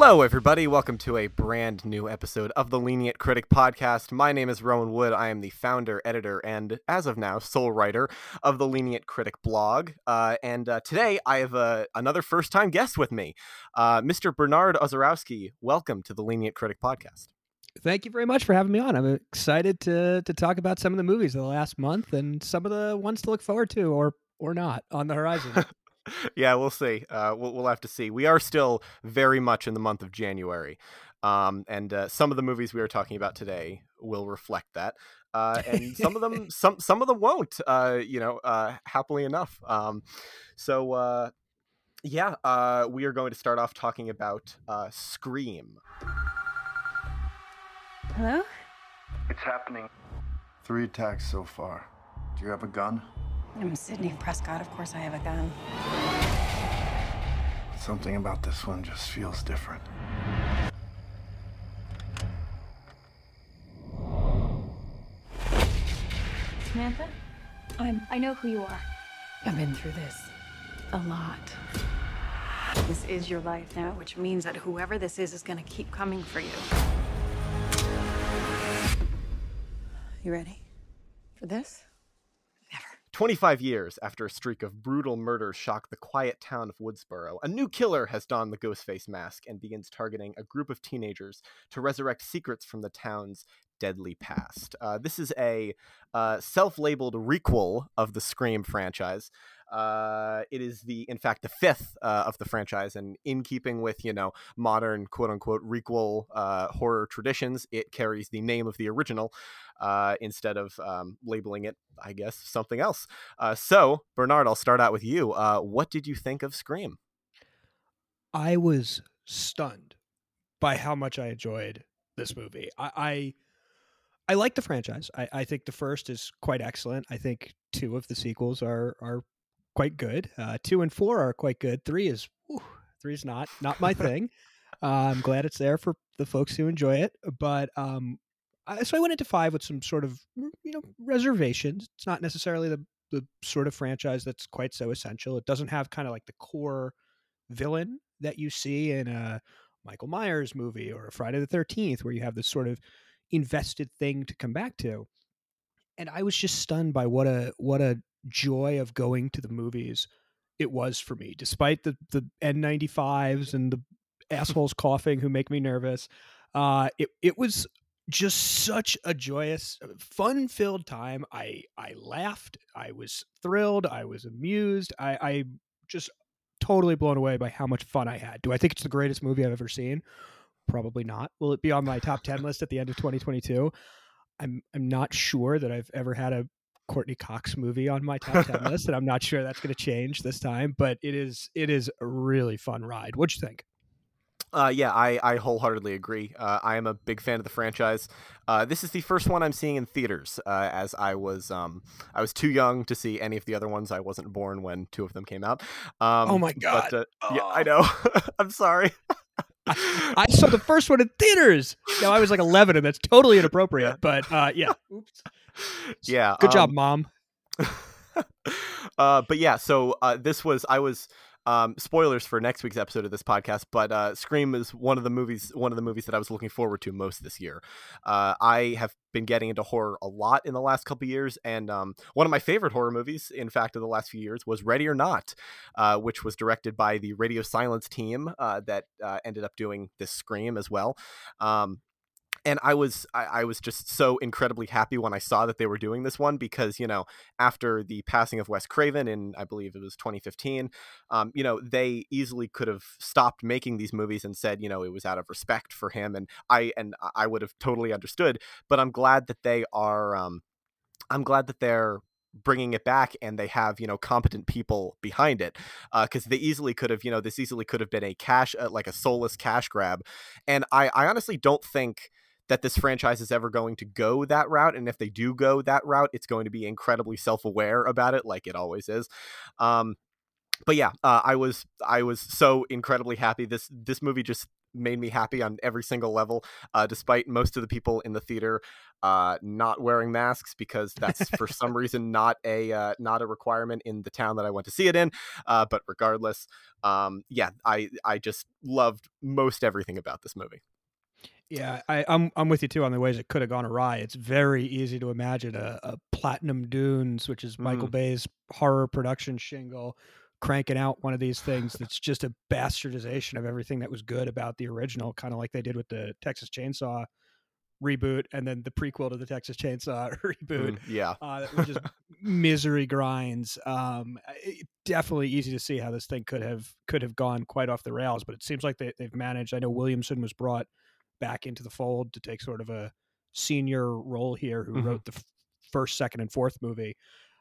Hello, everybody. Welcome to a brand new episode of the Lenient Critic podcast. My name is Rowan Wood. I am the founder, editor, and as of now, sole writer of the Lenient Critic blog. Uh, and uh, today I have uh, another first time guest with me, uh, Mr. Bernard Ozarowski. Welcome to the Lenient Critic podcast. Thank you very much for having me on. I'm excited to to talk about some of the movies of the last month and some of the ones to look forward to or or not on the horizon. yeah, we'll see. Uh, we'll, we'll have to see. We are still very much in the month of January. Um, and uh, some of the movies we are talking about today will reflect that. Uh, and some of them, some some of them won't. Uh, you know, uh, happily enough. Um, so uh, yeah, uh, we are going to start off talking about uh, Scream. Hello? It's happening. Three attacks so far. Do you have a gun? I'm Sidney Prescott. Of course I have a gun. Something about this one just feels different. Samantha? I'm. I know who you are. I've been through this a lot. This is your life now, which means that whoever this is is gonna keep coming for you. You ready for this? Never. 25 years after a streak of brutal murders shocked the quiet town of Woodsboro, a new killer has donned the Ghostface mask and begins targeting a group of teenagers to resurrect secrets from the town's deadly past. Uh, this is a uh, self-labeled requel of the Scream franchise. Uh, it is the, in fact, the fifth uh, of the franchise, and in keeping with you know modern quote-unquote requel uh, horror traditions, it carries the name of the original uh, instead of um, labeling it, I guess, something else. Uh, so, Bernard, I'll start out with you. Uh, what did you think of Scream? I was stunned by how much I enjoyed this movie. I I, I like the franchise. I, I think the first is quite excellent. I think two of the sequels are are quite good. Uh, two and four are quite good. Three is whew, three is not not my thing. uh, I'm glad it's there for the folks who enjoy it, but um, I, so I went into five with some sort of you know reservations. It's not necessarily the the sort of franchise that's quite so essential. It doesn't have kind of like the core villain that you see in a Michael Myers movie or a Friday the Thirteenth, where you have this sort of invested thing to come back to. And I was just stunned by what a what a joy of going to the movies it was for me, despite the the N95s and the assholes coughing who make me nervous. Uh, it it was just such a joyous, fun filled time. I I laughed. I was thrilled. I was amused. I, I just totally blown away by how much fun I had. Do I think it's the greatest movie I've ever seen? Probably not. Will it be on my top ten list at the end of 2022? I'm I'm not sure that I've ever had a Courteney Cox movie on my top 10 list and I'm not sure that's going to change this time but it is it is a really fun ride what'd you think uh, yeah, I, I wholeheartedly agree. Uh, I am a big fan of the franchise. Uh, this is the first one I'm seeing in theaters, uh, as I was um, I was too young to see any of the other ones. I wasn't born when two of them came out. Um, oh my god! But, uh, yeah, I know. I'm sorry. I, I, saw the first one in theaters. No, I was like 11, and that's totally inappropriate. But uh, yeah, oops. Yeah. Good um, job, mom. but yeah, so this was I was um, spoilers for next week's episode of this podcast, but uh, Scream is one of the movies, one of the movies that I was looking forward to most this year. Uh, I have been getting into horror a lot in the last couple years, and um, one of my favorite horror movies, in fact, of the last few years, was Ready or Not, uh, which was directed by the Radio Silence team uh, that uh, ended up doing this Scream as well. Um, and I was I, I, was just so incredibly happy when I saw that they were doing this one because you know after the passing of Wes Craven in I believe it was 2015, um, you know they easily could have stopped making these movies and said you know it was out of respect for him and I and I would have totally understood. But I'm glad that they are. Um, I'm glad that they're bringing it back and they have you know competent people behind it because uh, they easily could have you know this easily could have been a cash uh, like a soulless cash grab and I, I honestly don't think that this franchise is ever going to go that route. And if they do go that route, it's going to be incredibly self aware about it, like it always is. Um, but yeah, uh, I was I was so incredibly happy. This this movie just made me happy on every single level, uh, despite most of the people in the theater uh, not wearing masks because that's for some reason not a uh, not a requirement in the town that I went to see it in. Uh, but regardless, um, yeah, I I just loved most everything about this movie. Yeah, I, I'm I'm with you too on the ways it could have gone awry. It's very easy to imagine a, a Platinum Dunes, which is Michael Mm. Bay's horror production shingle, cranking out one of these things that's just a bastardization of everything that was good about the original, kind of like they did with the Texas Chainsaw reboot and then the prequel to the Texas Chainsaw reboot. Mm, yeah, Uh, that were just misery grinds. Um, it, definitely easy to see how this thing could have could have gone quite off the rails, but it seems like they, they've managed. I know Williamson was brought back into the fold to take sort of a senior role here, who Mhm. wrote the f- first, second, and fourth movie.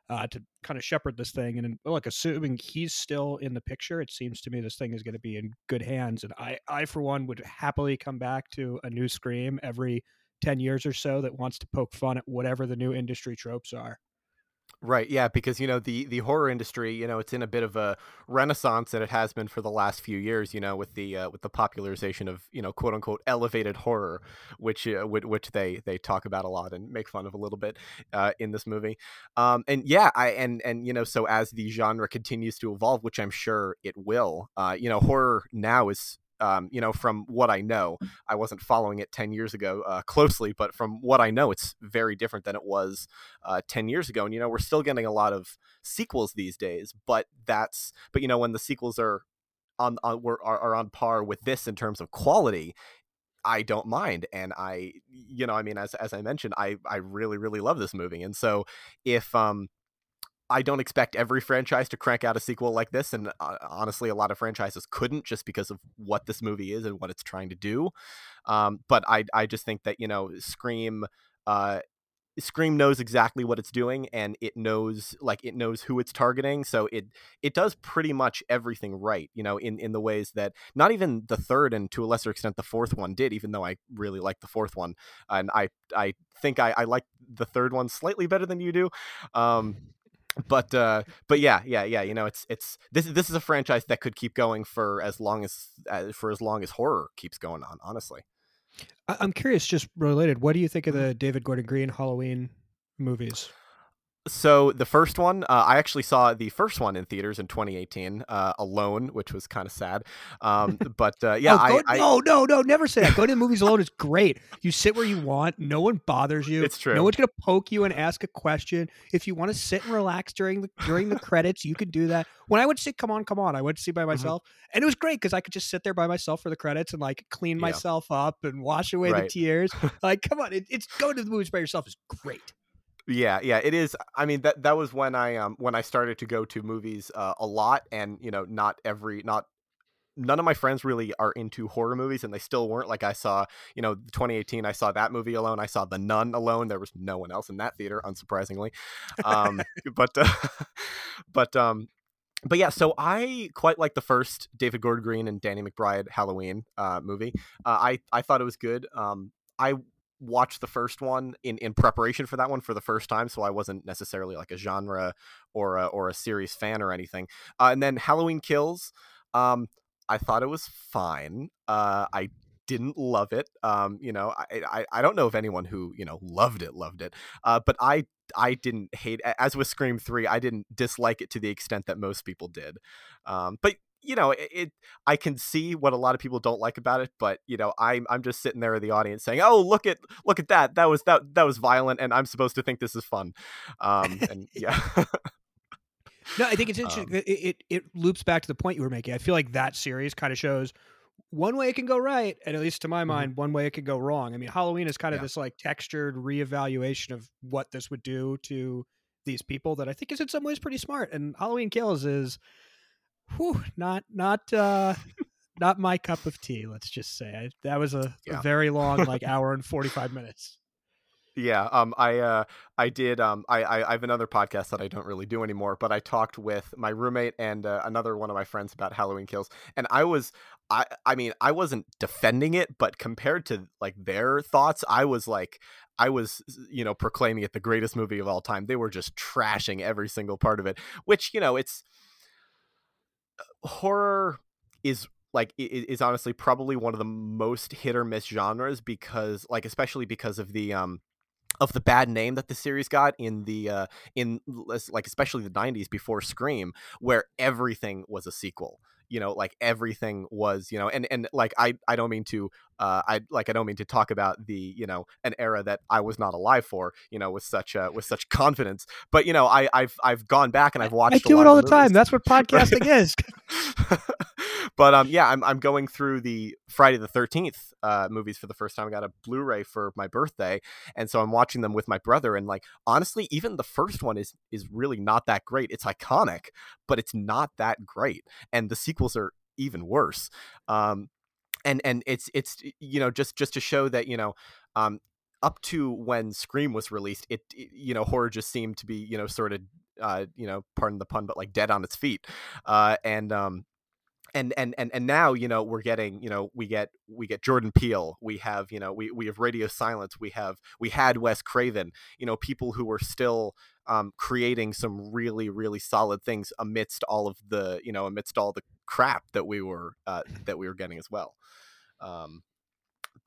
Uh, to kind of shepherd this thing, and look, assuming he's still in the picture, it seems to me this thing is going to be in good hands. And I, I for one, would happily come back to a new Scream every 10 years or so that wants to poke fun at whatever the new industry tropes are. Right, yeah, because you know the the horror industry, you know, it's in a bit of a renaissance, and it has been for the last few years. You know, with the uh, with the popularization of you know quote unquote elevated horror, which uh, which, they they talk about a lot and make fun of a little bit uh, in this movie. Um, and yeah, I and and you know, so as the genre continues to evolve, which I'm sure it will, uh, you know, horror now is um, you know, from what I know, I wasn't following it 10 years ago uh, closely, but from what I know, it's very different than it was uh, 10 years ago. And, you know, we're still getting a lot of sequels these days, but that's, but, you know, when the sequels are on, on were, are, are on par with this in terms of quality, I don't mind. And I, you know, I mean, as, as I mentioned, I, I really, really love this movie. And so if, um, I don't expect every franchise to crank out a sequel like this, and uh, honestly, a lot of franchises couldn't just because of what this movie is and what it's trying to do. Um, but I, I just think that you know, Scream, uh, Scream knows exactly what it's doing, and it knows like it knows who it's targeting. So it it does pretty much everything right, you know, in in the ways that not even the third and to a lesser extent the fourth one did. Even though I really like the fourth one, and I I think I, I like the third one slightly better than you do. Um, but uh but yeah yeah yeah you know it's it's this this is a franchise that could keep going for as long as uh, for as long as horror keeps going on honestly I'm curious, just related, what do you think of the David Gordon Green Halloween movies? So the first one uh, i actually saw the first one in theaters in 2018 uh alone which was kind of sad um but uh yeah oh, go, I, I no, no, no, never say that. Go to the movies alone. is great. You sit where you want. No one bothers you. It's true. No one's gonna poke you and ask a question. If you want to sit and relax during the during the credits, you can do that. When I went to see Come On, Come On, I went to see by Mm-hmm. myself, and it was great because I could just sit there by myself for the credits and like clean Yeah. myself up and wash away the tears. like, come on, it, it's going to the movies by yourself is great. Yeah, yeah, it is. I mean, that that was when I um when I started to go to movies uh, a lot, and you know, not every not none of my friends really are into horror movies, and they still weren't. Like I saw, you know, 2018, I saw that movie alone. I saw The Nun alone. There was no one else in that theater, unsurprisingly. Um, but uh, but um. But yeah, so I quite like the first David Gordon Green and Danny McBride Halloween uh, movie. Uh, I I thought it was good. Um, I watched the first one in in preparation for that one for the first time, so I wasn't necessarily like a genre or a, or a series fan or anything. Uh, and then Halloween Kills, um, I thought it was fine. Uh, I didn't love it. Um, you know, I, I I don't know if anyone who you know loved it loved it. Uh, but I I didn't hate as with Scream Three. I didn't dislike it to the extent that most people did. Um, but you know, it, it, I can see what a lot of people don't like about it, but you know, I'm I'm just sitting there in the audience saying, "Oh, look at look at that! That was that that was violent, and I'm supposed to think this is fun." Um, and yeah, No, I think it's interesting. Um, it, it it loops back to the point you were making. I feel like that series kind of shows one way it can go right, and at least to my mind, one way it could go wrong. I mean, Halloween is kind of Mm-hmm. Yeah. this like textured reevaluation of what this would do to these people that I think is in some ways pretty smart. And Halloween Kills is, whew, not not uh not my cup of tea. Let's just say I, that was a, Yeah. a very long like hour and forty five minutes. Yeah, um, I uh, I did. Um, I, I I have another podcast that I don't really do anymore, but I talked with my roommate and uh, another one of my friends about Halloween Kills, and I was, I I mean, I wasn't defending it, but compared to like their thoughts, I was like, I was, you know, proclaiming it the greatest movie of all time. They were just trashing every single part of it, which you know, it's horror is like is honestly probably one of the most hit or miss genres because like especially because of the um of the bad name that the series got in the uh, in like especially the 90s before Scream where everything was a sequel you know like everything was you know and and like i i don't mean to uh i like i don't mean to talk about the you know an era that i was not alive for you know with such uh with such confidence. But you know i i've i've gone back and i've watched i do it all the movies. time. That's what podcasting is but um yeah i'm, I'm going through the friday the 13th uh movies for the first time. I got a blu-ray for my birthday and so i'm watching them with my brother and like honestly even the first one is is really not that great. It's iconic but it's not that great and the sequels are even worse. Um and and it's it's you know just just to show that you know um up to when Scream was released, it, it, you know horror just seemed to be you know sort of uh, you know pardon the pun, but like dead on its feet, uh, and um, and and and and now you know we're getting you know we get we get Jordan Peele we have you know we we have Radio Silence we have we had Wes Craven you know people who were still um, creating some really really solid things amidst all of the you know amidst all the crap that we were uh, that we were getting as well. Um,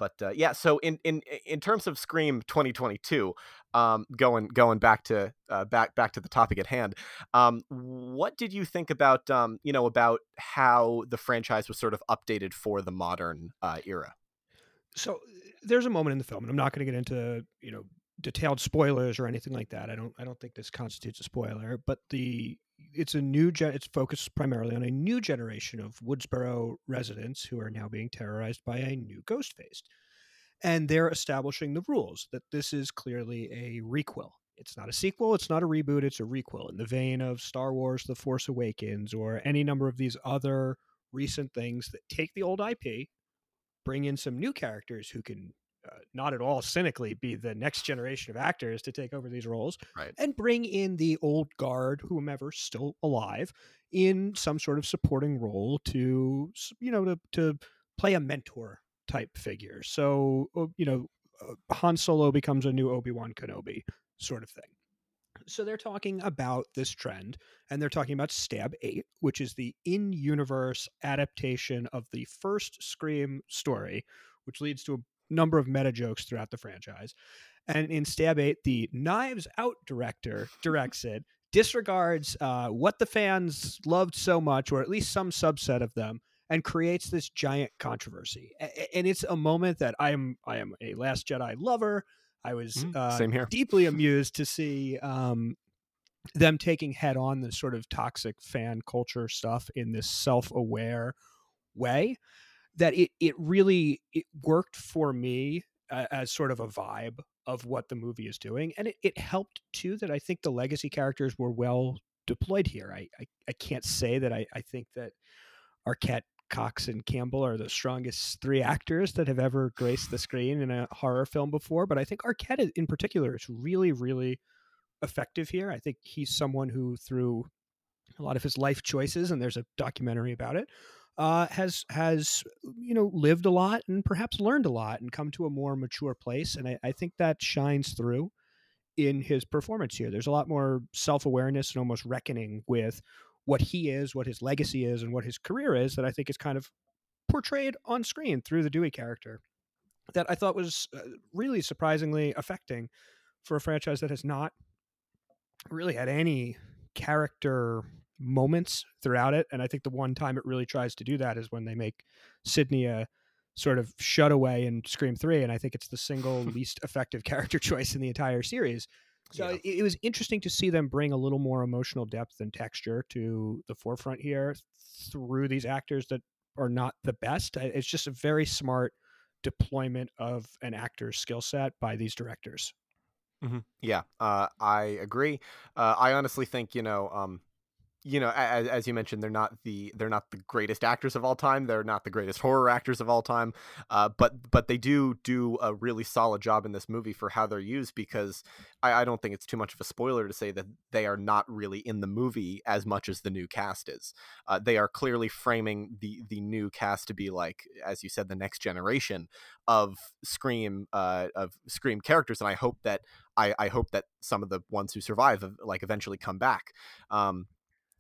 but uh, yeah, so in in in terms of Scream 2022, um, going going back to uh, back back to the topic at hand, um, what did you think about um, you know about how the franchise was sort of updated for the modern uh, era? So there's a moment in the film, and I'm not going to get into you know detailed spoilers or anything like that. I don't I don't think this constitutes a spoiler, but the it's a new gen it's focused primarily on a new generation of woodsboro residents who are now being terrorized by a new ghost faced and they're establishing the rules that this is clearly a requel. It's not a sequel it's not a reboot it's a requel. In the vein of star wars the force awakens or any number of these other recent things that take the old ip bring in some new characters who can uh, not at all cynically be the next generation of actors to take over these roles right. and bring in the old guard whomever still alive in some sort of supporting role to you know to, to play a mentor type figure so uh, you know uh, han solo becomes a new obi-wan kenobi sort of thing so they're talking about this trend and they're talking about stab 8 which is the in-universe adaptation of the first scream story which leads to a number of meta jokes throughout the franchise. And in Stab 8, the Knives Out director directs it, disregards uh, what the fans loved so much, or at least some subset of them, and creates this giant controversy. And it's a moment that I am I am a Last Jedi lover. I was mm, uh, same here. deeply amused to see um, them taking head on the sort of toxic fan culture stuff in this self-aware way that it it really it worked for me uh, as sort of a vibe of what the movie is doing, and it, it helped too that I think the legacy characters were well deployed here. I I, I can't say that I, I think that Arquette Cox and Campbell are the strongest three actors that have ever graced the screen in a horror film before. But I think Arquette in particular is really, really effective here. I think he's someone who, through a lot of his life choices, and there's a documentary about it, uh, has has you know lived a lot and perhaps learned a lot and come to a more mature place. And I, I think that shines through in his performance here. There's a lot more self awareness and almost reckoning with what he is, what his legacy is, and what his career is that I think is kind of portrayed on screen through the Dewey character. That I thought was uh, really surprisingly affecting for a franchise that has not really had any character moments throughout it. And I think the one time it really tries to do that is when they make Sidney a sort of shut away in Scream 3. And I think it's the single least effective character choice in the entire series. So yeah. it, it was interesting to see them bring a little more emotional depth and texture to the forefront here through these actors that are not the best. It's just a very smart deployment of an actor's skill set by these directors. Mm-hmm. Yeah, uh, I agree. Uh, I honestly think you know um, you know as, as you mentioned they're not the they're not the greatest actors of all time they're not the greatest horror actors of all time uh, but but they do do a really solid job in this movie for how they're used because I, I don't think it's too much of a spoiler to say that they are not really in the movie as much as the new cast is. Uh, they are clearly framing the the new cast to be like as you said the next generation of scream uh, of scream characters and i hope that I, I hope that some of the ones who survive like eventually come back. Um,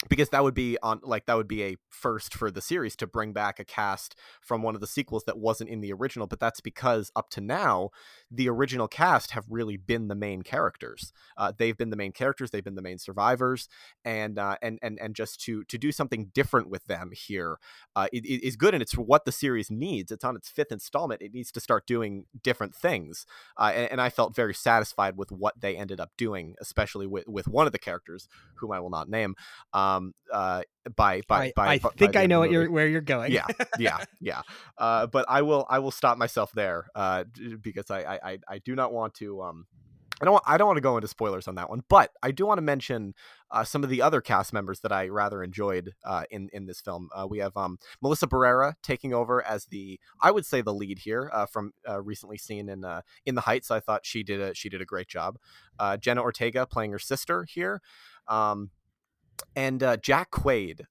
because that would be on like that would be a first for the series to bring back a cast from one of the sequels that wasn't in the original but that's because up to now the original cast have really been the main characters. Uh, they've been the main characters. They've been the main survivors, and uh, and and and just to to do something different with them here uh, is good, and it's what the series needs. It's on its fifth installment. It needs to start doing different things, uh, and, and I felt very satisfied with what they ended up doing, especially with with one of the characters whom I will not name. Um, uh, by by I, by, I by think the I know what you're where you're going. yeah yeah yeah uh but i will i will stop myself there uh because i i i do not want to um I don't. I don't want to go into spoilers on that one, but I do want to mention uh, some of the other cast members that I rather enjoyed uh, in in this film. Uh, we have um, Melissa Barrera taking over as the, I would say, the lead here uh, from uh, recently seen in uh, in the Heights. I thought she did a she did a great job. Jenna Ortega playing her sister here, um, and Jack Quaid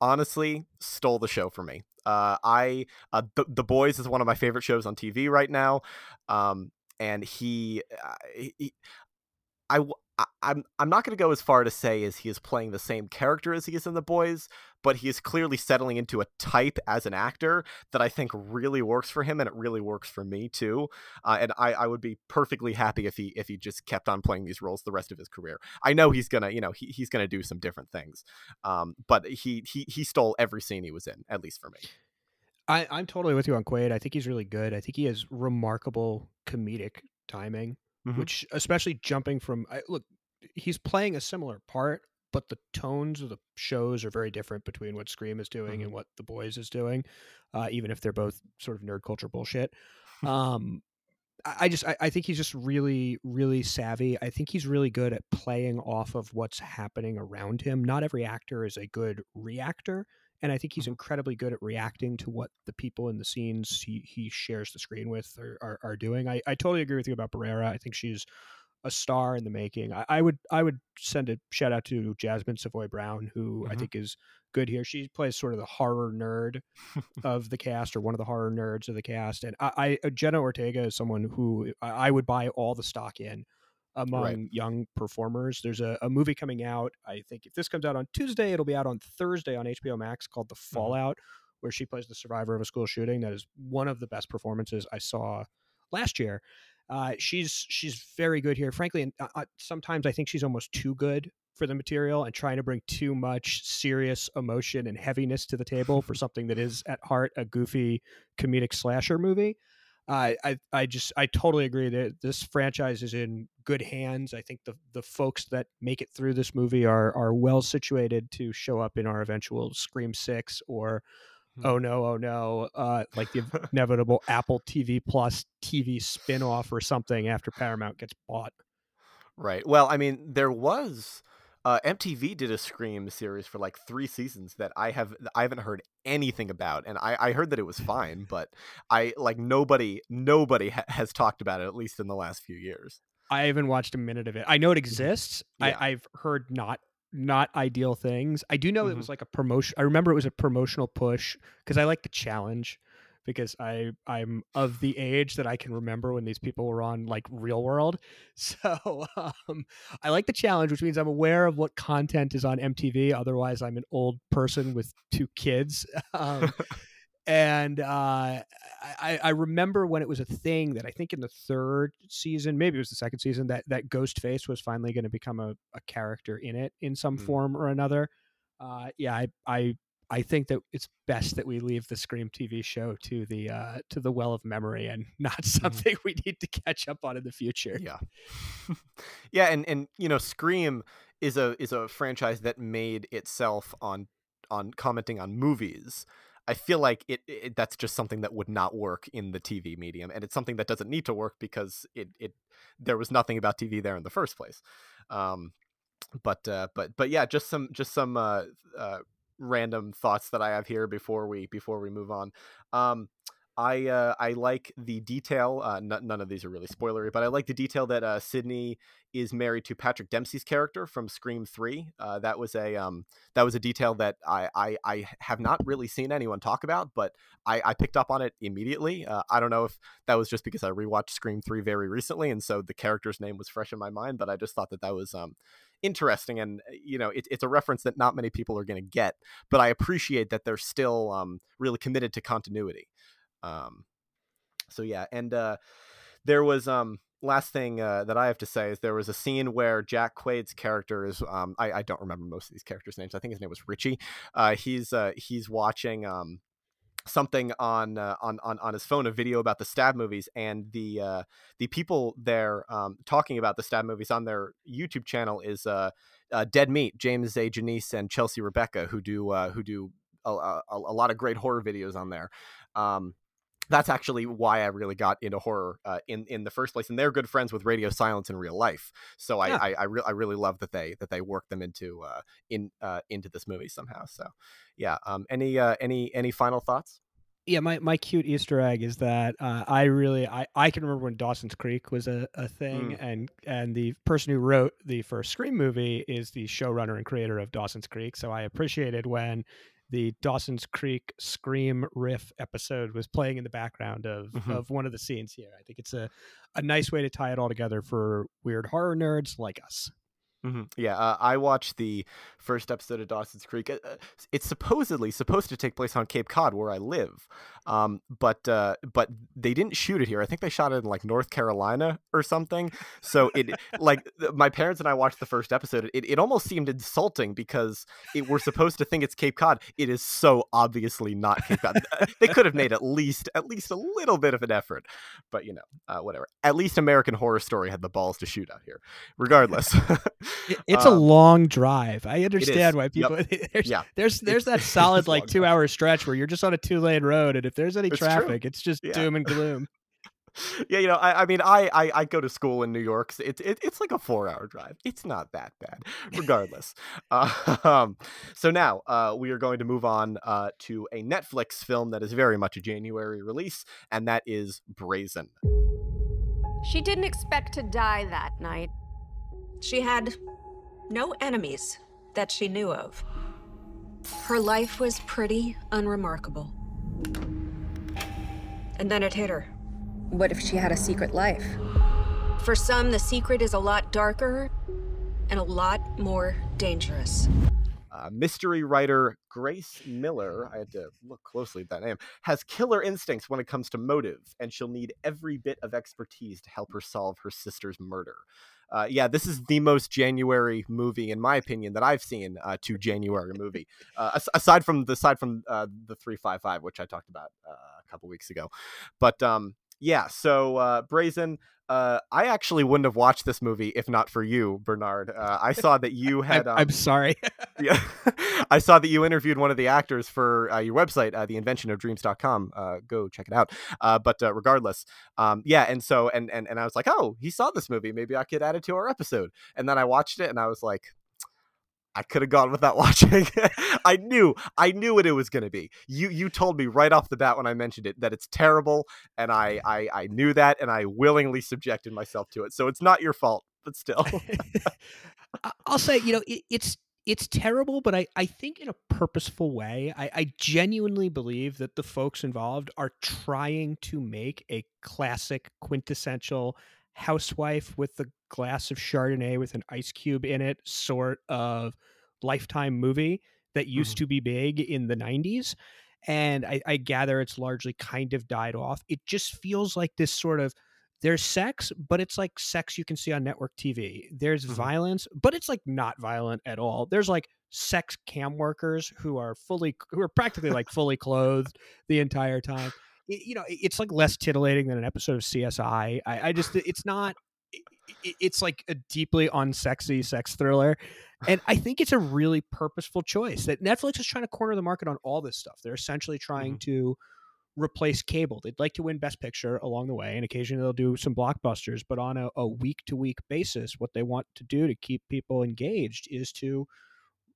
honestly stole the show for me. I the the Boys is one of my favorite shows on TV right now, um, and he, uh, he I, I'm I'm not going to go as far to say as he is playing the same character as he is in The Boys, but he is clearly settling into a type as an actor that I think really works for him, and it really works for me too. Uh, and I, I would be perfectly happy if he if he just kept on playing these roles the rest of his career. I know he's gonna you know he, he's gonna do some different things, um, but he he he stole every scene he was in, at least for me. I, I'm totally with you on Quaid. I think he's really good. I think he has remarkable comedic timing, Mhm. which especially jumping from I, look, he's playing a similar part, but the tones of the shows are very different between what Scream is doing and what The Boys is doing, uh, even if they're both sort of nerd culture bullshit. Um, I I just I, I think he's just really really savvy. I think he's really good at playing off of what's happening around him. Not every actor is a good reactor, and I think he's Mhm. incredibly good at reacting to what the people in the scenes he, he shares the screen with are, are, are doing. I, I totally agree with you about Barrera. I think she's a star in the making. I, I would I would send a shout out to Jasmine Savoy Brown, who I Mhm. think is good here. She plays sort of the horror nerd of the cast, or one of the horror nerds of the cast. And I, I Jenna Ortega is someone who I I would buy all the stock in among young performers. There's a, a movie coming out. I think if this comes out on Tuesday, it'll be out on Thursday on HBO Max called The Fallout, where she plays the survivor of a school shooting. That is one of the best performances I saw last year. Uh, she's she's very good here, frankly. And uh, uh, sometimes I think she's almost too good for the material and trying to bring too much serious emotion and heaviness to the table for something that is at heart a goofy comedic slasher movie. Uh, I I just I totally agree that this franchise is in good hands. I think the the folks that make it through this movie are are well situated to show up in our eventual Scream Six or Hmm. oh no oh no uh, like the inevitable Apple TV Plus TV spin-off or something after Paramount gets bought. Right. Well, I mean, there was uh, MTV did a Scream series for like three seasons that I have I haven't heard anything about, and I, I heard that it was fine, but I like nobody nobody ha- has talked about it at least in the last few years. I haven't watched a minute of it. I know it exists. Yeah. I, I've heard not not ideal things. I do know it Mhm. was like a promotion. I remember it was a promotional push because I like the challenge because I I'm of the age that I can remember when these people were on like Real World. So um, I like the challenge, which means I'm aware of what content is on MTV. Otherwise, I'm an old person with two kids. Um, and uh, I, I remember when it was a thing that I think in the third season, maybe it was the second season, that that Ghostface was finally going to become a, a character in it in some Mm. form or another. Uh, yeah, I, I I think that it's best that we leave the Scream TV show to the uh, to the well of memory and not something we need to catch up on in the future. Yeah. yeah, and and you know, Scream is a is a franchise that made itself on on commenting on movies. I feel like it, it that's just something that would not work in the TV medium, and it's something that doesn't need to work because it it there was nothing about TV there in the first place. Um, but uh, but but yeah, just some just some uh, uh, random thoughts that I have here before we before we move on. Um, I uh, I like the detail. Uh, n- none of these are really spoilery, but I like the detail that uh, Sidney is married to Patrick Dempsey's character from Scream Three. Uh, that was a um, that was a detail that I, I I have not really seen anyone talk about, but I, I picked up on it immediately. Uh, I don't know if that was just because I rewatched Scream Three very recently, and so the character's name was fresh in my mind. But I just thought that that was um, interesting, and you know, it, it's a reference that not many people are going to get. But I appreciate that they're still um, really committed to continuity. Um, so yeah, and uh, there was um last thing uh, that I have to say is there was a scene where Jack Quaid's character is um I, I don't remember most of these characters' names. I think his name was Richie. Uh, he's uh, he's watching um something on uh, on on on his phone, a video about the stab movies, and the uh, the people there um, talking about the stab movies on their YouTube channel is uh, uh Dead Meat, James A. Janisse and Chelsea Rebecca, who do uh, who do a, a, a, lot of great horror videos on there. Um, that's actually why I really got into horror uh, in in the first place. And they're good friends with Radio Silence in real life, so I yeah. I, I, re- I, really love that they that they work them into uh, in uh, into this movie somehow. So yeah, um, any uh, any any final thoughts? Yeah, my, my cute Easter egg is that uh, I really I, I can remember when Dawson's Creek was a, a thing mm. and and the person who wrote the first Scream movie is the showrunner and creator of Dawson's Creek. So I appreciated when the Dawson's Creek Scream riff episode was playing in the background of, mm-hmm. of one of the scenes here. I think it's a, a nice way to tie it all together for weird horror nerds like us. Mm-hmm. Yeah, uh, I watched the first episode of Dawson's Creek. Uh, it's supposedly supposed to take place on Cape Cod, where I live, um, but uh, but they didn't shoot it here. I think they shot it in like North Carolina or something. So it like my parents and I watched the first episode. It, it almost seemed insulting because it, we're supposed to think it's Cape Cod. It is so obviously not Cape Cod. they could have made at least at least a little bit of an effort, but you know, uh, whatever. At least American Horror Story had the balls to shoot out here, regardless. it's um, a long drive. I understand why people. Yep. There's, yeah, there's there's that solid like two hour stretch where you're just on a two lane road, and if there's any it's traffic, true. it's just yeah. doom and gloom. yeah, you know, I, I mean, I, I, I go to school in New York. So it's it, it's like a four hour drive. It's not that bad, regardless. uh, um, so now uh, we are going to move on uh, to a Netflix film that is very much a January release, and that is Brazen. She didn't expect to die that night. She had no enemies that she knew of. Her life was pretty unremarkable. And then it hit her. What if she had a secret life? For some, the secret is a lot darker and a lot more dangerous. Uh, mystery writer Grace Miller, I had to look closely at that name, has killer instincts when it comes to motive, and she'll need every bit of expertise to help her solve her sister's murder uh, yeah, this is the most January movie, in my opinion, that I've seen uh, to January movie. Uh, aside from the aside from uh, the three five five, which I talked about uh, a couple weeks ago, but um, yeah, so uh, Brazen. Uh, I actually wouldn't have watched this movie if not for you, Bernard. Uh, I saw that you had. Um, I'm sorry. yeah, I saw that you interviewed one of the actors for uh, your website, uh, theinventionofdreams.com. Uh, go check it out. Uh, but uh, regardless, um, yeah, and so and and and I was like, oh, he saw this movie. Maybe I could add it to our episode. And then I watched it, and I was like, I could have gone without watching. I knew, I knew what it was going to be. You, you told me right off the bat when I mentioned it that it's terrible, and I, I, I knew that, and I willingly subjected myself to it. So it's not your fault, but still. I'll say, you know, it, it's it's terrible, but I, I think in a purposeful way. I, I genuinely believe that the folks involved are trying to make a classic, quintessential housewife with the glass of Chardonnay with an ice cube in it sort of lifetime movie that used mm-hmm. to be big in the 90s. And I, I gather it's largely kind of died off. It just feels like this sort of there's sex, but it's like sex you can see on network TV. There's mm-hmm. violence, but it's like not violent at all. There's like sex cam workers who are fully who are practically like fully clothed the entire time you know, it's like less titillating than an episode of CSI. I, I just, it's not. It's like a deeply unsexy sex thriller, and I think it's a really purposeful choice that Netflix is trying to corner the market on all this stuff. They're essentially trying mm-hmm. to replace cable. They'd like to win Best Picture along the way, and occasionally they'll do some blockbusters. But on a week to week basis, what they want to do to keep people engaged is to,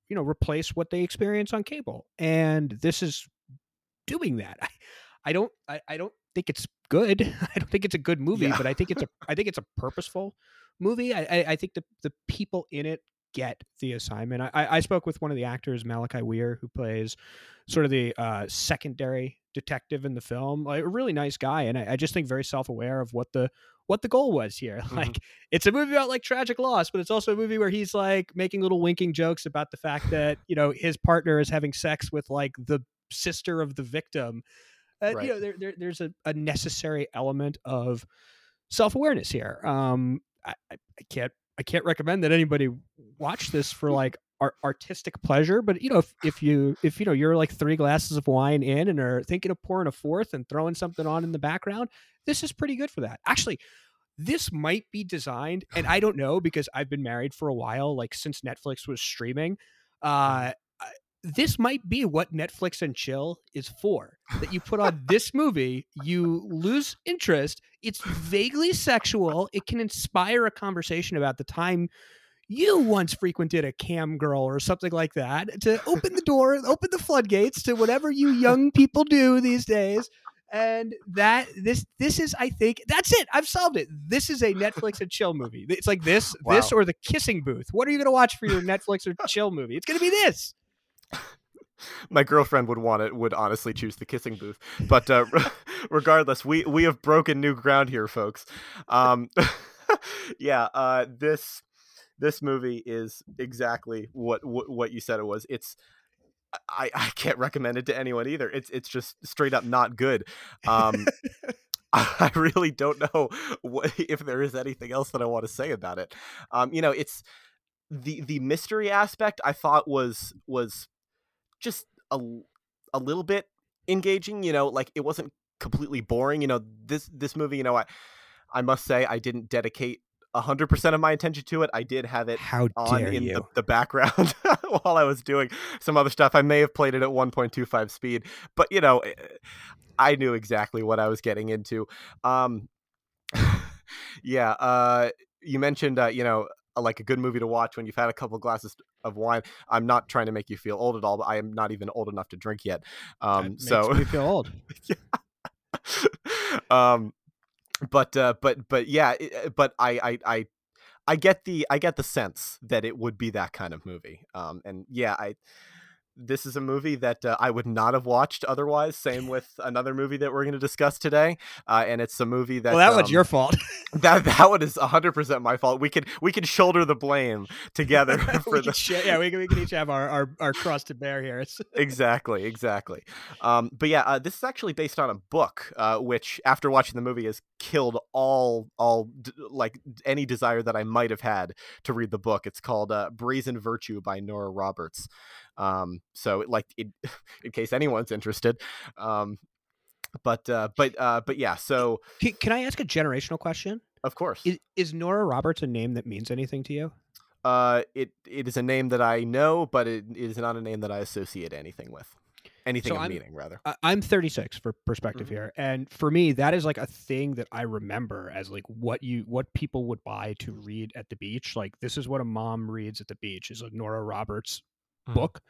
you know, replace what they experience on cable. And this is doing that. I don't I, I don't think it's good. I don't think it's a good movie, yeah. but I think it's a I think it's a purposeful movie. I, I, I think the the people in it get the assignment. I, I spoke with one of the actors, Malachi Weir, who plays sort of the uh, secondary detective in the film. Like a really nice guy, and I, I just think very self aware of what the what the goal was here. Mm-hmm. Like it's a movie about like tragic loss, but it's also a movie where he's like making little winking jokes about the fact that you know his partner is having sex with like the sister of the victim uh, right. You know, there, there, there's a, a necessary element of self awareness here. Um, I, I can't I can't recommend that anybody watch this for like art, artistic pleasure, but you know if if you if you know you're like three glasses of wine in and are thinking of pouring a fourth and throwing something on in the background, this is pretty good for that. Actually, this might be designed, and I don't know because I've been married for a while, like since Netflix was streaming. Uh, this might be what Netflix and chill is for. That you put on this movie, you lose interest. It's vaguely sexual. It can inspire a conversation about the time you once frequented a cam girl or something like that to open the door, open the floodgates to whatever you young people do these days. And that this this is I think that's it. I've solved it. This is a Netflix and chill movie. It's like this, wow. this or the kissing booth. What are you going to watch for your Netflix or chill movie? It's going to be this my girlfriend would want it would honestly choose the kissing booth but uh, regardless we we have broken new ground here folks um yeah uh this this movie is exactly what, what what you said it was it's I, I can't recommend it to anyone either. It's it's just straight up not good. Um, I really don't know what, if there is anything else that I want to say about it. Um, you know, it's the the mystery aspect I thought was was just a, a little bit engaging you know like it wasn't completely boring you know this this movie you know i i must say i didn't dedicate 100% of my attention to it. I did have it How on in the, the, background while i was doing some other stuff. I may have played it at 1.25 speed but you know eh, i knew exactly what i was getting into. Um yeah uh you mentioned uh, you know like a good movie to watch when you've had a couple of glasses of wine. I'm not trying to make you feel old at all, but I am not even old enough to drink yet. Um, so you feel old. um, but uh, but but yeah, uh, but I I I I get the I get the sense that it would be that kind of movie. Um, and yeah, I this is a movie that uh, I would not have watched otherwise. Same with another movie that we're going to discuss today, uh, and it's a movie that. Well, that um, one's your fault. that that one is hundred percent my fault. We can we can shoulder the blame together for the. Sh- yeah, we can, we can each have our, our, our cross to bear here. exactly, exactly. Um, but yeah, uh, this is actually based on a book, uh, which after watching the movie has killed all all d- like any desire that I might have had to read the book. It's called uh, Brazen Virtue by Nora Roberts. Um, so like it, in case anyone's interested. Um, but uh, but uh, but yeah. So can, can I ask a generational question? Of course. Is, is Nora Roberts a name that means anything to you? Uh, it it is a name that I know, but it is not a name that I associate anything with. Anything so of I'm, meaning, rather. I'm 36 for perspective mm-hmm. here, and for me, that is like a thing that I remember as like what you what people would buy to read at the beach. Like this is what a mom reads at the beach is a Nora Roberts mm-hmm. book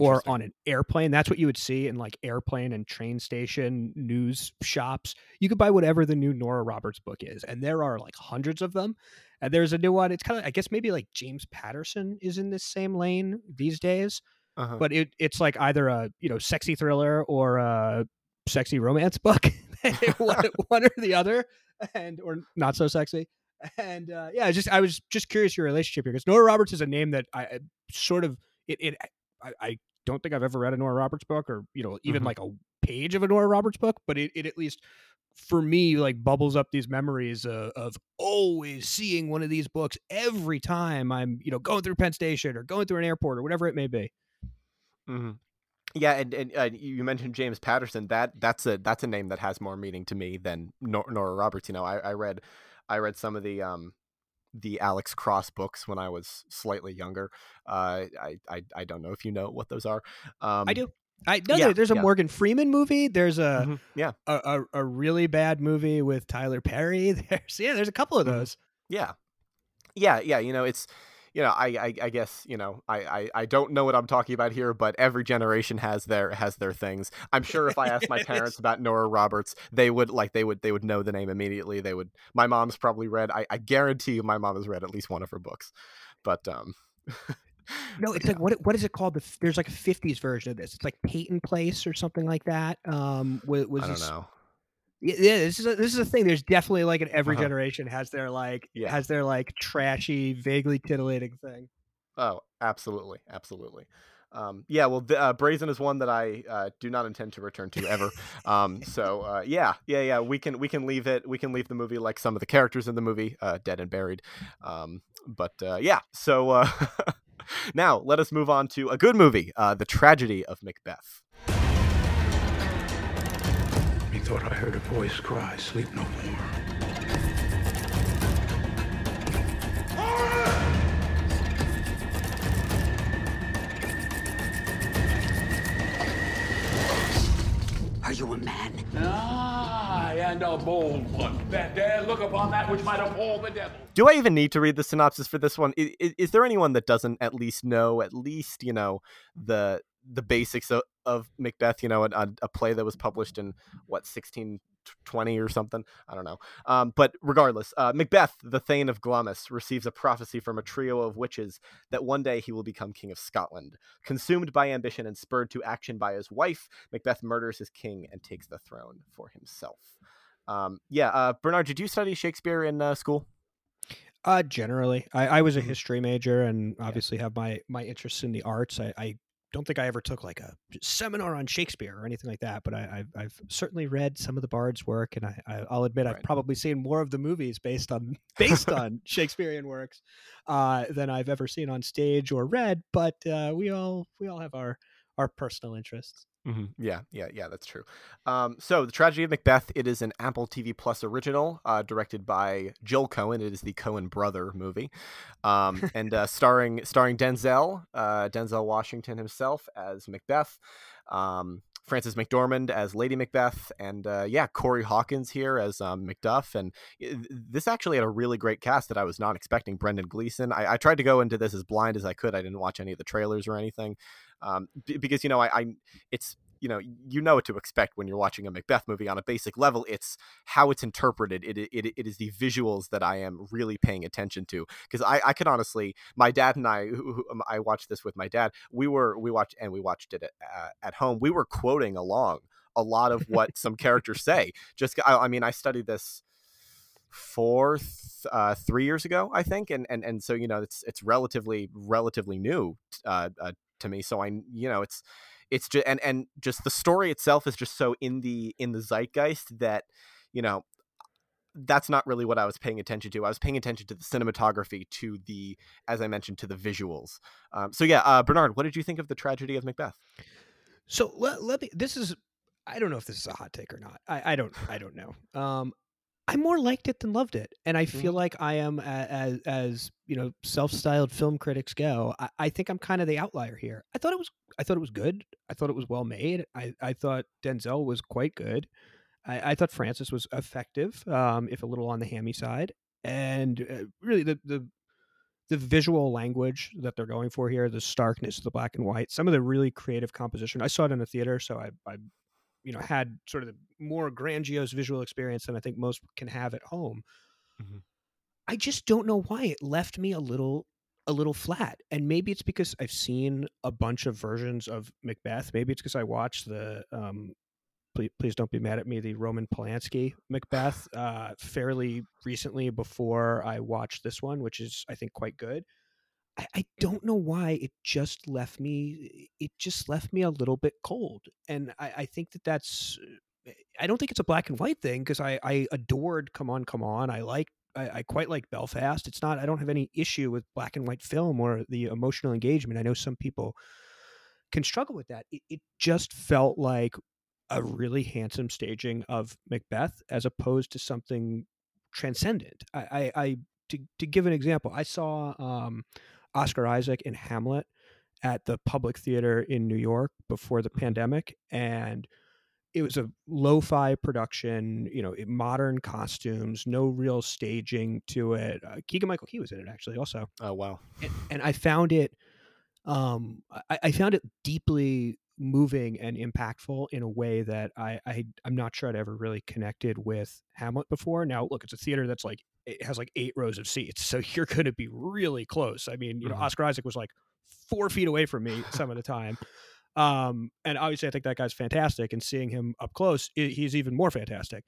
or on an airplane. That's what you would see in like airplane and train station news shops. You could buy whatever the new Nora Roberts book is, and there are like hundreds of them. And there's a new one. It's kind of, I guess, maybe like James Patterson is in this same lane these days. Uh-huh. But it it's like either a you know sexy thriller or a sexy romance book, one, one or the other, and or not so sexy and uh, yeah, just I was just curious your relationship here because Nora Roberts is a name that I sort of it, it I, I, don't think I've ever read a Nora Roberts book or you know even mm-hmm. like a page of a Nora Roberts book, but it, it at least for me like bubbles up these memories uh, of always seeing one of these books every time I'm you know going through Penn Station or going through an airport or whatever it may be. Mm-hmm. Yeah, and, and uh, you mentioned James Patterson. That that's a that's a name that has more meaning to me than Nora Roberts. You know, I, I read I read some of the um the Alex Cross books when I was slightly younger. Uh, I, I I don't know if you know what those are. Um, I do. I know yeah, there's a yeah. Morgan Freeman movie. There's a mm-hmm. yeah a, a, a, really bad movie with Tyler Perry. There's yeah, there's a couple of mm-hmm. those. Yeah, yeah, yeah. You know, it's you know, I, I, I guess you know, I, I, I don't know what I'm talking about here, but every generation has their has their things. I'm sure if I asked my parents about Nora Roberts, they would like they would they would know the name immediately. They would. My mom's probably read. I, I guarantee you, my mom has read at least one of her books. But um. no, it's yeah. like what what is it called? The, there's like a '50s version of this. It's like Peyton Place or something like that. Um, was, was I don't this, know yeah, this is a, this is a thing. There's definitely like in every uh-huh. generation has their like yeah. has their like trashy, vaguely titillating thing. Oh, absolutely, absolutely. Um, yeah, well, the, uh, Brazen is one that I uh, do not intend to return to ever. Um, so uh, yeah, yeah, yeah, we can we can leave it. We can leave the movie like some of the characters in the movie, uh, dead and buried. Um, but uh, yeah, so uh, now let us move on to a good movie, The Tragedy of Macbeth. Methought I heard a voice cry, "Sleep no more." Are you a man? Aye, and a bold one that dare look upon that which might appall the devil. Do I even need to read the synopsis for this one? Is, is, there anyone that doesn't at least know at least you know the the basics of, of Macbeth? You know, a, a play that was published in what sixteen 20 or something. I don't know. Um, but regardless, uh, Macbeth, the Thane of Glamis, receives a prophecy from a trio of witches that one day he will become king of Scotland. Consumed by ambition and spurred to action by his wife, Macbeth murders his king and takes the throne for himself. Um, yeah, uh, Bernard, did you study Shakespeare in uh, school? Uh, generally, I, I was a history major and obviously yeah. have my my interests in the arts. I, I don't think I ever took like a seminar on Shakespeare or anything like that, but I, have I've certainly read some of the Bard's work, and I, I will admit right. I've probably seen more of the movies based on based on Shakespearean works uh, than I've ever seen on stage or read. But uh, we all we all have our our personal interests. Mm-hmm. Yeah, yeah, yeah, that's true. Um, so, The Tragedy of Macbeth, it is an Apple TV Plus original uh, directed by Joel Coen. It is the Coen brother movie. Um, and uh, starring starring Denzel, uh, Denzel Washington himself as Macbeth. Um, Frances McDormand as Lady Macbeth, and uh, yeah, Corey Hawkins here as um, Macduff. And this actually had a really great cast that I was not expecting. Brendan Gleeson. I, I, tried to go into this as blind as I could. I didn't watch any of the trailers or anything, um, because you know I, I it's you know you know what to expect when you're watching a Macbeth movie on a basic level. It's how it's interpreted. It it, it is the visuals that I am really paying attention to because I I can honestly my dad and I who, who, um, I watched this with my dad. We were we watched and we watched it at, uh, at home. We were quoting along a lot of what some characters say. Just I, I mean I studied this fourth uh, three years ago I think and and and so you know it's it's relatively relatively new uh, uh, to me so I you know it's it's just and and just the story itself is just so in the in the zeitgeist that you know that's not really what I was paying attention to. I was paying attention to the cinematography, to the, as I mentioned, to the visuals. Um, so yeah, uh, Bernard, what did you think of the tragedy of Macbeth? So let, let me. This is, I don't know if this is a hot take or not. I, I don't. I don't know. Um, I more liked it than loved it, and I feel mm-hmm. like I am as as you know self-styled film critics go. I, I think I'm kind of the outlier here. I thought it was I thought it was good. I thought it was well made. I I thought Denzel was quite good. I, I thought Frances was effective, um, if a little on the hammy side, and uh, really the the the visual language that they're going for here, the starkness, of the black and white, some of the really creative composition. I saw it in a theater, so I, I you know had sort of the more grandiose visual experience than I think most can have at home. Mm-hmm. I just don't know why it left me a little a little flat. And maybe it's because I've seen a bunch of versions of Macbeth. Maybe it's because I watched the um please, please don't be mad at me, the Roman Polanski Macbeth uh fairly recently before I watched this one, which is I think quite good. I, I don't know why it just left me it just left me a little bit cold and i, I think that that's eh, i don't think it's a black and white thing because I, I adored come on come on i like I, I quite like belfast it's not i don't have any issue with black and white film or the emotional engagement i know some people can struggle with that it, it just felt like a really handsome staging of macbeth as opposed to something transcendent i i, I to, to give an example i saw um Oscar Isaac in Hamlet at the Public Theater in New York before the pandemic, and it was a lo-fi production, you know, modern costumes, no real staging to it. Uh, Keegan Michael Key was in it actually, also. Oh wow! And, and I found it, um, I, I, found it deeply moving and impactful in a way that I, I I'm not sure I'd ever really connected with Hamlet before. Now, look, it's a theater that's like it has like eight rows of seats, so you're going to be really close. I mean, you know, mm-hmm. Oscar Isaac was like four feet away from me some of the time. Um, and obviously, I think that guy's fantastic, and seeing him up close, he's even more fantastic.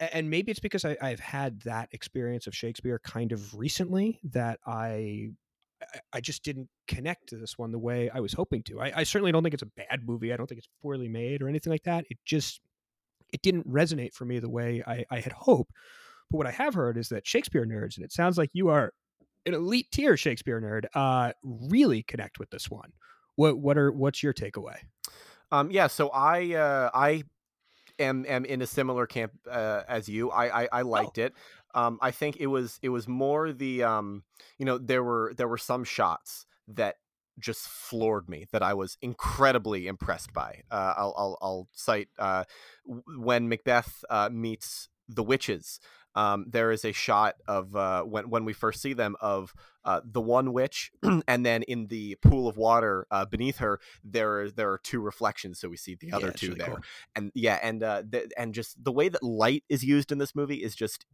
And maybe it's because I, I've had that experience of Shakespeare kind of recently that I I, just didn't connect to this one the way I was hoping to. I, I certainly don't think it's a bad movie. I don't think it's poorly made or anything like that. It just it didn't resonate for me the way I, I had hoped. But what I have heard is that Shakespeare nerds, and it sounds like you are an elite tier Shakespeare nerd, uh, really connect with this one. What what are what's your takeaway? Um, yeah, so I uh, I am am in a similar camp uh, as you. I I, I Oh. liked it. Um, I think it was it was more the um, you know there were there were some shots that just floored me that I was incredibly impressed by. Uh, I'll, I'll I'll cite uh, when Macbeth uh, meets the witches. Um, there is a shot of uh, when when we first see them of uh, the one witch, and then in the pool of water uh, beneath her, there there are two reflections, so we see the other Yeah, two really there, cool. and yeah, and uh, th- and just the way that light is used in this movie is just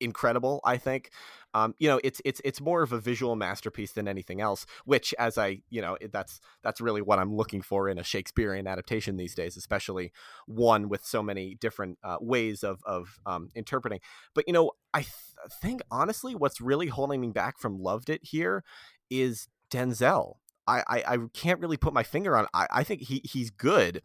incredible i think. Um you know it's it's it's more of a visual masterpiece than anything else which as i you know that's that's really what i'm looking for in a shakespearean adaptation these days especially one with so many different uh, ways of of um, interpreting. But you know i th- think honestly what's really holding me back from loved it here is denzel I, I, I can't really put my finger on. I, I think he he's good,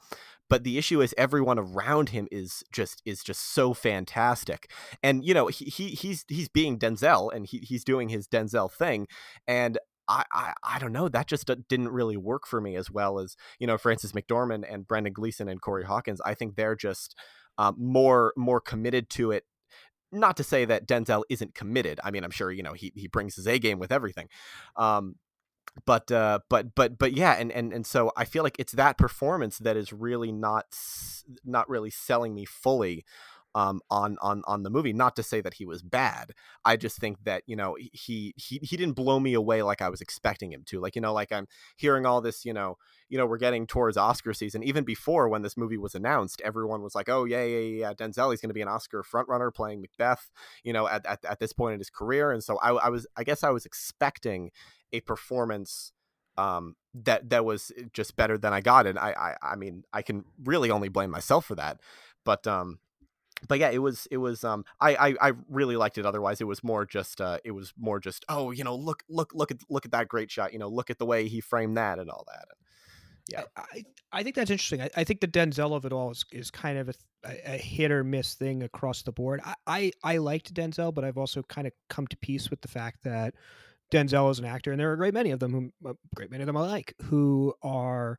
but the issue is everyone around him is just is just so fantastic and you know he, he he's he's being denzel and he, he's doing his denzel thing and I, I i don't know that just didn't really work for me as well as you know frances mcdormand and brendan gleeson and corey hawkins i think they're just um, more more committed to it not to say that denzel isn't committed i mean i'm sure you know he, he brings his a game with everything um, but uh but but but yeah and and and so i feel like it's that performance that is really not not really selling me fully um on on on the movie. Not to say that he was bad. I just think that you know he he he didn't blow me away like i was expecting him to. Like you know like i'm hearing all this you know you know we're getting towards oscar season. Even before when this movie was announced everyone was like oh yeah yeah yeah, denzel he's going to be an oscar frontrunner playing macbeth you know at, at, at this point in his career. And so I, I was i guess i was expecting a performance um, that that was just better than I got, and I, I I mean I can really only blame myself for that, but um, but yeah, it was it was um I, I I really liked it. Otherwise, it was more just uh it was more just oh you know look look look at look at that great shot you know look at the way he framed that and all that. Yeah. I, I, think that's interesting. I, I think the Denzel of it all is, is kind of a, a, a hit or miss thing across the board. I, I, I liked Denzel, but I've also kind of come to peace with the fact that Denzel is an actor, and there are a great many of them, who, a great many of them I like, who are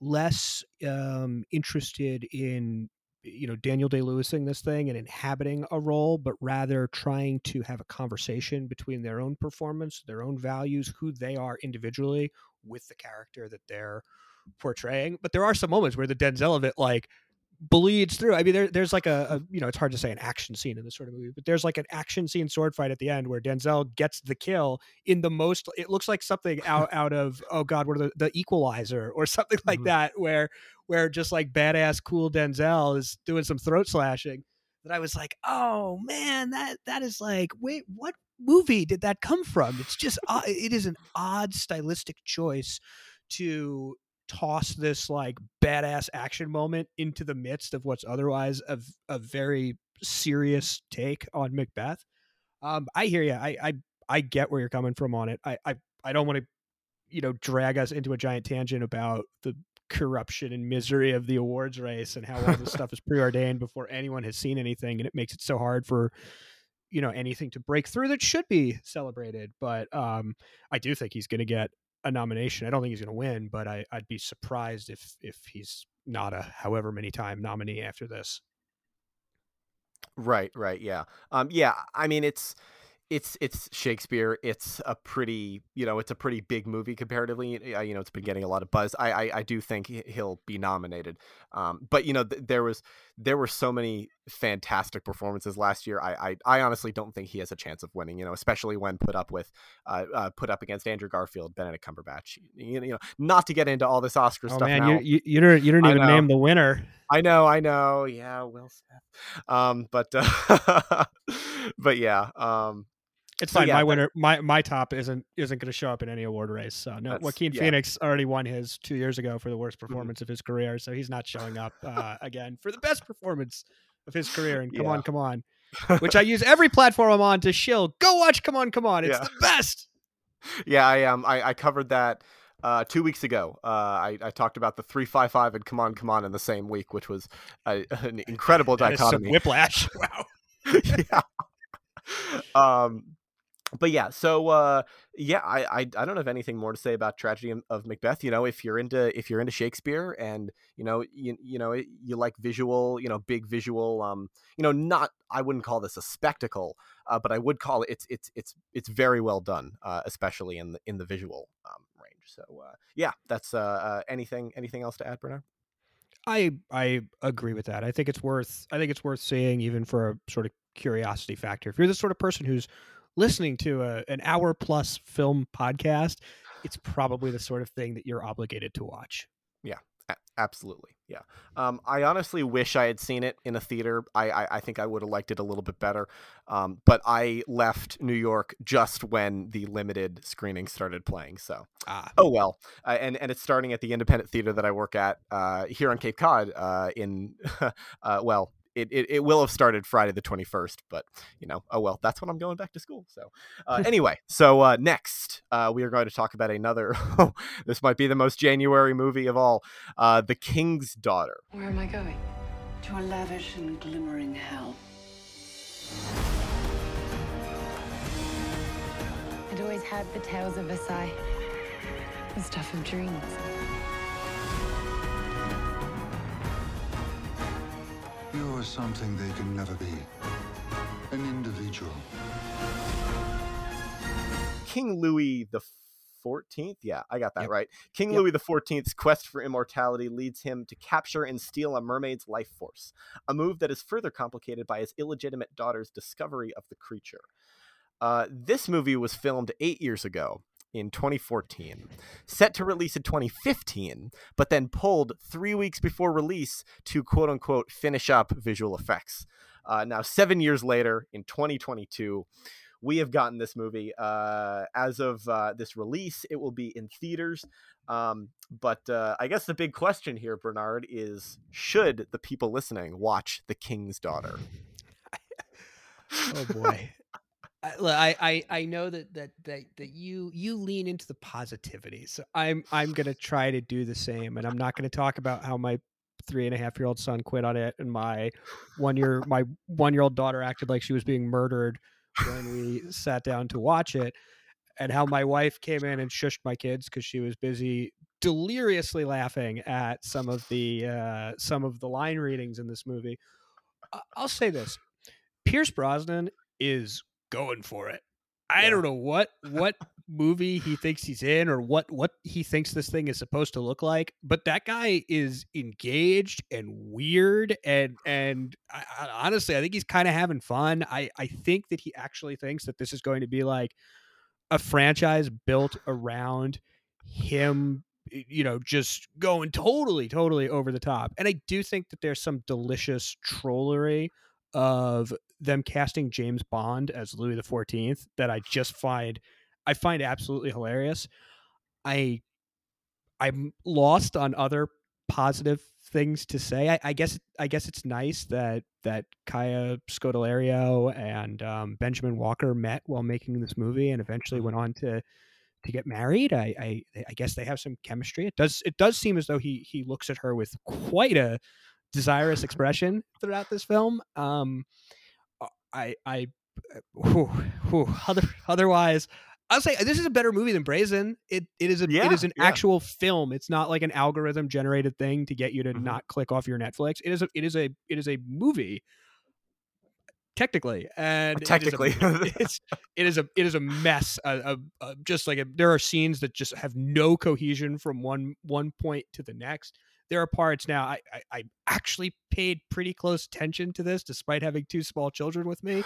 less um, interested in you know Daniel Day Lewising this thing and inhabiting a role, but rather trying to have a conversation between their own performance, their own values, who they are individually with the character that they're portraying. But there are some moments where the Denzel of it like bleeds through. I mean, there, there's like a, a, you know, it's hard to say an action scene in this sort of movie, but there's like an action scene sword fight at the end where Denzel gets the kill in the most. It looks like something out out of oh god, what are the the Equalizer or something like Mhm. that, where where just like badass cool Denzel is doing some throat slashing. That I was like, oh man, that that is like, wait, what movie did that come from? It's just odd- it is an odd stylistic choice to toss this like badass action moment into the midst of what's otherwise a, a very serious take on Macbeth. Um, I hear you. I, I I get where you're coming from on it. I I, I don't want to, you know, drag us into a giant tangent about the corruption and misery of the awards race and how all this stuff is preordained before anyone has seen anything, and it makes it so hard for you know anything to break through that should be celebrated. But um, I do think he's going to get a nomination. I don't think he's going to win, but I, I'd be surprised if if he's not a however many time nominee after this. Right, right, yeah. Um yeah, I mean it's it's it's Shakespeare. It's a pretty, you know, it's a pretty big movie comparatively. Uh, you know, it's been getting a lot of buzz. I I, I do think he- he'll be nominated. Um, but you know, th- there was there were so many fantastic performances last year. I, I I honestly don't think he has a chance of winning. You know, especially when put up with uh, uh put up against Andrew Garfield, Benedict Cumberbatch. You, you know, not to get into all this Oscar Oh stuff man, now. you, you you don't you don't even name the winner. I know, I know. Yeah, Will Smith. Um, but uh, but yeah. Um, It's So, fine. yeah, my winner, my my top isn't isn't going to show up in any award race. So no, Joaquin yeah. Phoenix already won his two years ago for the worst Mm-hmm. performance of his career, so he's not showing up uh, again for the best performance of his career. And come Yeah. on, come on, which I use every platform I'm on to shill. Go watch. Come on, come on. It's the best. yeah, I um I, I covered that uh, two weeks ago. Uh, I, I talked about the three five five and come on come on in the same week, which was a, an incredible dichotomy. whiplash. Wow. yeah. Um, but yeah, so uh, yeah, I, I I don't have anything more to say about tragedy of Macbeth. You know, if you're into if you're into Shakespeare and you know you you know you like visual, you know, big visual, um, you know, not I wouldn't call this a spectacle, uh, but I would call it it's it's it's it's very well done, uh, especially in the in the visual um, range. So uh, yeah, that's uh, uh, anything anything else to add, Bernard? I I agree with that. I think it's worth I think it's worth seeing even for a sort of curiosity factor. If you're the sort of person who's listening to a, an hour plus film podcast, it's probably the sort of thing that you're obligated to watch. Yeah, absolutely. Yeah. Um, I honestly wish I had seen it in a theater. I, I, I think I would have liked it a little bit better. Um, but I left New York just when the limited screening started playing. So, ah. oh well. Uh, and, and it's starting at the independent theater that I work at uh, here on Cape Cod uh, in, uh, well, it, it, it, will have started Friday the 21st, but you know, oh well, that's when I'm going back to school. So, uh, anyway, so uh, next uh, we are going to talk about another. this might be the most January movie of all uh, The King's Daughter. Where am I going? To a lavish and glimmering hell. I'd always had the tales of Versailles, the stuff of dreams. You're something they can never be. An individual. King Louis the 14th? Yeah, I got that yep. right. King yep. Louis the 14th's quest for immortality leads him to capture and steal a mermaid's life force, a move that is further complicated by his illegitimate daughter's discovery of the creature. Uh, this movie was filmed eight years ago in 2014, set to release in 2015, but then pulled three weeks before release to quote unquote finish up visual effects. Uh, now, seven years later, in 2022, we have gotten this movie. Uh, as of uh, this release, it will be in theaters. Um, but uh, I guess the big question here, Bernard, is should the people listening watch The King's Daughter? oh boy. I, I I know that that that that you you lean into the positivity, so I'm I'm gonna try to do the same, and I'm not gonna talk about how my three and a half year old son quit on it, and my one year my one year old daughter acted like she was being murdered when we sat down to watch it, and how my wife came in and shushed my kids because she was busy deliriously laughing at some of the uh, some of the line readings in this movie. I'll say this: Pierce Brosnan is going for it. I yeah. don't know what what movie he thinks he's in or what what he thinks this thing is supposed to look like, but that guy is engaged and weird and and I, I, honestly, I think he's kind of having fun. I I think that he actually thinks that this is going to be like a franchise built around him you know just going totally totally over the top and i do think that there's some delicious trollery of them casting James Bond as Louis the Fourteenth that I just find I find absolutely hilarious. I I'm lost on other positive things to say. I, I guess I guess it's nice that that Kaya Scodelario and um, Benjamin Walker met while making this movie and eventually went on to to get married. I, I I guess they have some chemistry. It does it does seem as though he he looks at her with quite a desirous expression throughout this film. Um, uh, I, I, uh, whew, whew, other, otherwise, I'll say this is a better movie than Brazen. It it is a yeah, it is an yeah. actual film. It's not like an algorithm generated thing to get you to mm-hmm. not click off your Netflix. It is a it is a it is a movie technically and technically it is a, it's it is a it is a mess uh, uh, just like a, there are scenes that just have no cohesion from one one point to the next there are parts now I, I, I actually paid pretty close attention to this despite having two small children with me.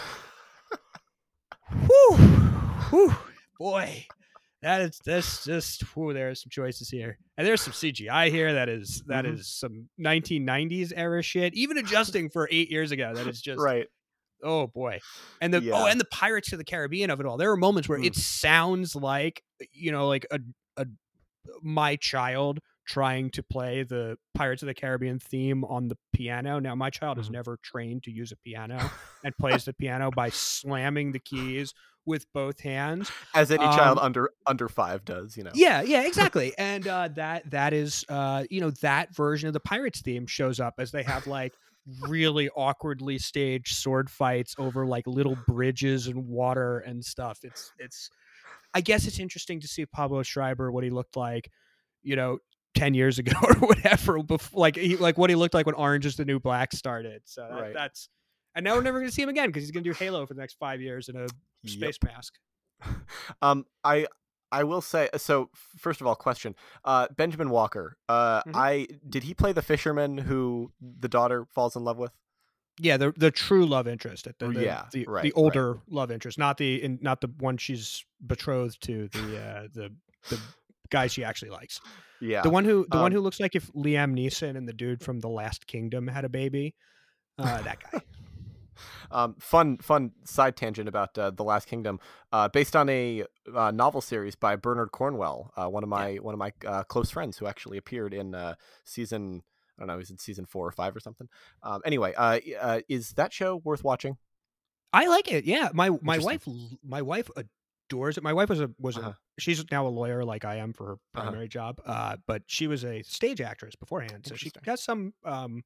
whew, whew, boy, that is that's just whew, there are some choices here, and there's some CGI here that is that mm-hmm. is some 1990s era shit. Even adjusting for eight years ago, that is just right. Oh boy, and the oh, yeah. oh, and the Pirates of the Caribbean of it all. There are moments where mm. it sounds like you know, like a a my child trying to play the Pirates of the Caribbean theme on the piano. Now, my child is mm-hmm. never trained to use a piano and plays the piano by slamming the keys with both hands, as any um, child under under five does. You know. Yeah, yeah, exactly. and uh, that that is uh, you know that version of the pirates theme shows up as they have like really awkwardly staged sword fights over like little bridges and water and stuff. It's it's I guess it's interesting to see Pablo Schreiber what he looked like, you know, 10 years ago or whatever before, like he, like what he looked like when Orange is the New Black started. So that, right. that's and now we're never going to see him again because he's going to do Halo for the next 5 years in a space yep. mask. Um I I will say so. First of all, question: uh, Benjamin Walker. Uh, mm-hmm. I did he play the fisherman who the daughter falls in love with? Yeah, the the true love interest, the, the yeah, the, right, the older right. love interest, not the in, not the one she's betrothed to, the uh, the the guy she actually likes. Yeah, the one who the um, one who looks like if Liam Neeson and the dude from The Last Kingdom had a baby. Uh, that guy. Um, fun, fun side tangent about uh, the Last Kingdom, uh, based on a uh, novel series by Bernard Cornwell, uh, one of my yeah. one of my uh, close friends who actually appeared in uh, season. I don't know, he's in season four or five or something. Um, anyway, is that show worth watching? I like it. Yeah, my my wife my wife it. My wife was a was uh-huh. a she's now a lawyer like I am for her uh-huh. primary uh-huh. job. but she was a stage actress beforehand, so she has some um,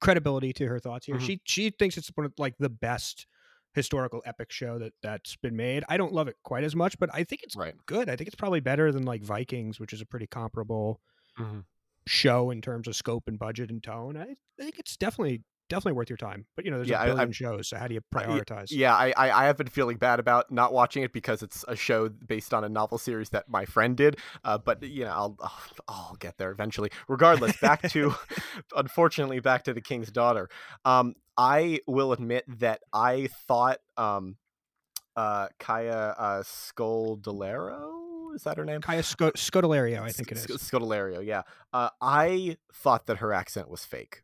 credibility to her thoughts here. Mm-hmm. She she thinks it's one of like the best historical epic show that that's been made. I don't love it quite as much, but I think it's right. good. I think it's probably better than like Vikings, which is a pretty comparable mm-hmm. show in terms of scope and budget and tone. I, I think it's definitely definitely worth your time. But you know, there's yeah, a billion I, shows, so how do you prioritize? Yeah, I, I have been feeling bad about not watching it because it's a show based on a novel series that my friend did. Uh, but you know, I'll, I'll, I'll get there eventually. Regardless, back to unfortunately back to the King's Daughter. Um, I will admit that I thought um, uh, Kaya uh, Scodelario is that her name? Kaya Sc- Scodelario, I think it is. Scodelario, yeah. Uh, I thought that her accent was fake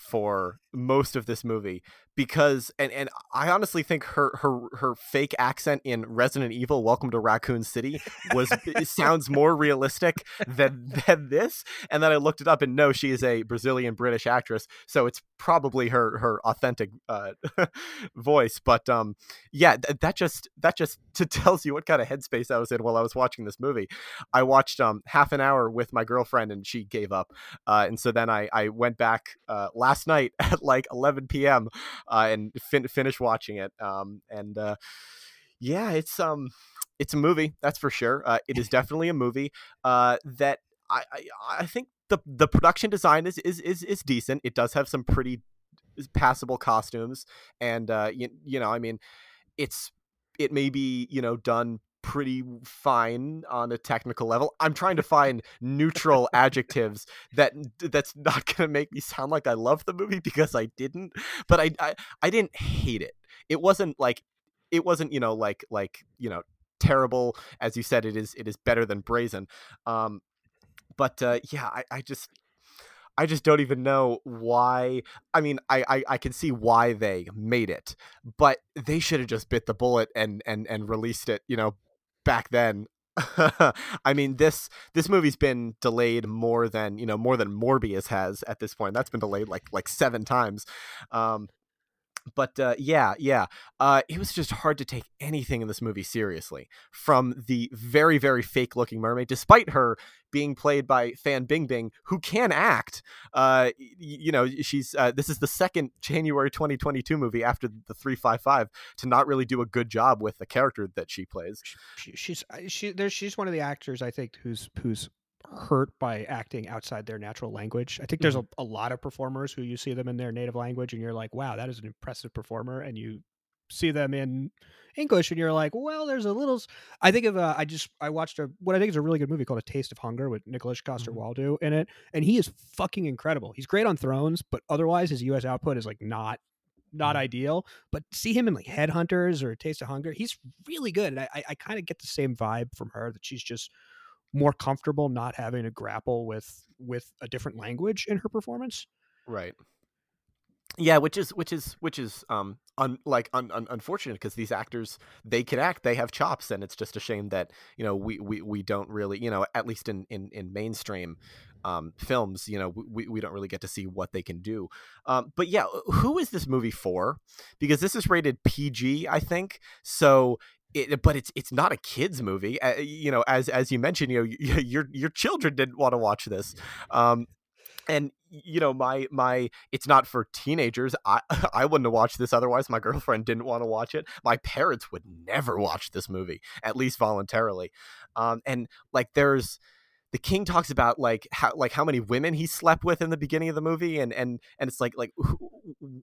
for most of this movie because and and I honestly think her her her fake accent in Resident Evil Welcome to Raccoon City was sounds more realistic than than this. And then I looked it up and no she is a Brazilian British actress. So it's probably her her authentic uh, voice. But um yeah th- that just that just tells you what kind of headspace I was in while I was watching this movie. I watched um half an hour with my girlfriend and she gave up. Uh, and so then I I went back uh, last night at like 11 p.m uh, and fin- finish watching it. Um, and uh, yeah, it's um, it's a movie that's for sure. Uh, it is definitely a movie uh, that I, I, I think the the production design is is is is decent. It does have some pretty passable costumes, and uh, you, you know, I mean, it's it may be you know done pretty fine on a technical level. I'm trying to find neutral adjectives that that's not going to make me sound like I love the movie because I didn't, but I, I I didn't hate it. It wasn't like it wasn't, you know, like like, you know, terrible as you said it is it is better than Brazen. Um but uh yeah, I I just I just don't even know why. I mean, I, I, I can see why they made it, but they should have just bit the bullet and and and released it, you know, back then I mean this this movie's been delayed more than you know more than Morbius has at this point. That's been delayed like like seven times. Um, but uh, yeah, yeah, uh, it was just hard to take anything in this movie seriously. From the very, very fake looking mermaid, despite her being played by Fan Bingbing, who can act. Uh, you know, she's uh, this is the second January 2022 movie after the 355 to not really do a good job with the character that she plays. She, she's she there's she's one of the actors I think who's who's hurt by acting outside their natural language. I think there's mm-hmm. a, a lot of performers who you see them in their native language and you're like, wow, that is an impressive performer. And you see them in English and you're like, well, there's a little. I think of uh, I just I watched a what I think is a really good movie called A Taste of Hunger with Nicholas Coster Waldau mm-hmm. in it, and he is fucking incredible. He's great on Thrones, but otherwise his U.S. output is like not not mm-hmm. ideal. But see him in like Headhunters or Taste of Hunger, he's really good, and I I, I kind of get the same vibe from her that she's just more comfortable not having to grapple with with a different language in her performance. Right. Yeah, which is which is which is um un, like un, un, unfortunate because these actors they can act, they have chops, and it's just a shame that you know we we, we don't really you know at least in in, in mainstream um, films, you know, we, we don't really get to see what they can do. Um, but yeah, who is this movie for? Because this is rated PG, I think. So it, but it's it's not a kids movie. Uh, you know, as as you mentioned, you know, your your children didn't want to watch this. Um, and you know my my it's not for teenagers i i wouldn't have watched this otherwise my girlfriend didn't want to watch it my parents would never watch this movie at least voluntarily um and like there's the king talks about like how like how many women he slept with in the beginning of the movie and and and it's like like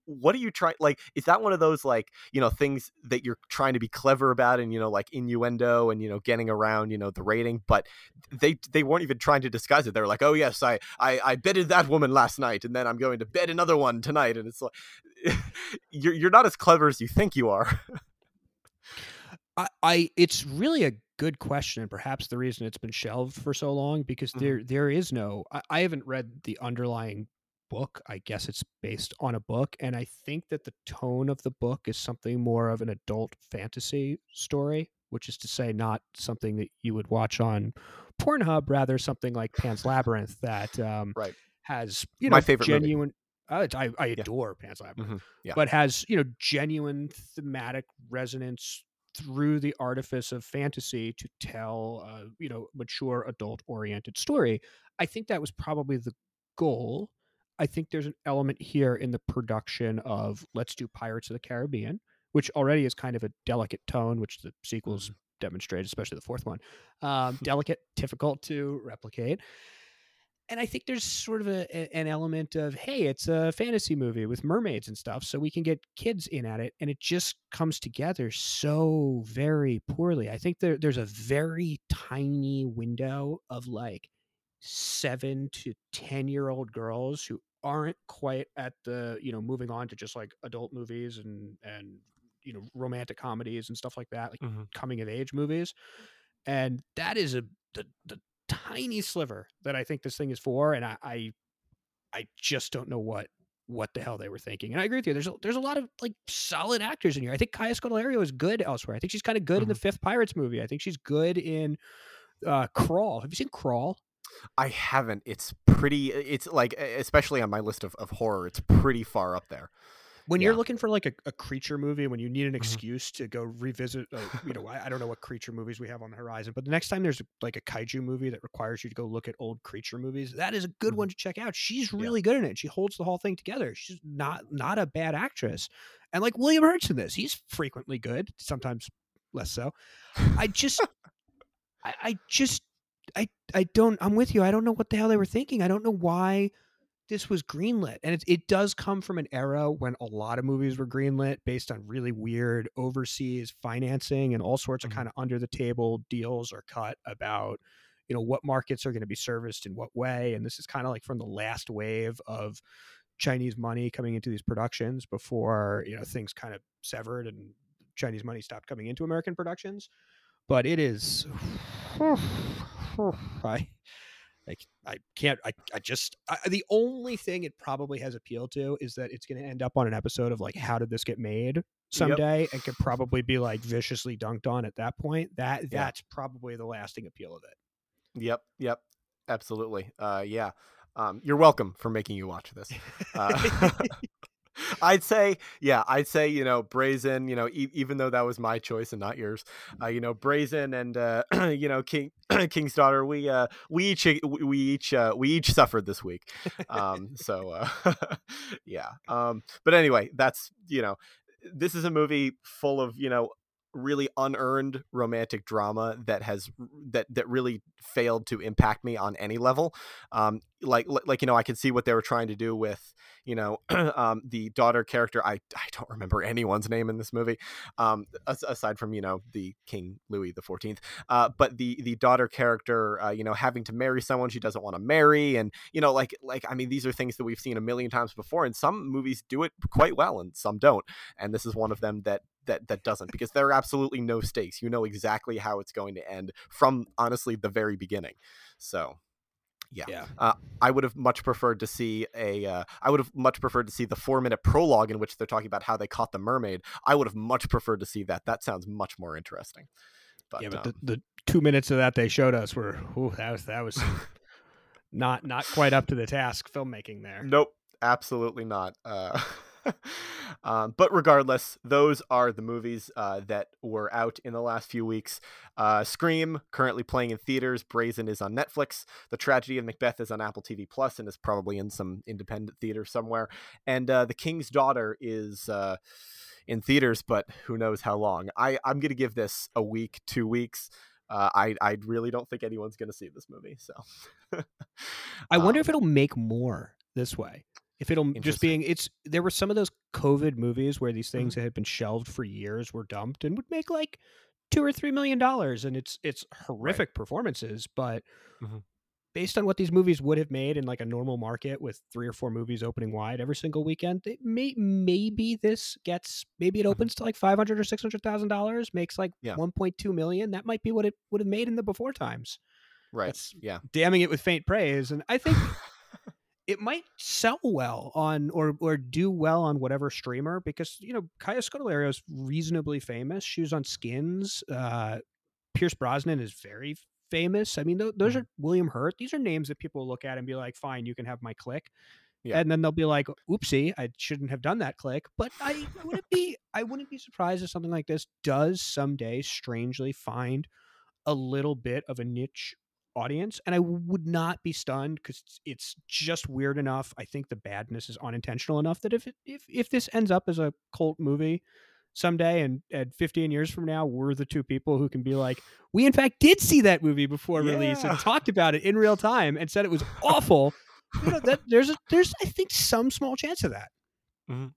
what are you trying like is that one of those like you know things that you're trying to be clever about and you know like innuendo and you know getting around you know the rating but they they weren't even trying to disguise it. They were like oh yes i i i bedded that woman last night and then i'm going to bed another one tonight. And it's like you're you're not as clever as you think you are I, I it's really a good question and perhaps the reason it's been shelved for so long because mm-hmm. there there is no I, I haven't read the underlying book i guess it's based on a book and i think that the tone of the book is something more of an adult fantasy story which is to say not something that you would watch on pornhub rather something like pan's labyrinth that um, right has you know my favorite genuine uh, I, I adore yeah. Pan's Labyrinth, mm-hmm. yeah. but has you know genuine thematic resonance through the artifice of fantasy to tell a you know mature adult oriented story. I think that was probably the goal. I think there's an element here in the production of let's do pirates of the caribbean which already is kind of a delicate tone which the sequels mm-hmm. demonstrate especially the fourth one um, delicate difficult to replicate and I think there's sort of a, a, an element of hey, it's a fantasy movie with mermaids and stuff, so we can get kids in at it, and it just comes together so very poorly. I think there there's a very tiny window of like seven to ten year old girls who aren't quite at the you know moving on to just like adult movies and and you know romantic comedies and stuff like that, like mm-hmm. coming of age movies, and that is a the the tiny sliver that I think this thing is for, and I, I, I just don't know what what the hell they were thinking. And I agree with you. There's a, there's a lot of like solid actors in here. I think Kaya Scodelario is good elsewhere. I think she's kind of good mm-hmm. in the mm-hmm. fifth Pirates movie. I think she's good in uh, Crawl. Have you seen Crawl? I haven't. It's pretty. It's like, especially on my list of, of horror, it's pretty far up there when yeah. you're looking for like a, a, creature movie when you need an mm-hmm. excuse mm-hmm. to go revisit uh, you know I, I, don't know what creature movies we have on the horizon but the next time there's like a kaiju movie that requires you to go look at old creature movies that is a good mm-hmm. one to check out she's really yeah. good in it she holds the whole thing together she's not not a bad actress and like william hurt's in this he's frequently good sometimes less so i just I, I just I I don't I'm with you. I don't know what the hell they were thinking. I don't know why this was greenlit and it, it does come from an era when a lot of movies were greenlit based on really weird overseas financing and all sorts of mm-hmm. kind of under the table deals are cut about you know what markets are going to be serviced in what way and this is kind of like from the last wave of chinese money coming into these productions before you know things kind of severed and chinese money stopped coming into american productions but it is I like I can't. I, I just I, the only thing it probably has appeal to is that it's going to end up on an episode of like how did this get made someday yep. and could probably be like viciously dunked on at that point. That yeah. that's probably the lasting appeal of it. Yep. Yep. Absolutely. Uh, yeah. Um, you're welcome for making you watch this. Uh, I'd say, yeah, I'd say, you know, Brazen, you know, e- even though that was my choice and not yours, uh, you know, Brazen and, uh, you know, King, King's Daughter, we, uh, we each, we each, uh, we each suffered this week. Um, so, uh, yeah. Um, but anyway, that's, you know, this is a movie full of, you know, really unearned romantic drama that has that that really failed to impact me on any level um like like you know i can see what they were trying to do with you know um the daughter character i i don't remember anyone's name in this movie um aside from you know the king louis the 14th uh but the the daughter character uh, you know having to marry someone she doesn't want to marry and you know like like i mean these are things that we've seen a million times before and some movies do it quite well and some don't and this is one of them that that that doesn't because there are absolutely no stakes. You know exactly how it's going to end from honestly the very beginning. So yeah, yeah. Uh, I would have much preferred to see a. Uh, I would have much preferred to see the four minute prologue in which they're talking about how they caught the mermaid. I would have much preferred to see that. That sounds much more interesting. But, yeah, but um, the, the two minutes of that they showed us were ooh, that was that was not not quite up to the task filmmaking there. Nope, absolutely not. Uh, um, but regardless, those are the movies uh, that were out in the last few weeks. Uh, Scream currently playing in theaters. Brazen is on Netflix. The Tragedy of Macbeth is on Apple TV Plus and is probably in some independent theater somewhere. And uh, The King's Daughter is uh, in theaters, but who knows how long. I I'm gonna give this a week, two weeks. Uh, I I really don't think anyone's gonna see this movie. So I wonder Um, if it'll make more this way. If it'll just being it's there were some of those COVID movies where these Mm-hmm. things that had been shelved for years were dumped and would make like two or three million dollars and it's it's horrific performances, but Mhm. based on what these movies would have made in like a normal market with three or four movies opening wide every single weekend, it may maybe this gets maybe it opens to like five hundred or six hundred thousand dollars, makes like Yeah. one point two million. That might be what it would have made in the before times right, That's- yeah, damning it with faint praise and i think it might sell well on or or do well on whatever streamer because you know kaya scodelario is reasonably famous. She was on skins uh pierce brosnan is very famous. I mean th- those Mm-hmm. are william hurt. These are names that people look at and be like fine you can have my click. Yeah. and then they'll be like oopsie i shouldn't have done that click. But i wouldn't be i wouldn't be surprised if something like this does someday strangely find a little bit of a niche audience and i would not be stunned because it's just weird enough. I think the badness is unintentional enough that if it, if if this ends up as a cult movie someday and and 15 years from now we're the two people who can be like we in fact did see that movie before release and talked about it in real time and said it was awful. You know that there's a there's i think some small chance of that. Mm-hmm.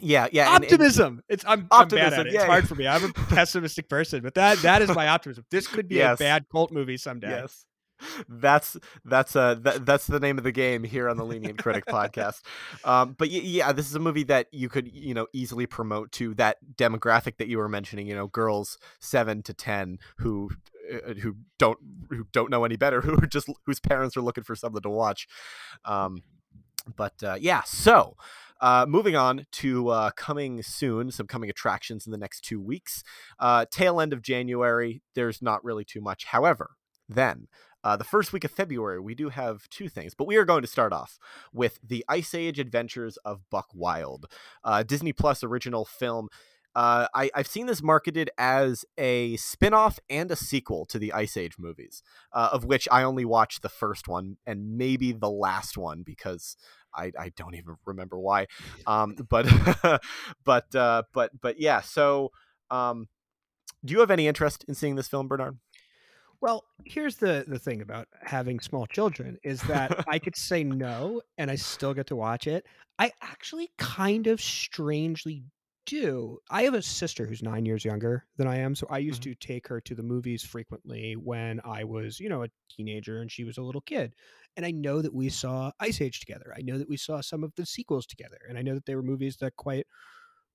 Yeah, yeah. and- and- optimism! It's i'm, I'm bad at it. Yeah. it's hard for me. I'm a pessimistic person but that that is my optimism. This could be Yes. a bad cult movie someday. Yes. That's that's uh that, that's the name of the game here on the Lenient Critic podcast. Um, but yeah, this is a movie that you could you know easily promote to that demographic that you were mentioning. You know, girls seven to ten who uh, who don't who don't know any better, who are just whose parents are looking for something to watch. Um, but uh, yeah, so. Uh, moving on to uh, coming soon, some coming attractions in the next two weeks. Uh, tail end of January, there's not really too much. However, then uh, the first week of February, we do have two things, but we are going to start off with the Ice Age Adventures of Buck Wild, uh, Disney Plus original film. Uh, I, I've seen this marketed as a spin off and a sequel to the Ice Age movies, uh, of which I only watched the first one and maybe the last one because I, I don't even remember why. Um, but but uh, but but yeah. So, um, do you have any interest in seeing this film, Bernard? Well, here's the the thing about having small children is that I could say no and I still get to watch it. I actually kind of strangely do. I have a sister who's 9 years younger than I am, so I used mm-hmm. to take her to the movies frequently when I was, you know, a teenager and she was a little kid. And I know that we saw Ice Age together. I know that we saw some of the sequels together, and I know that they were movies that quite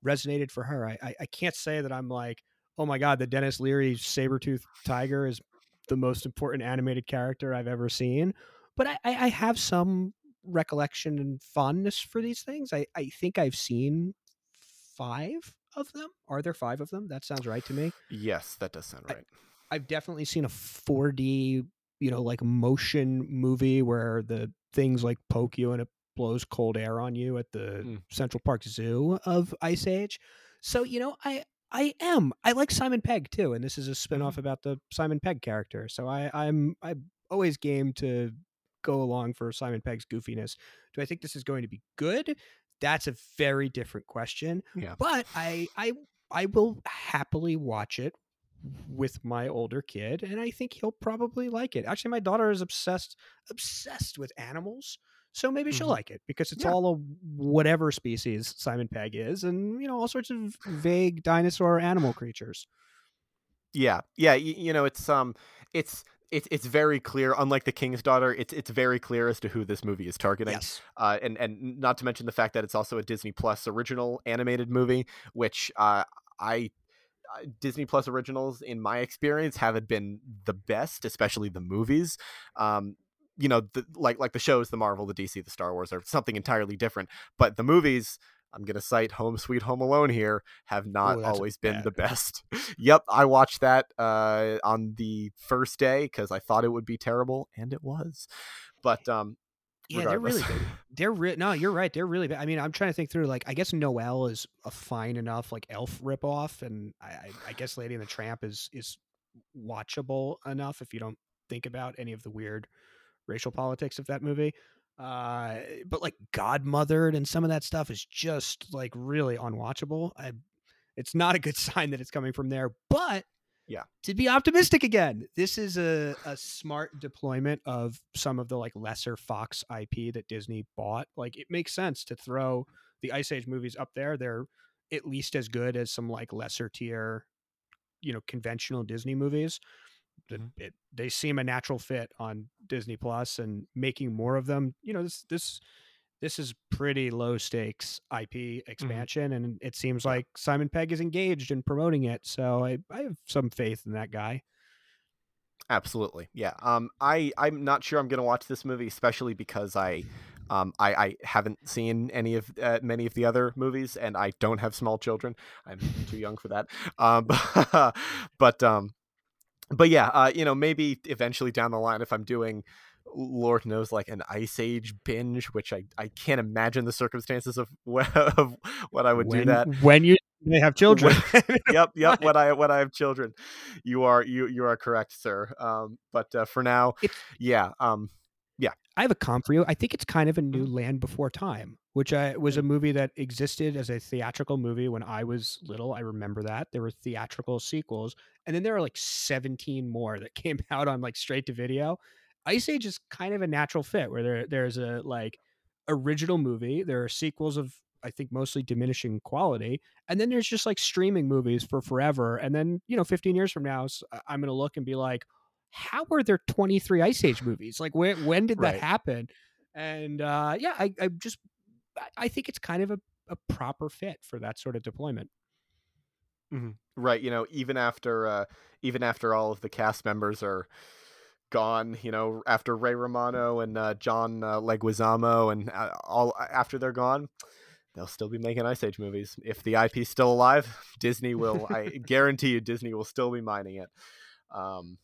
resonated for her. I I, I can't say that I'm like, oh my god, the Denis Leary Sabretooth tiger is the most important animated character I've ever seen. But I, I, I have some recollection and fondness for these things. I, I think I've seen five of them. Are there five of them? That sounds right to me. Yes, that does sound I- right. I've definitely seen a 4D, you know, like motion movie where the things like poke you and it blows cold air on you at the Mm. Central Park Zoo of Ice Age. So, you know, I I am. I like Simon Pegg too, and this is a mm-hmm. spin-off about the Simon Pegg character. So I I'm I'm always game to go along for Simon Pegg's goofiness. Do I think this is going to be good? That's a very different question. Yeah. But I I I will happily watch it with my older kid and I think he'll probably like it. Actually my daughter is obsessed obsessed with animals. So maybe she'll Mhm. like it because it's Yeah. all a whatever species Simon Pegg is and you know all sorts of vague dinosaur animal creatures. Yeah, yeah. You, you know, it's um, it's it's it's very clear. Unlike the King's Daughter, it's it's very clear as to who this movie is targeting. Yes. Uh, and and not to mention the fact that it's also a Disney Plus original animated movie, which uh, I uh, Disney Plus originals, in my experience, haven't been the best, especially the movies. Um, you know, the, like like the shows, the Marvel, the DC, the Star Wars are something entirely different. But the movies, I'm gonna cite Home Sweet Home Alone here, have not Ooh, always been bad. the best. yep, I watched that uh, on the first day because I thought it would be terrible, and it was. But um, Yeah, they're really good. They're re- no, you're right. They're really bad. I mean, I'm trying to think through. Like, I guess Noelle is a fine enough like elf ripoff, and I, I, I guess Lady and the Tramp is is watchable enough if you don't think about any of the weird racial politics of that movie. Uh, but like Godmothered and some of that stuff is just like really unwatchable. I, it's not a good sign that it's coming from there. But yeah, to be optimistic again, this is a, a smart deployment of some of the like lesser Fox IP that Disney bought. Like it makes sense to throw the Ice Age movies up there. They're at least as good as some like lesser tier, you know, conventional Disney movies. Mm-hmm. It, they seem a natural fit on Disney Plus and making more of them. You know, this this this is pretty low stakes IP mm-hmm. expansion, mm-hmm. and it seems like Simon Pegg is engaged in promoting it. So I, I have some faith in that guy. Absolutely, yeah. Um, I I'm not sure I'm gonna watch this movie, especially because I, um, I I haven't seen any of uh, many of the other movies, and I don't have small children. I'm too young for that. Um, but um, but yeah, uh, you know, maybe eventually down the line, if I'm doing, Lord knows, like an Ice Age binge, which I, I can't imagine the circumstances of, of what I would when, do that when you may have children. When, yep, yep. When I when I have children, you are you you are correct, sir. Um, but uh, for now, it's, yeah, um, yeah. I have a comp for you. I think it's kind of a new mm-hmm. Land Before Time which I, was a mm. movie that existed as a theatrical movie when I was little. I remember that there were theatrical sequels, and then there are like 17 more that came out on like straight to video. Ice Age is kind of a natural fit where there there's a like original movie. There are sequels of I think mostly diminishing quality, and then there's just like streaming movies for forever. And then you know, 15 years from now, I'm gonna look and be like, how were there 23 Ice Age movies? Like when when did right. that happen? And uh, yeah, I, I just I think it's kind of a, a proper fit for that sort of deployment. Mm-hmm. Right. You know, even after uh, even after all of the cast members are gone, you know, after Ray Romano and uh, John uh, Leguizamo and uh, all after they're gone, they'll still be making Ice Age movies. If the IP's still alive, Disney will. I guarantee you, Disney will still be mining it. Um,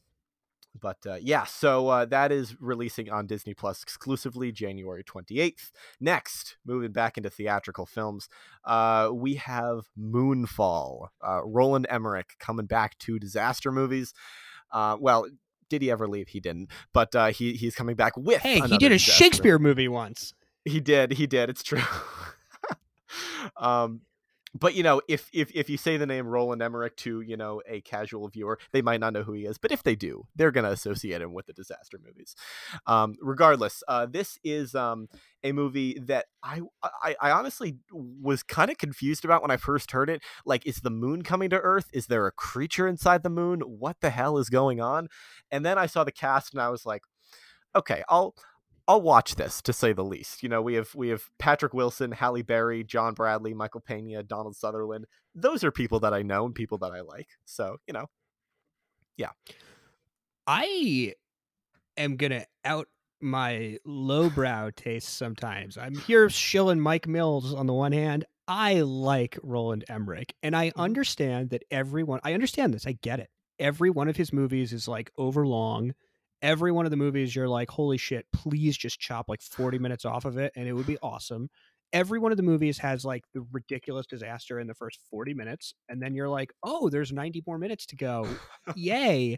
but uh, yeah, so uh, that is releasing on Disney Plus exclusively January 28th. Next, moving back into theatrical films, uh, we have Moonfall. Uh, Roland Emmerich coming back to disaster movies. Uh, well, did he ever leave? He didn't, but uh, he he's coming back with. Hey, he did a Shakespeare movie once. He did. He did. It's true. um, but you know, if if if you say the name Roland Emmerich to you know a casual viewer, they might not know who he is. But if they do, they're gonna associate him with the disaster movies. Um, regardless, uh, this is um, a movie that I, I I honestly was kind of confused about when I first heard it. Like, is the moon coming to Earth? Is there a creature inside the moon? What the hell is going on? And then I saw the cast, and I was like, okay, I'll I'll watch this to say the least. You know, we have we have Patrick Wilson, Halle Berry, John Bradley, Michael Pena, Donald Sutherland. Those are people that I know and people that I like. So, you know. Yeah. I am gonna out my lowbrow taste sometimes. I'm here shilling Mike Mills on the one hand. I like Roland Emmerich, and I mm-hmm. understand that everyone I understand this, I get it. Every one of his movies is like overlong every one of the movies you're like holy shit please just chop like 40 minutes off of it and it would be awesome every one of the movies has like the ridiculous disaster in the first 40 minutes and then you're like oh there's 90 more minutes to go yay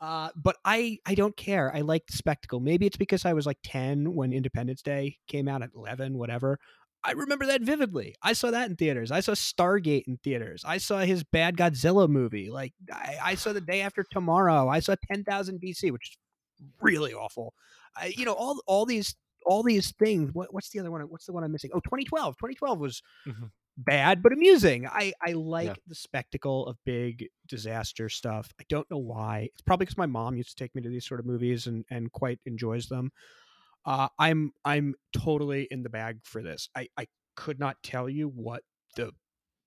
uh, but I I don't care. I like the spectacle. Maybe it's because I was like 10 when Independence Day came out at 11, whatever. I remember that vividly. I saw that in theaters. I saw Stargate in theaters. I saw his bad Godzilla movie. Like I, I saw the day after tomorrow. I saw 10,000 BC, which is really awful. I, you know, all all these all these things. What, what's the other one? What's the one I'm missing? Oh, 2012. 2012 was mm-hmm. bad but amusing. I I like yeah. the spectacle of big disaster stuff. I don't know why. It's probably because my mom used to take me to these sort of movies and and quite enjoys them. Uh, I'm I'm totally in the bag for this. I I could not tell you what the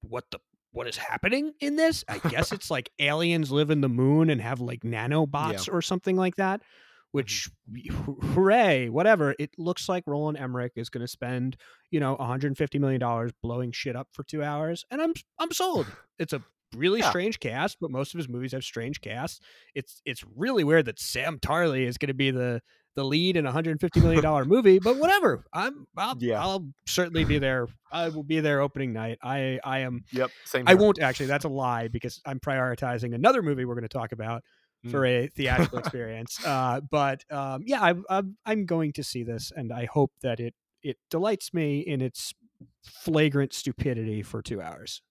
what the what is happening in this. I guess it's like aliens live in the moon and have like nanobots yeah. or something like that. Mm-hmm. Which, hooray, whatever. It looks like Roland Emmerich is going to spend, you know, 150 million dollars blowing shit up for two hours, and I'm I'm sold. It's a really yeah. strange cast, but most of his movies have strange casts. It's it's really weird that Sam Tarly is going to be the the lead in a hundred fifty million dollar movie, but whatever. I'm I'll, Yeah. I'll certainly be there. I will be there opening night. I I am. Yep. Same. I here. won't actually. That's a lie because I'm prioritizing another movie we're going to talk about for a theatrical experience. Uh, but um, yeah, I, I'm I'm going to see this, and I hope that it it delights me in its flagrant stupidity for two hours.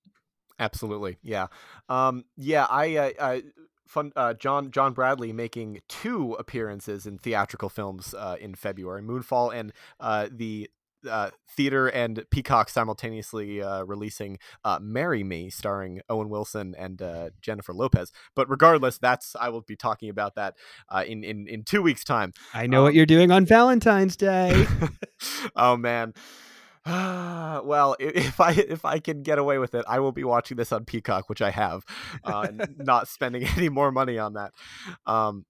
Absolutely, yeah, um, yeah. I, uh, I fun. Uh, John John Bradley making two appearances in theatrical films uh, in February: Moonfall and uh, the uh, theater and Peacock simultaneously uh, releasing uh, "Marry Me," starring Owen Wilson and uh, Jennifer Lopez. But regardless, that's I will be talking about that uh, in in in two weeks' time. I know what you're doing on Valentine's Day. oh man. well, if I if I can get away with it, I will be watching this on Peacock, which I have, uh, not spending any more money on that. Um,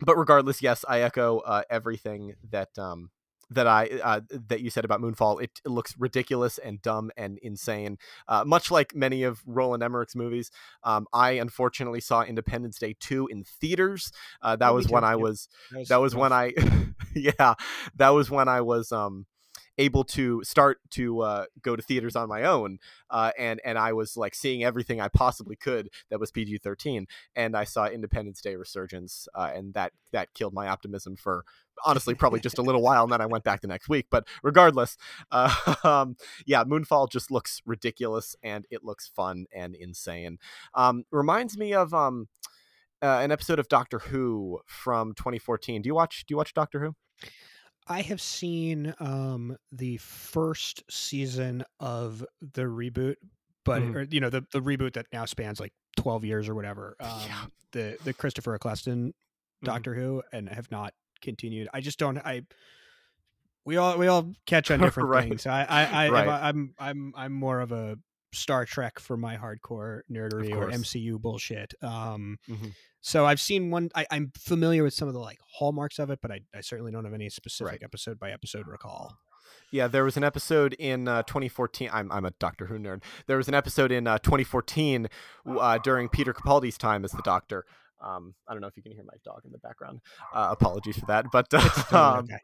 but regardless, yes, I echo uh, everything that um, that I uh, that you said about Moonfall. It, it looks ridiculous and dumb and insane, uh, much like many of Roland Emmerich's movies. Um, I unfortunately saw Independence Day two in theaters. Uh, that Oh, me was too. when I was That was that was when I yeah that was when I was um able to start to uh, go to theaters on my own uh, and and I was like seeing everything I possibly could that was PG thirteen and I saw Independence Day Resurgence uh, and that that killed my optimism for honestly probably just a little while and then I went back the next week but regardless um, yeah Moonfall just looks ridiculous and it looks fun and insane. Um, reminds me of um, uh, an episode of Doctor Who from 2014 do you watch do you watch Doctor Who I have seen um, the first season of the reboot, but Mhm. or, you know the the reboot that now spans like twelve years or whatever. Um, The the Christopher Eccleston Doctor Who, and have not continued. I just don't. I we all we all catch on different Right. things. I I, I Right. I'm I'm I'm more of a Star Trek for my hardcore nerdery or. MCU bullshit. Um, Mhm. so I've seen one. I, I'm familiar with some of the like hallmarks of it, but I, I certainly don't have any specific Right. episode by episode recall. Yeah, there was an episode in uh, 2014. I'm, I'm a Doctor Who nerd. There was an episode in uh, 2014 uh, during Peter Capaldi's time as the Doctor. Um, I don't know if you can hear my dog in the background. Uh, apologies for that, but um, okay.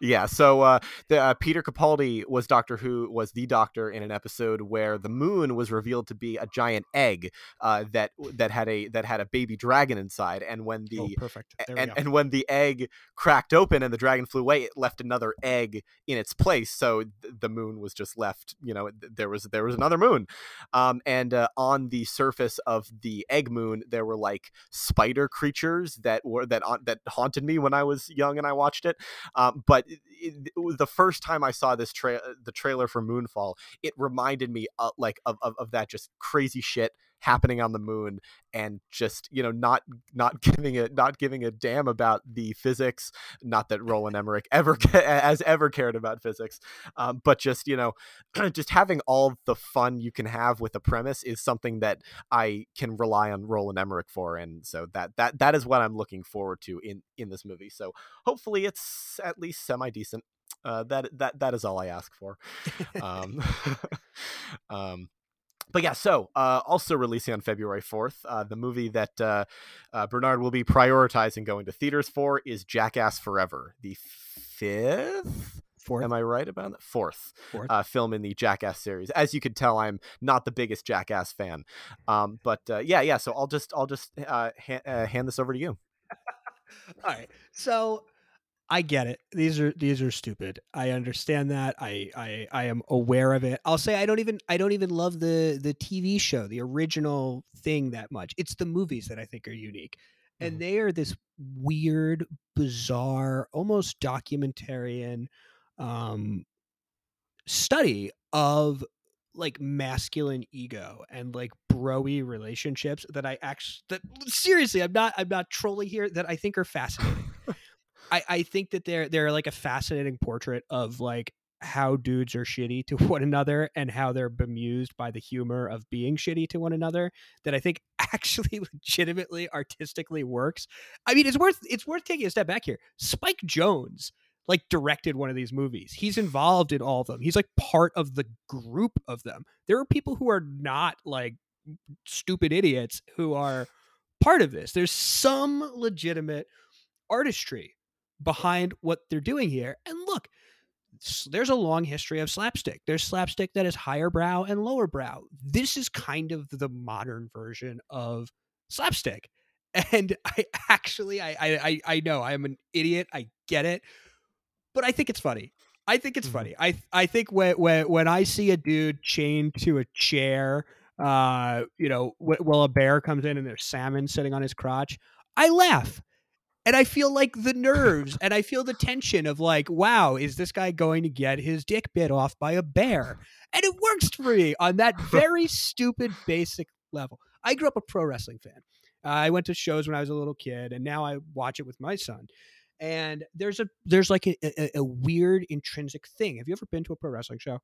Yeah. So uh, the, uh, Peter Capaldi was Doctor Who was the Doctor in an episode where the moon was revealed to be a giant egg uh, that that had a that had a baby dragon inside, and when the oh, perfect. There we and, go. and when the egg cracked open and the dragon flew away, it left another egg in its place. So th- the moon was just left. You know, th- there was there was another moon, um, and uh, on the surface of the egg moon, there were like spider creatures that were that on, that haunted me when I was young and I watched it. Um, but it, it, the first time I saw this tra- the trailer for Moonfall, it reminded me uh, like of, of of that just crazy shit happening on the moon and just you know not not giving it not giving a damn about the physics not that roland emmerich ever has ever cared about physics um, but just you know just having all the fun you can have with a premise is something that i can rely on roland emmerich for and so that that that is what i'm looking forward to in in this movie so hopefully it's at least semi decent uh, that that that is all i ask for um, um but yeah, so uh, also releasing on February 4th, uh, the movie that uh, uh, Bernard will be prioritizing going to theaters for is Jackass Forever, the fifth. Fourth. Am I right about that? Fourth, Fourth. Uh, film in the Jackass series. As you could tell, I'm not the biggest Jackass fan, um, but uh, yeah, yeah. So I'll just I'll just uh, ha- uh, hand this over to you. All right. So I get it. These are these are stupid. I understand that. I I I am aware of it. I'll say I don't even I don't even love the the TV show, the original thing that much. It's the movies that I think are unique. And they are this weird, bizarre, almost documentarian um study of like masculine ego and like broy relationships that I actually that seriously I'm not I'm not trolling here that I think are fascinating. I, I think that they're they're like a fascinating portrait of like how dudes are shitty to one another and how they're bemused by the humor of being shitty to one another that I think actually legitimately artistically works. I mean it's worth it's worth taking a step back here. Spike Jonze like directed one of these movies. He's involved in all of them. He's like part of the group of them. There are people who are not like stupid idiots who are part of this. There's some legitimate artistry behind what they're doing here. And look, there's a long history of slapstick. There's slapstick that is higher brow and lower brow. This is kind of the modern version of slapstick. And I actually, I, I, I know I am an idiot. I get it, but I think it's funny. I think it's mm-hmm. funny. I, I think when, when, when I see a dude chained to a chair, uh, you know, while a bear comes in and there's salmon sitting on his crotch, I laugh and I feel like the nerves and I feel the tension of like, wow, is this guy going to get his dick bit off by a bear? And it works for me on that very stupid basic level. I grew up a pro wrestling fan. Uh, I went to shows when I was a little kid, and now I watch it with my son. And there's a there's like a, a, a weird intrinsic thing. Have you ever been to a pro wrestling show?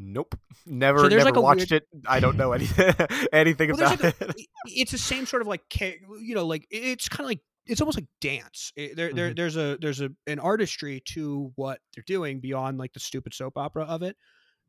Nope, never, so never like watched weird... it. I don't know anything, anything well, about like a, it. It's the same sort of like, you know, like it's kind of like it's almost like dance. It, there, mm-hmm. there, there's a there's a an artistry to what they're doing beyond like the stupid soap opera of it.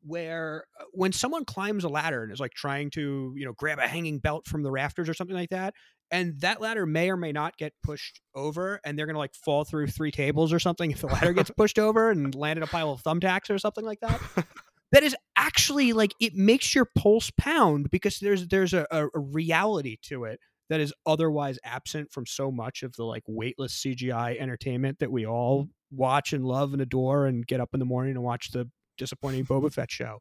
Where uh, when someone climbs a ladder and is like trying to you know grab a hanging belt from the rafters or something like that, and that ladder may or may not get pushed over, and they're gonna like fall through three tables or something if the ladder gets pushed over and land in a pile of thumbtacks or something like that. that is actually like it makes your pulse pound because there's there's a, a reality to it that is otherwise absent from so much of the like weightless CGI entertainment that we all watch and love and adore and get up in the morning and watch the disappointing Boba Fett show.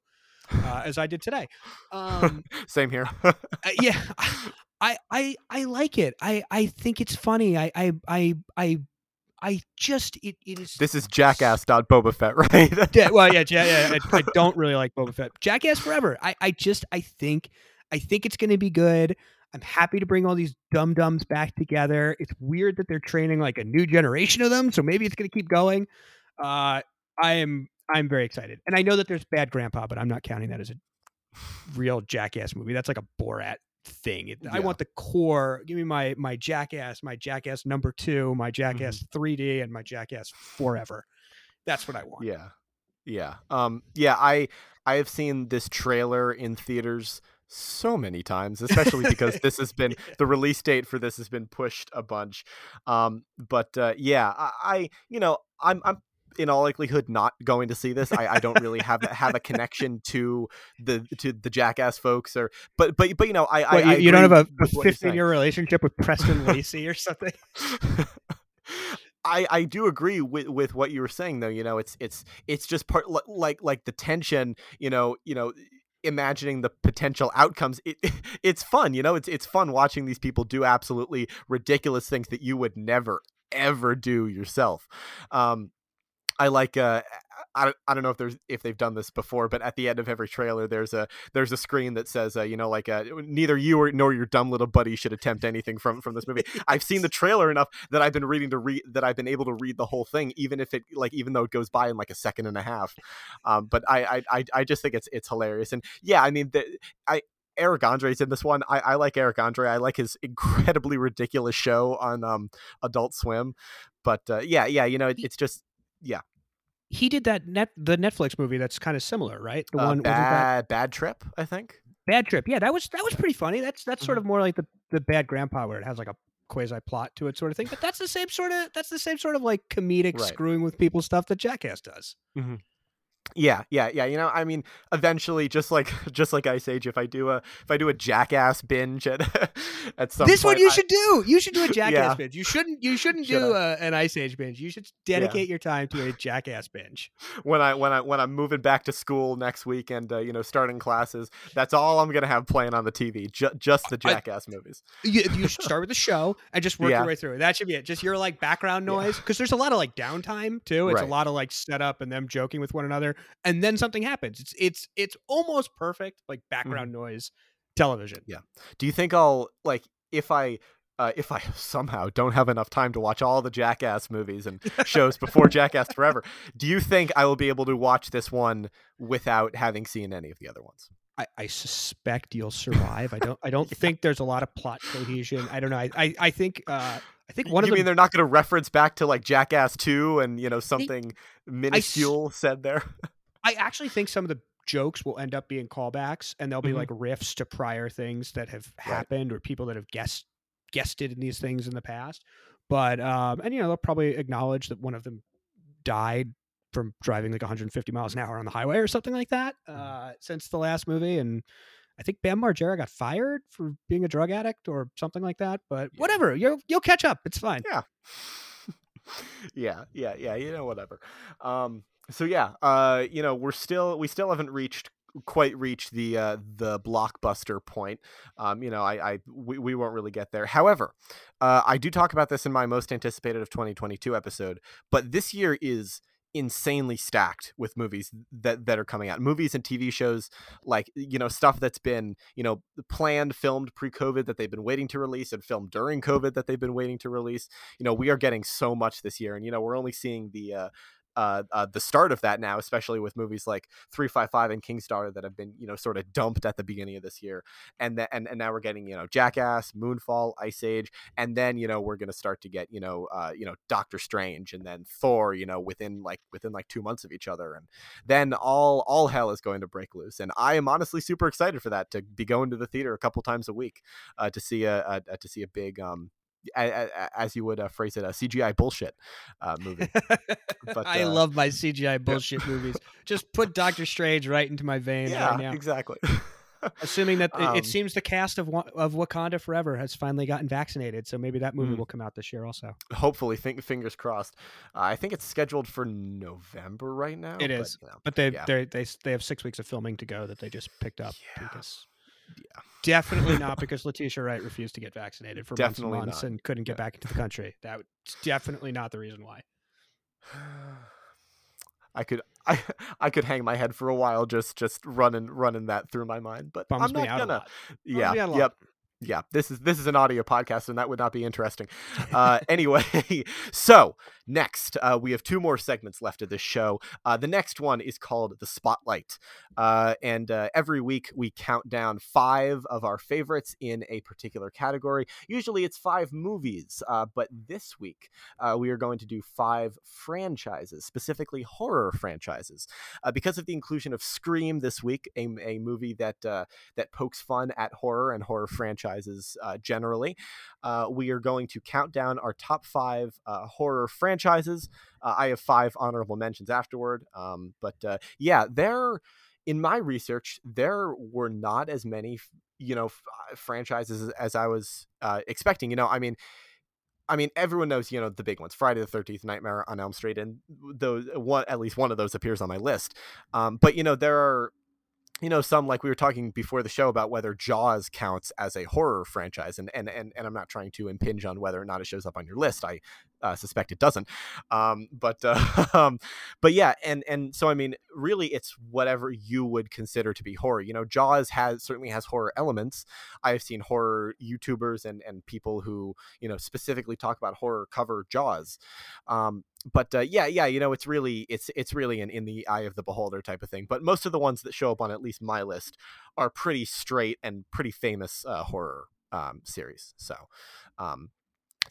Uh, as I did today. Um, Same here. uh, yeah, I, I I like it. I I think it's funny. I I I I I just it, it is. This is Jackass. Boba Fett, right? yeah, well, yeah, yeah, yeah. I, I, don't really like Boba Fett. Jackass forever. I I just I think I think it's going to be good. I'm happy to bring all these dum dums back together. It's weird that they're training like a new generation of them, so maybe it's going to keep going. Uh, I am I'm very excited, and I know that there's Bad Grandpa, but I'm not counting that as a real Jackass movie. That's like a Borat thing. It, yeah. I want the core. Give me my my Jackass, my Jackass number two, my Jackass mm-hmm. 3D, and my Jackass Forever. That's what I want. Yeah, yeah, um, yeah. I I have seen this trailer in theaters so many times, especially because this has been the release date for this has been pushed a bunch. Um, but uh, yeah, I, I, you know I'm I'm in all likelihood not going to see this. I, I don't really have have a connection to the to the Jackass folks, or but but but you know I, I, you, you don't have a 15 year relationship with Preston Lacy or something. I, I do agree with, with what you were saying though you know it's it's it's just part like like the tension you know you know imagining the potential outcomes it, it's fun you know it's it's fun watching these people do absolutely ridiculous things that you would never ever do yourself. Um I like uh I, I don't know if there's if they've done this before, but at the end of every trailer, there's a there's a screen that says, uh, you know, like uh, neither you or nor your dumb little buddy should attempt anything from from this movie. I've seen the trailer enough that I've been reading to read that I've been able to read the whole thing, even if it like even though it goes by in like a second and a half. Um, but I I I just think it's it's hilarious, and yeah, I mean, the, I Eric Andre's in this one. I, I like Eric Andre. I like his incredibly ridiculous show on um, Adult Swim. But uh, yeah, yeah, you know, it, it's just yeah he did that net the Netflix movie that's kind of similar, right? The uh, one bad bad trip, I think. Bad trip, yeah, that was that was pretty funny. That's that's mm-hmm. sort of more like the the bad grandpa where it has like a quasi plot to it, sort of thing. But that's the same sort of that's the same sort of like comedic right. screwing with people stuff that Jackass does. Mm-hmm. Yeah, yeah, yeah. You know, I mean, eventually, just like just like Ice Age, if I do a if I do a Jackass binge at at some this point, one you I, should do. You should do a Jackass yeah. binge. You shouldn't you shouldn't should do a, an Ice Age binge. You should dedicate yeah. your time to a Jackass binge. When I when I when I'm moving back to school next week and uh, you know starting classes, that's all I'm gonna have playing on the TV. Ju- just the Jackass I, movies. You, you should start with the show and just work yeah. your way through it. That should be it. Just your like background noise because there's a lot of like downtime too. It's right. a lot of like setup and them joking with one another, and then something happens. It's it's it's almost perfect like mm-hmm. background mm-hmm. noise television. Yeah. Do you think I'll like if I uh, if I somehow don't have enough time to watch all the Jackass movies and shows before Jackass Forever, do you think I will be able to watch this one without having seen any of the other ones? I, I suspect you'll survive. I don't. I don't yeah. think there's a lot of plot cohesion. I don't know. I. I, I think. Uh, I think one you of mean they're not going to reference back to like Jackass Two and you know something they, minuscule I, said there. I actually think some of the jokes will end up being callbacks and they'll be mm-hmm. like riffs to prior things that have happened right. or people that have guessed guessed it in these things in the past. but um, and you know they'll probably acknowledge that one of them died from driving like 150 miles an hour on the highway or something like that Mm-hmm. uh, since the last movie, and I think Bam Margera got fired for being a drug addict or something like that. But whatever, you'll you'll catch up. It's fine. Yeah. yeah, yeah, yeah, you know, whatever. Um, so yeah, uh, you know, we're still we still haven't reached quite reached the uh the blockbuster point um you know i i we, we won't really get there however uh i do talk about this in my most anticipated of 2022 episode but this year is insanely stacked with movies that that are coming out. Movies and tv shows like you know stuff that's been you know planned filmed pre-covid that they've been waiting to release and filmed during covid that they've been waiting to release. You know we are getting so much this year and you know we're only seeing the uh uh, uh, the start of that now, especially with movies like 355 and Kingstar that have been, you know, sort of dumped at the beginning of this year. And, that and, and now we're getting, you know, Jackass, Moonfall, Ice Age. And then, you know, we're going to start to get, you know, uh, you know, Doctor Strange and then Thor, you know, within like, within like two months of each other. And then all, all hell is going to break loose. And I am honestly super excited for that to be going to the theater a couple times a week uh, to see a, a, to see a big, um, as you would uh, phrase it, a CGI bullshit uh, movie. But, I uh, love my CGI bullshit yeah. movies. Just put Doctor Strange right into my veins yeah, right now. Exactly. Assuming that um, it, it, seems the cast of of Wakanda Forever has finally gotten vaccinated, so maybe that movie mm, will come out this year also. Hopefully, think, fingers crossed. Uh, I think it's scheduled for November right now. It is, but, you know, but they yeah. they they have six weeks of filming to go that they just picked up yeah. because yeah. Definitely not because Letitia Wright refused to get vaccinated for definitely months and months not. and couldn't get yeah. back into the country. That's definitely not the reason why. I could I I could hang my head for a while just just running running that through my mind, but Bums I'm not gonna. Yeah. me out a lot. Yep. Yeah, this is this is an audio podcast, and that would not be interesting. Uh, anyway, so next uh, we have two more segments left of this show. Uh, the next one is called the Spotlight, uh, and uh, every week we count down five of our favorites in a particular category. Usually it's five movies, uh, but this week uh, we are going to do five franchises, specifically horror franchises, because of the inclusion of Scream this week, a, a movie that that pokes fun at horror and horror franchises generally. We are going to count down our top five horror franchises. Uh, I have five honorable mentions afterward, um, but uh, yeah, there. In my research, there were not as many, you know, f- uh, franchises as I was expecting. You know, I mean, I mean, everyone knows, you know, the big ones: Friday the Thirteenth, Nightmare on Elm Street, and those one at least one of those appears on my list. Um, but you know, there are you know some like we were talking before the show about whether jaws counts as a horror franchise and and and, and i'm not trying to impinge on whether or not it shows up on your list. I uh, suspect it doesn't. Um, but uh, um, but yeah and and so i mean really it's whatever you would consider to be horror. You know jaws has certainly has horror elements. I've seen horror youtubers and and people who you know specifically talk about horror cover jaws. Um, but uh, yeah yeah you know it's really it's it's really an in the eye of the beholder type of thing. But most of the ones that show up on at least my list are pretty straight and pretty famous uh, horror um, series so um,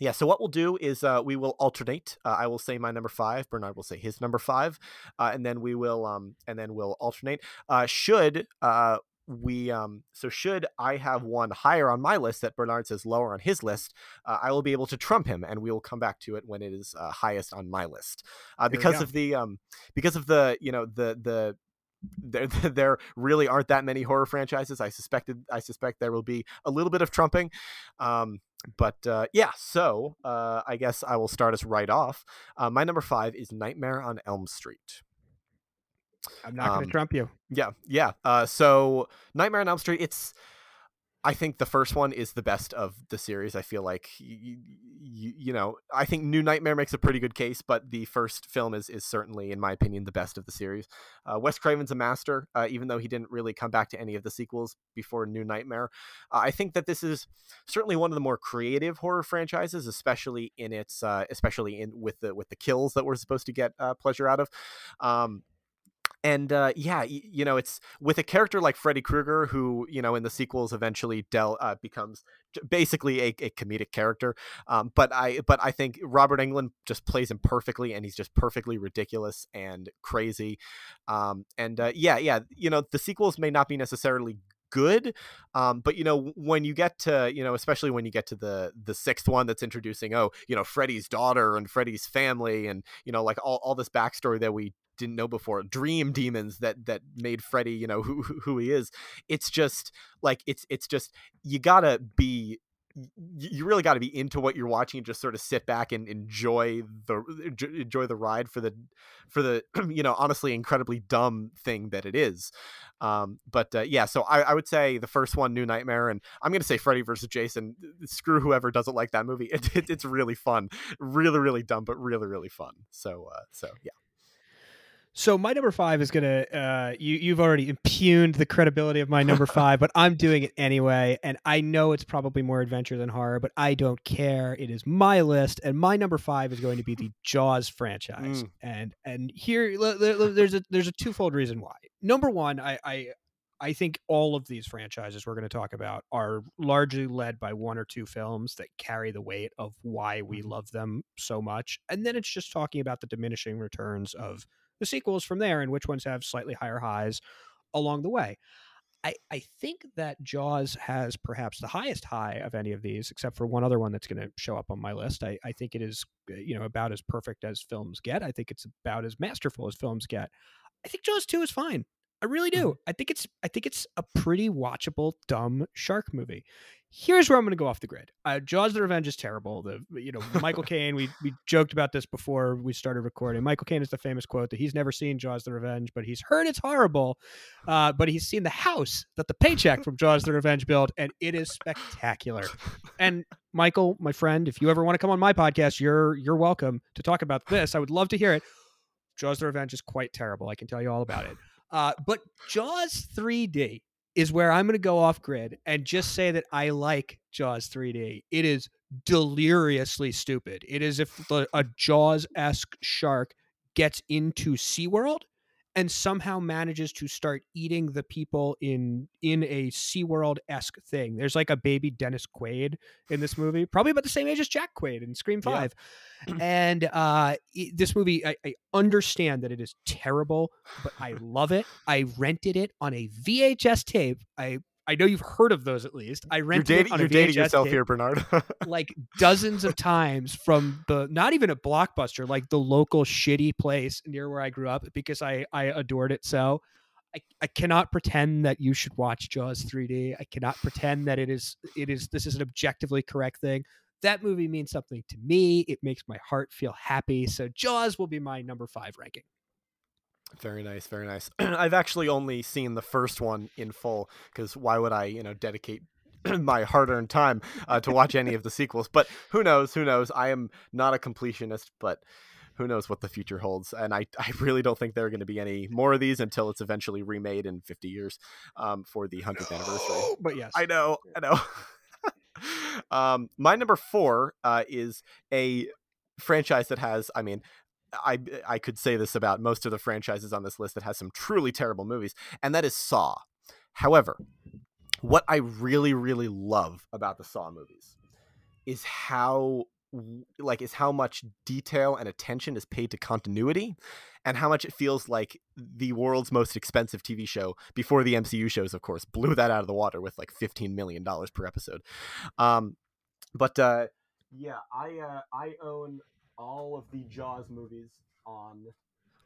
yeah, so what we'll do is uh, we will alternate. Uh, I will say my number five. Bernard will say his number five, uh, and then we will um, and then we'll alternate. Uh, should uh, we um, so should I have one higher on my list that Bernard says lower on his list, uh, I will be able to trump him, and we will come back to it when it is highest on my list because of the um, because of the you know the the there there really aren't that many horror franchises. I suspected I suspect there will be a little bit of trumping. Um, but uh, yeah, so uh, I guess I will start us right off. Uh, my number five is Nightmare on Elm Street. I'm not going to trump you. Yeah, yeah. Uh, so Nightmare on Elm Street, it's I think the first one is the best of the series. I feel like you, you, you, know, I think New Nightmare makes a pretty good case, but the first film is is certainly, in my opinion, the best of the series. Uh, Wes Craven's a master, uh, even though he didn't really come back to any of the sequels before New Nightmare. Uh, I think that this is certainly one of the more creative horror franchises, especially in its, uh, especially in with the with the kills that we're supposed to get uh, pleasure out of. Um, and uh, yeah, y- you know, it's with a character like Freddy Krueger, who you know in the sequels eventually Del uh, becomes basically a, a comedic character. Um, but I but I think Robert Englund just plays him perfectly, and he's just perfectly ridiculous and crazy. Um, and uh, yeah, yeah, you know, the sequels may not be necessarily good um, but you know when you get to you know especially when you get to the the sixth one that's introducing oh you know freddy's daughter and freddy's family and you know like all, all this backstory that we didn't know before dream demons that that made freddy you know who who he is. It's just like it's it's just you gotta be you really got to be into what you're watching and just sort of sit back and enjoy the enjoy the ride for the for the you know honestly incredibly dumb thing that it is. Um, but uh, yeah so I, I, would say the first one new nightmare and i'm gonna say freddy versus jason screw whoever doesn't like that movie. It, it, it's really fun. Really really dumb but really really fun. So uh, so yeah so my number five is gonna uh, you you've already impugned the credibility of my number five, but I'm doing it anyway, and I know it's probably more adventure than horror, but I don't care. It is my list, and my number five is going to be the Jaws franchise, mm. and and here there's a there's a twofold reason why. Number one, I, I I think all of these franchises we're going to talk about are largely led by one or two films that carry the weight of why we mm-hmm. love them so much. And then it's just talking about the diminishing returns of the sequels from there and which ones have slightly higher highs along the way. I, I think that Jaws has perhaps the highest high of any of these, except for one other one that's going to show up on my list. I, I think it is, uh, you know, about as perfect as films get. I think it's about as masterful as films get. I think Jaws 2 is fine. I really do. Mm-hmm. I think it's I think it's a pretty watchable dumb shark movie here's where I'm going to go off the grid. Uh, Jaws: The Revenge is terrible. The you know Michael Caine. We we joked about this before we started recording. Michael Caine is the famous quote that he's never seen Jaws: The Revenge, but he's heard it's horrible. Uh, but he's seen the house that the paycheck from Jaws: The Revenge built, and it is spectacular. And Michael, my friend, if you ever want to come on my podcast, you're you're welcome to talk about this. I would love to hear it. Jaws: The Revenge is quite terrible. I can tell you all about it. Uh, but Jaws 3D is where I'm going to go off grid and just say that I like Jaws 3D. It is deliriously stupid. It is if a Jaws esque shark gets into SeaWorld and somehow manages to start eating the people in in a SeaWorld esque thing. There's like a baby Dennis Quaid in this movie, probably about the same age as Jack Quaid in Scream Five. Yeah. and uh, this movie, I, I understand that it is terrible, but I love it. I rented it on a VHS tape. I I know you've heard of those at least. I rented you're, dating, you're dating yourself here, Bernard. like dozens of times from the not even a blockbuster, like the local shitty place near where I grew up because I I adored it so. I, I cannot pretend that you should watch Jaws 3D. I cannot pretend that it is it is this is an objectively correct thing. That movie means something to me. It makes my heart feel happy. So Jaws will be my number five ranking. Very nice, very nice. I've actually only seen the first one in full because why would I, you know, dedicate my hard-earned time uh, to watch any of the sequels? But who knows? Who knows? I am not a completionist, but who knows what the future holds? And I, I really don't think there are going to be any more of these until it's eventually remade in 50 years um, for the 100th anniversary. But yes, I know, I know. um, my number four uh, is a franchise that has, I mean, I I could say this about most of the franchises on this list that has some truly terrible movies, and that is Saw. However, what I really really love about the Saw movies is how like is how much detail and attention is paid to continuity and how much it feels like the world's most expensive TV show before the MCU shows of course blew that out of the water with like 15 million dollars per episode. Um but uh yeah, I uh I own all of the Jaws movies on.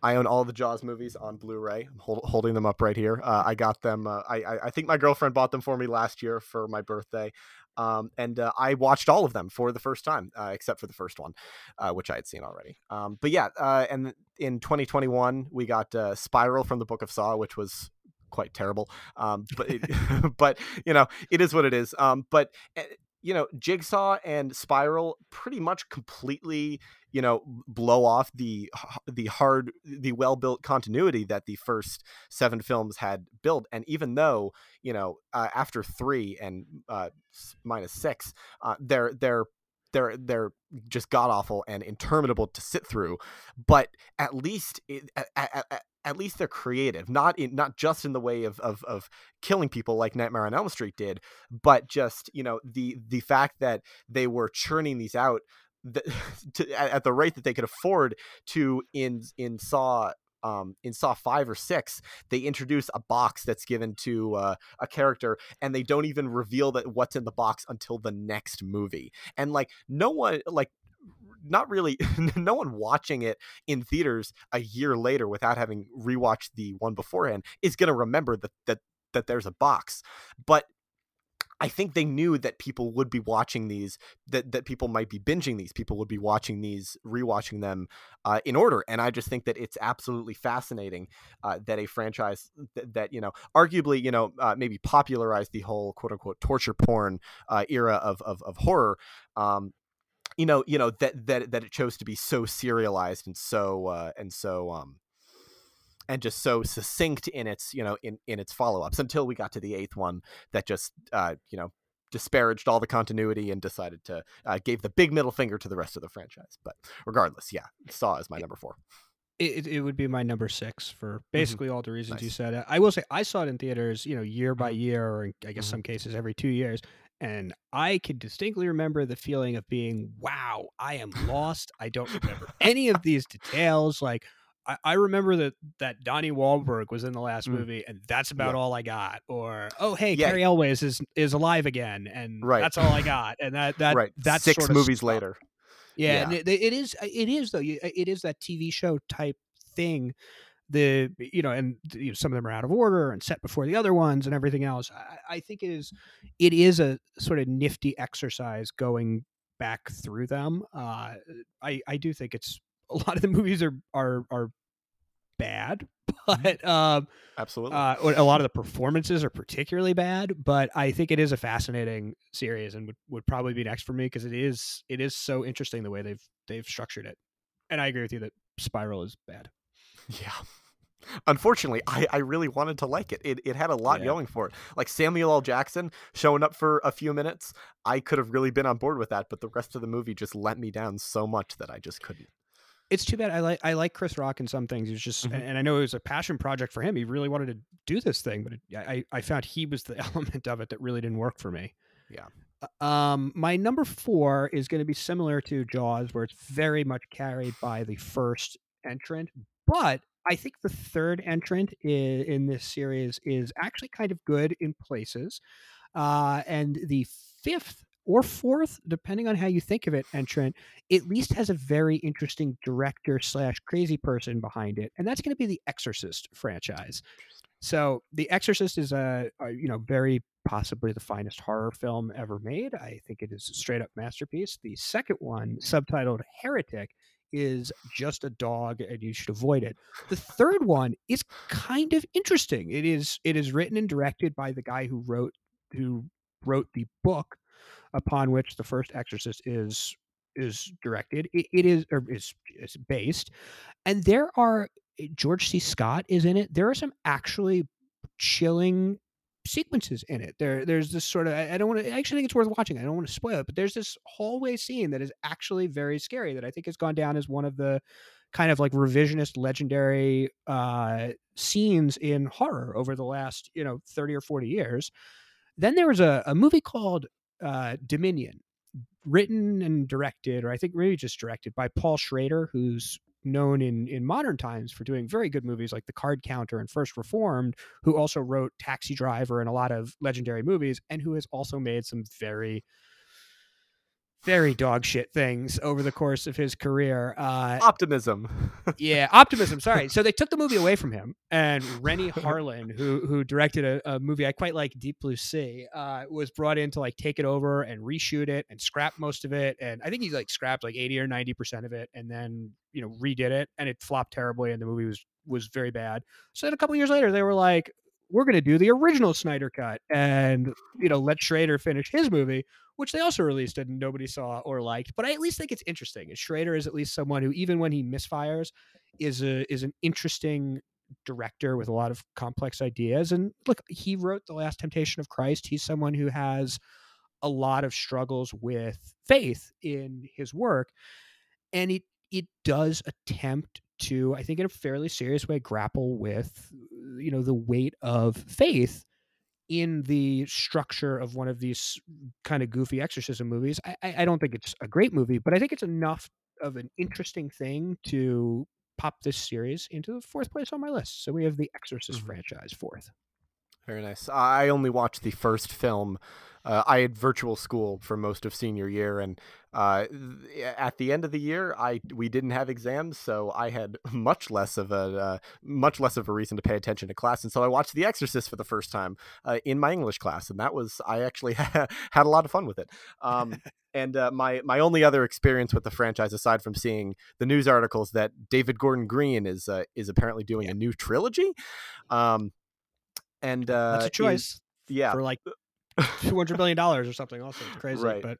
I own all the Jaws movies on Blu-ray. I'm hold, holding them up right here. Uh, I got them. Uh, I, I, I think my girlfriend bought them for me last year for my birthday, um, and uh, I watched all of them for the first time, uh, except for the first one, uh, which I had seen already. Um, but yeah, uh, and in 2021 we got Spiral from the Book of Saw, which was quite terrible. Um, but it, but you know it is what it is. Um, but eh, you know, Jigsaw and Spiral pretty much completely, you know, blow off the the hard, the well built continuity that the first seven films had built. And even though, you know, uh, after three and uh, minus six, uh, they're they're they're they're just god awful and interminable to sit through. But at least it, at, at, at least they're creative, not in not just in the way of of of killing people like Nightmare on Elm Street did, but just you know the the fact that they were churning these out the, to, at the rate that they could afford to in in Saw um, in Saw five or six, they introduce a box that's given to uh, a character, and they don't even reveal that what's in the box until the next movie. And like no one like not really no one watching it in theaters a year later without having rewatched the one beforehand is going to remember that that that there's a box but I think they knew that people would be watching these, that that people might be binging these, people would be watching these, rewatching them uh, in order, and I just think that it's absolutely fascinating uh, that a franchise that, that, you know, arguably, you know, uh, maybe popularized the whole quote unquote torture porn uh, era of of, of horror. Um, you know, you know that that that it chose to be so serialized and so uh, and so um, and just so succinct in its you know in in its follow-ups until we got to the eighth one that just uh you know disparaged all the continuity and decided to uh, gave the big middle finger to the rest of the franchise but regardless yeah saw is my number four it, it would be my number six for basically mm-hmm. all the reasons nice. you said. I will say I saw it in theaters, you know, year by mm-hmm. year, or I guess mm-hmm. some cases every two years. And I can distinctly remember the feeling of being, wow, I am lost. I don't remember any of these details. Like, I, I remember that that Donnie Wahlberg was in the last mm. movie, and that's about yeah. all I got. Or oh hey, yeah. Cary Elwes is is alive again, and right. that's all I got. And that that right. that's six movies stuff. later. Yeah, yeah. and it, it is it is though it is that TV show type thing. The you know, and you know, some of them are out of order and set before the other ones and everything else. I, I think it is it is a sort of nifty exercise going back through them. Uh, I I do think it's a lot of the movies are are are bad, mm-hmm. but um, absolutely, uh, a lot of the performances are particularly bad. But I think it is a fascinating series and would, would probably be next for me because it is it is so interesting the way they've they've structured it. And I agree with you that Spiral is bad. Yeah. Unfortunately, I, I really wanted to like it. It it had a lot yeah. going for it. Like Samuel L. Jackson showing up for a few minutes, I could have really been on board with that, but the rest of the movie just let me down so much that I just couldn't it's too bad. I like I like Chris Rock in some things. He's just, mm-hmm. and I know it was a passion project for him. He really wanted to do this thing, but it, I I found he was the element of it that really didn't work for me. Yeah. Uh, um, my number four is going to be similar to Jaws, where it's very much carried by the first entrant, but I think the third entrant in, in this series is actually kind of good in places, uh, and the fifth or fourth, depending on how you think of it, entrant, at least has a very interesting director slash crazy person behind it, and that's going to be the Exorcist franchise. So, The Exorcist is a, a, you know very possibly the finest horror film ever made. I think it is a straight up masterpiece. The second one, subtitled Heretic, is just a dog and you should avoid it. The third one is kind of interesting. It is it is written and directed by the guy who wrote who wrote the book upon which the first Exorcist is is directed. it, it is or is is based, and there are eh, George C. Scott is in it. There are some actually chilling sequences in it. There, there's this sort of I don't want to I actually think it's worth watching. I don't want to spoil it, but there's this hallway scene that is actually very scary that I think has gone down as one of the kind of like revisionist legendary uh scenes in horror over the last, you know, 30 or 40 years. Then there was a, a movie called uh, Dominion, written and directed, or I think maybe just directed by Paul Schrader, who's known in in modern times for doing very good movies like The Card Counter and First Reformed, who also wrote Taxi Driver and a lot of legendary movies, and who has also made some very very dog shit things over the course of his career. Uh, optimism. yeah, optimism. Sorry. So they took the movie away from him, and Renny Harlin, who who directed a, a, movie I quite like, Deep Blue Sea, uh, was brought in to like take it over and reshoot it and scrap most of it. And I think he's like scrapped like eighty or ninety percent of it, and then you know redid it, and it flopped terribly, and the movie was was very bad. So then a couple years later, they were like, we're going to do the original Snyder cut and you know let Schrader finish his movie, which they also released and nobody saw or liked. But I at least think it's interesting. And Schrader is at least someone who, even when he misfires, is a is an interesting director with a lot of complex ideas. And look, he wrote The Last Temptation of Christ. He's someone who has a lot of struggles with faith in his work, and it it does attempt to, I think, in a fairly serious way, grapple with, you know, the weight of faith in the structure of one of these kind of goofy exorcism movies. I, I don't think it's a great movie, but I think it's enough of an interesting thing to pop this series into the fourth place on my list. So we have the Exorcist Mhm. franchise fourth. Very nice. I only watched the first film. Uh, I had virtual school for most of senior year, and uh, at the end of the year, I we didn't have exams, so I had much less of a uh, much less of a reason to pay attention to class, and so I watched The Exorcist for the first time uh, in my English class, and that was I actually had a lot of fun with it. Um, and uh, my my only other experience with the franchise, aside from seeing the news articles that David Gordon Green is uh, is apparently doing a new trilogy, um, and uh, That's a is- choice yeah, for like two hundred million dollars or something. Also, it's crazy. Right. But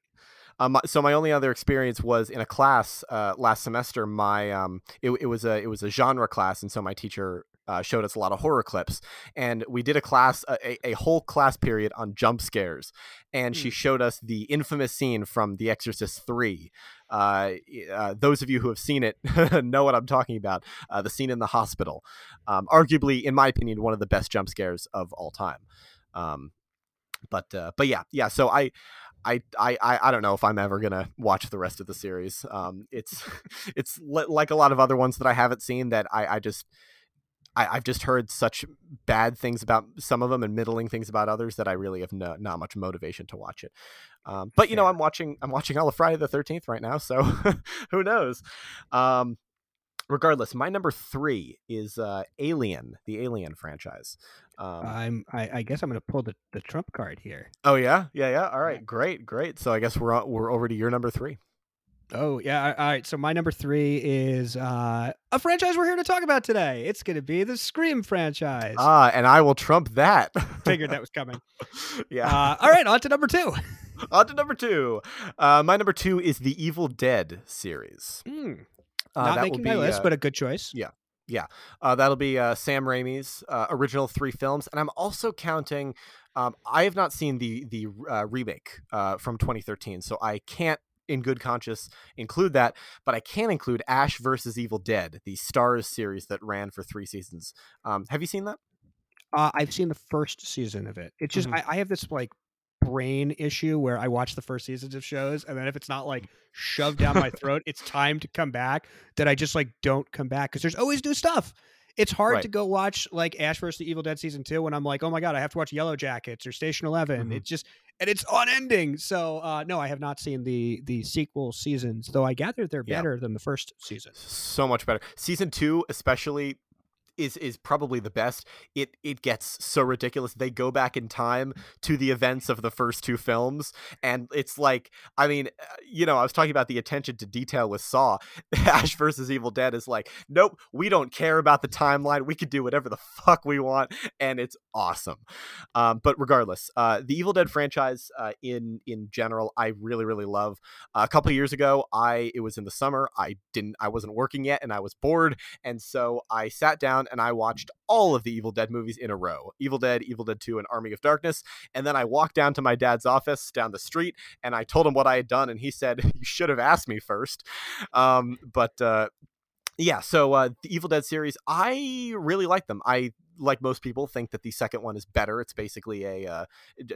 Um, so my only other experience was in a class uh, last semester. My um, it, it was a it was a genre class, and so my teacher uh, showed us a lot of horror clips, and we did a class a, a- whole class period on jump scares, and she showed us the infamous scene from The Exorcist Three. Uh, uh, those of you who have seen it know what I'm talking about. Uh, the scene in the hospital, um, arguably, in my opinion, one of the best jump scares of all time. Um, but uh, but yeah yeah so I. I, I, I don't know if I'm ever gonna watch the rest of the series. Um, it's it's li- like a lot of other ones that I haven't seen that I, I just I, I've just heard such bad things about some of them and middling things about others that I really have no, not much motivation to watch it. Um, but you know, I'm watching I'm watching all of Friday the Thirteenth right now, so who knows? Um, regardless, my number three is uh, Alien, the Alien franchise. Um, I'm I, I guess I'm going to pull the, the trump card here. oh yeah, yeah, yeah. All right, great, great. So I guess we're we're over to your number three. Oh yeah, all right. So my number three is uh, a franchise we're here to talk about today. It's going to be the Scream franchise. Ah, and I will trump that. Figured that was coming. yeah. Uh, all right, on to number two. On to number two. Uh, my number two is the Evil Dead series. Hmm. Uh, Not that will making my list, uh, but a good choice. Yeah. Yeah. Uh, that'll be uh, Sam Raimi's uh, original three films. And I'm also counting, um, I have not seen the, the uh, remake uh, from 2013, so I can't in good conscience include that, but I can include Ash versus Evil Dead, the Starz series that ran for three seasons. Um, have you seen that? Uh, I've seen the first season of it. It's just Mhm. I, I have this like brain issue where I watch the first seasons of shows, and then if it's not like shoved down my throat, it's time to come back. That I just like don't come back because there's always new stuff. It's hard Right. to go watch like Ash vs. the Evil Dead season two when I'm like, oh my god, I have to watch Yellowjackets or Station 11 Mhm. It's just and it's unending. So uh, no, I have not seen the the sequel seasons, though I gather they're Yeah. better than the first season. so much better. Season two, especially, is is probably the best. It it gets so ridiculous. They go back in time to the events of the first two films, and it's like, I mean, uh, you know, I was talking about the attention to detail with Saw. Ash versus Evil Dead is like, nope, we don't care about the timeline. We could do whatever the fuck we want, and it's awesome. Um, but regardless, uh, the Evil Dead franchise, uh, in in general, I really really love. a couple years ago, I it was in the summer. I didn't, I wasn't working yet, and I was bored, and so I sat down and I watched all of the Evil Dead movies in a row: Evil Dead, Evil Dead Two, and Army of Darkness. And then I walked down to my dad's office down the street, and I told him what I had done, and he said, "You should have asked me first. Um, but uh, yeah, so uh, the Evil Dead series, I really like them. I like most people think that the second one is better. It's basically a uh,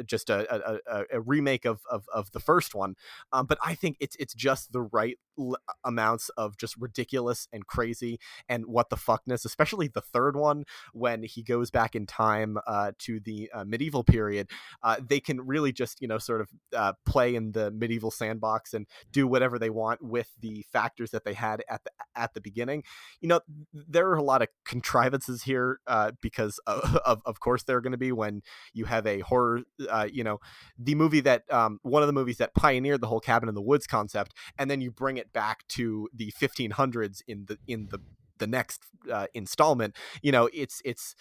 just a, a, a, remake of, of of the first one, um, but I think it's it's just the right l- amounts of just ridiculous and crazy and what the fuckness. Especially the third one when he goes back in time uh, to the uh, medieval period. Uh, they can really just you know sort of uh, play in the medieval sandbox and do whatever they want with the factors that they had at the at the beginning. You know, there are a lot of contrivances here uh, because of, of of course they're going to be when you have a horror. Uh, you know, the movie that um, one of the movies that pioneered the whole cabin in the woods concept, and then you bring it back to the 1500s in the in the the next uh, installment you know it's it's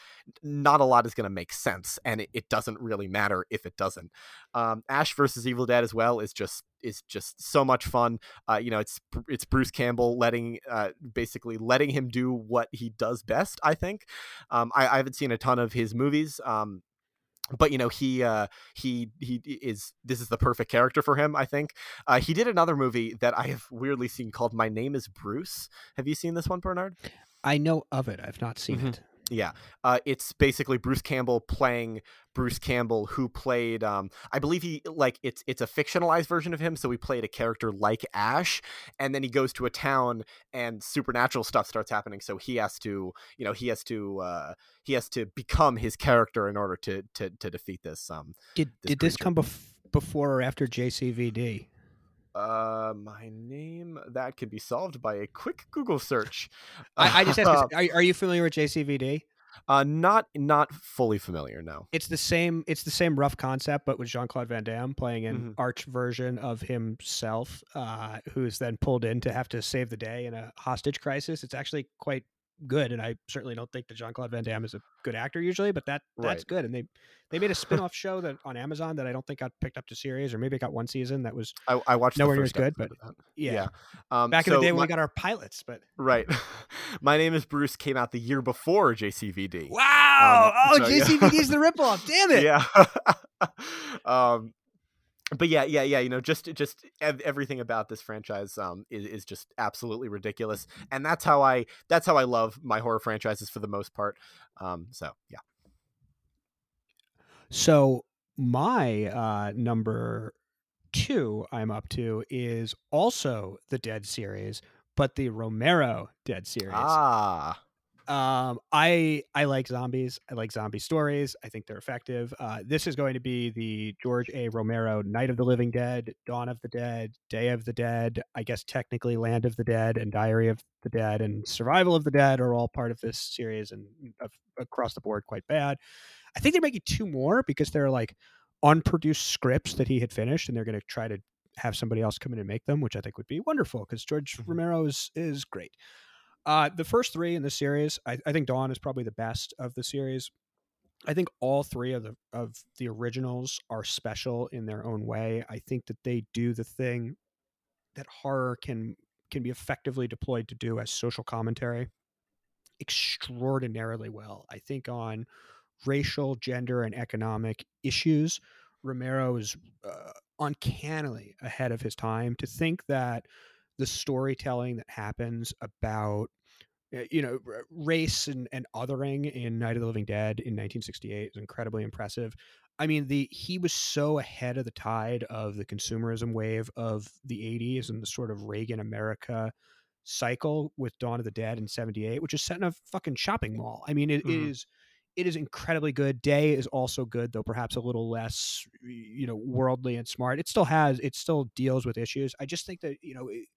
not a lot is going to make sense and it, it doesn't really matter if it doesn't. Um, ash versus evil dead as well is just is just so much fun. Uh, you know it's it's bruce campbell letting uh, basically letting him do what he does best i think. Um, I, I haven't seen a ton of his movies um, but you know he uh he he is this is the perfect character for him i think uh he did another movie that i have weirdly seen called my name is bruce have you seen this one bernard I know of it. I've not seen Mhm. it. Yeah, uh, it's basically Bruce Campbell playing Bruce Campbell, who played, um, I believe he like it's it's a fictionalized version of him. So he played a character like Ash, and then he goes to a town, and supernatural stuff starts happening. So he has to, you know, he has to uh, he has to become his character in order to to to defeat this. Um, did this did this come bef- before or after JCVD? Uh, my name that can be solved by a quick Google search. I, I just asked, Are, are you familiar with JCVD? Uh, not not fully familiar. No. It's the same. It's the same rough concept, but with Jean Claude Van Damme playing an Mhm. arch version of himself, uh, who's then pulled in to have to save the day in a hostage crisis. It's actually quite good, and I certainly don't think that Jean Claude Van Damme is a good actor usually, but that that's Right. good. And they they made a spin off show that on Amazon that I don't think got picked up to series, or maybe it got one season that was I, I watched nowhere near as good, but that. yeah. Um, Back in the day when my- we got our pilots, but right. my name is Bruce. Came out the year before JCVD. wow, oh so. JCVD is the ripoff. Damn it. Yeah. um, but yeah, yeah, yeah. You know, just just ev- everything about this franchise um is, is just absolutely ridiculous, and that's how I that's how I love my horror franchises for the most part. Um, so yeah. So my uh, number two I'm up to is also the Dead series, but the Romero Dead series. Ah. Um, I I like zombies. I like zombie stories. I think they're effective. Uh, this is going to be the George A. Romero Night of the Living Dead, Dawn of the Dead, Day of the Dead. I guess technically Land of the Dead and Diary of the Dead and Survival of the Dead are all part of this series and uh, across the board quite bad. I think they're making two more because they're like unproduced scripts that he had finished, and they're going to try to have somebody else come in and make them, which I think would be wonderful because George Romero is is great. Uh, the first three in the series, I, I think Dawn is probably the best of the series. I think all three of the of the originals are special in their own way. I think that they do the thing that horror can can be effectively deployed to do as social commentary extraordinarily well. I think on racial, gender, and economic issues, Romero is uh, uncannily ahead of his time. To think that the storytelling that happens about you know race and, and othering in Night of the Living Dead in 1968 is incredibly impressive. I mean, the he was so ahead of the tide of the consumerism wave of the 80s and the sort of Reagan America cycle with Dawn of the Dead in 78, which is set in a fucking shopping mall. I mean, it Mhm. is it is incredibly good. Day is also good, though perhaps a little less, you know, worldly and smart. It still has, it still deals with issues. I just think that, you know, it,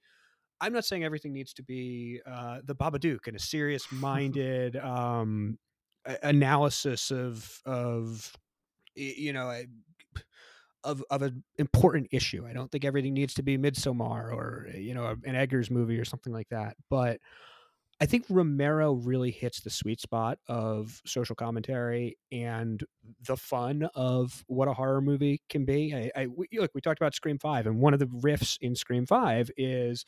I'm not saying everything needs to be uh, the Babadook and a serious-minded um, analysis of of you know of of an important issue. I don't think everything needs to be Midsommar or you know an Eggers movie or something like that. But I think Romero really hits the sweet spot of social commentary and the fun of what a horror movie can be. I, I we, look, we talked about Scream Five, and one of the riffs in Scream Five is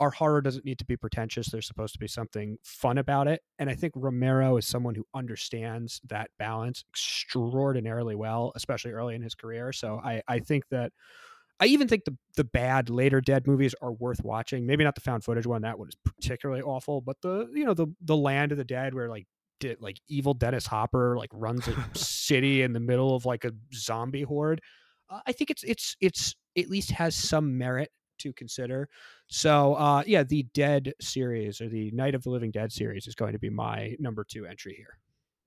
our horror doesn't need to be pretentious. There's supposed to be something fun about it. And I think Romero is someone who understands that balance extraordinarily well, especially early in his career. So I, I think that I even think the the bad later dead movies are worth watching. Maybe not the found footage one. That one is particularly awful, but the you know the the Land of the Dead where like did like evil Dennis Hopper like runs a city in the middle of like a zombie horde. Uh, I think it's it's it's at least has some merit to consider. So uh yeah, the Dead series or the Night of the Living Dead series is going to be my number 2 entry here.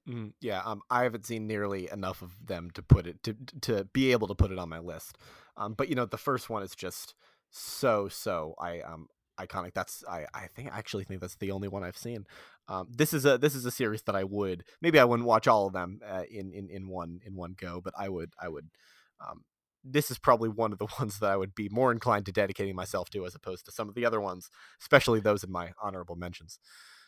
Mm, yeah, um, I haven't seen nearly enough of them to put it to to be able to put it on my list. Um, but you know, the first one is just so so I um iconic. That's I I think actually think that's the only one I've seen. Um, this is a this is a series that I would maybe I wouldn't watch all of them uh, in in in one in one go, but I would I would. Um, this is probably one of the ones that I would be more inclined to dedicating myself to as opposed to some of the other ones, especially those in my honorable mentions.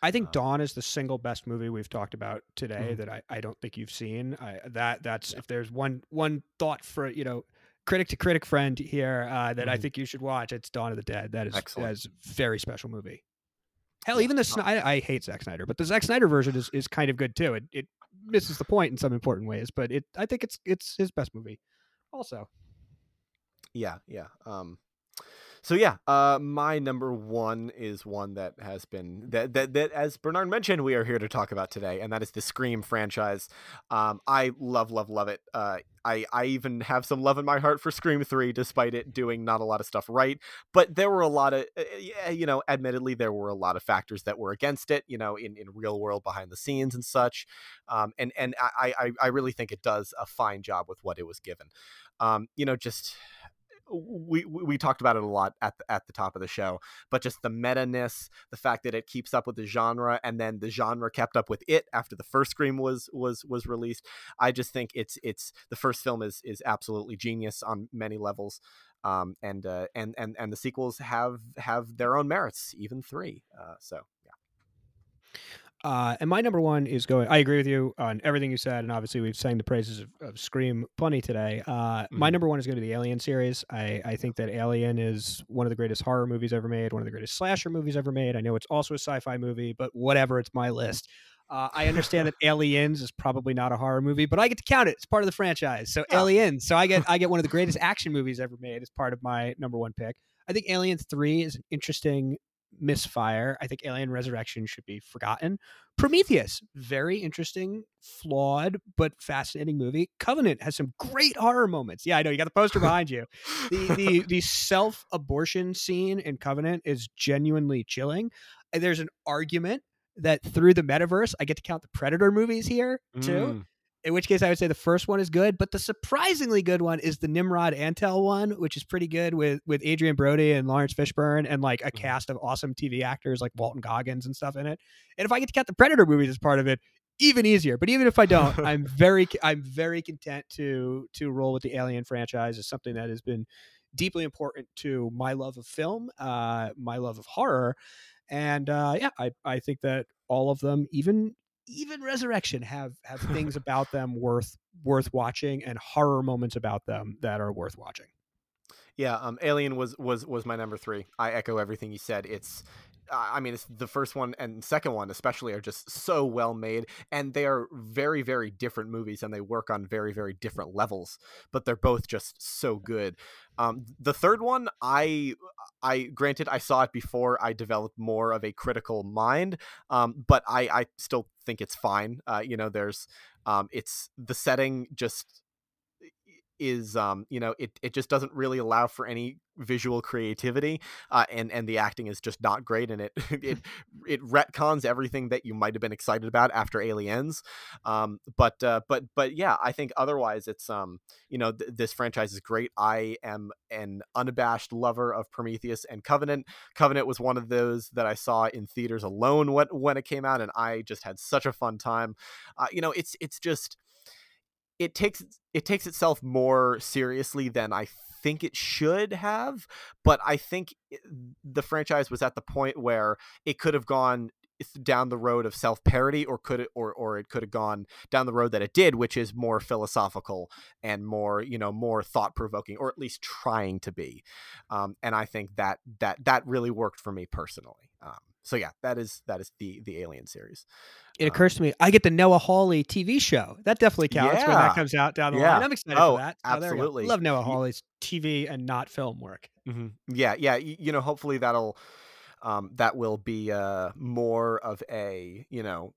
I think Dawn is the single best movie we've talked about today Mhm. that I, I don't think you've seen. I that that's if there's one one thought for you know critic to critic friend here uh, that I Mhm. think you should watch. It's Dawn of the Dead. That is Excellent. that is a very special movie. Hell, even the Sny- I, I hate Zack Snyder, but the Zack Snyder version is, is kind of good too. It it misses the point in some important ways, but it I think it's it's his best movie. Also, Yeah, yeah. Um, so yeah, uh, my number one is one that has been that, that that as Bernard mentioned, we are here to talk about today, and that is the Scream franchise. Um, I love, love, love it. Uh, I I even have some love in my heart for Scream Three, despite it doing not a lot of stuff right. But there were a lot of, uh, you know, admittedly, there were a lot of factors that were against it. You know, in, in real world behind the scenes and such. Um, and and I, I I really think it does a fine job with what it was given. Um, you know, just we we talked about it a lot at the, at the top of the show, but just the meta ness, the fact that it keeps up with the genre, and then the genre kept up with it after the first Scream was was was released. I just think it's it's the first film is is absolutely genius on many levels, um, and uh, and and and the sequels have have their own merits, even three. Uh, so yeah. Uh, and my number one is going. I agree with you on everything you said, and obviously we've sang the praises of, of Scream plenty today. Uh, mm-hmm. My number one is going to be the Alien series. I, I think that Alien is one of the greatest horror movies ever made, one of the greatest slasher movies ever made. I know it's also a sci-fi movie, but whatever, it's my list. Uh, I understand that Aliens is probably not a horror movie, but I get to count it. It's part of the franchise. So oh. Aliens. So I get I get one of the greatest action movies ever made as part of my number one pick. I think Alien Three is an interesting misfire. I think Alien Resurrection should be forgotten. Prometheus, very interesting, flawed but fascinating movie. Covenant has some great horror moments. Yeah, I know you got the poster behind you. The the the self abortion scene in Covenant is genuinely chilling. There's an argument that through the metaverse, I get to count the Predator movies here too. Mm in which case I would say the first one is good, but the surprisingly good one is the Nimród Antal one, which is pretty good with with Adrien Brody and Laurence Fishburne and like a mm-hmm. cast of awesome TV actors like Walton Goggins and stuff in it. And if I get to count the Predator movies as part of it, even easier. But even if I don't, I'm very I'm very content to to roll with the Alien franchise as something that has been deeply important to my love of film, uh, my love of horror, and uh, yeah, I I think that all of them, even even Resurrection have have things about them worth worth watching and horror moments about them that are worth watching. Yeah, um, Alien was was was my number three. I echo everything you said. It's I mean, it's the first one and second one especially are just so well made, and they are very, very different movies, and they work on very, very different levels. But they're both just so good. Um, the third one, I, I granted I saw it before I developed more of a critical mind, um, but I, I still think it's fine. Uh, you know, there's, um, it's the setting just is um you know it, it just doesn't really allow for any visual creativity uh, and and the acting is just not great and it it it retcons everything that you might have been excited about after aliens um but uh, but but yeah i think otherwise it's um you know th- this franchise is great. I am an unabashed lover of prometheus and covenant. Covenant was one of those that i saw in theaters alone when when it came out and i just had such a fun time. Uh, you know it's it's just it takes it takes itself more seriously than I think it should have, but I think the franchise was at the point where it could have gone down the road of self parody or could it or or it could have gone down the road that it did which is more philosophical and more you know more thought provoking or at least trying to be um, and i think that that that really worked for me personally um, so yeah, that is that is the the Alien series. It occurs um, to me, I get the Noah Hawley TV show. That definitely counts yeah. when that comes out down the yeah. line. I'm excited oh, for that. Oh, absolutely, love Noah Hawley's TV and not film work. Mm-hmm. Yeah, yeah. You know, hopefully that'll um, that will be uh, more of a you know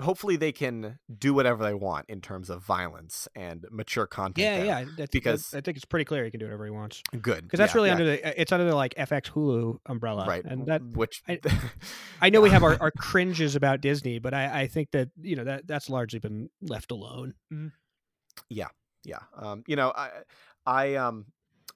hopefully they can do whatever they want in terms of violence and mature content. Yeah, there. yeah. That's, because I think it's pretty clear he can do whatever he wants. Good, because that's yeah, really yeah. under the it's under the like FX Hulu umbrella, right? And that which I, I know we have our, our cringes about Disney, but I, I think that you know that that's largely been left alone. Mm-hmm. Yeah, yeah. Um, you know, I I um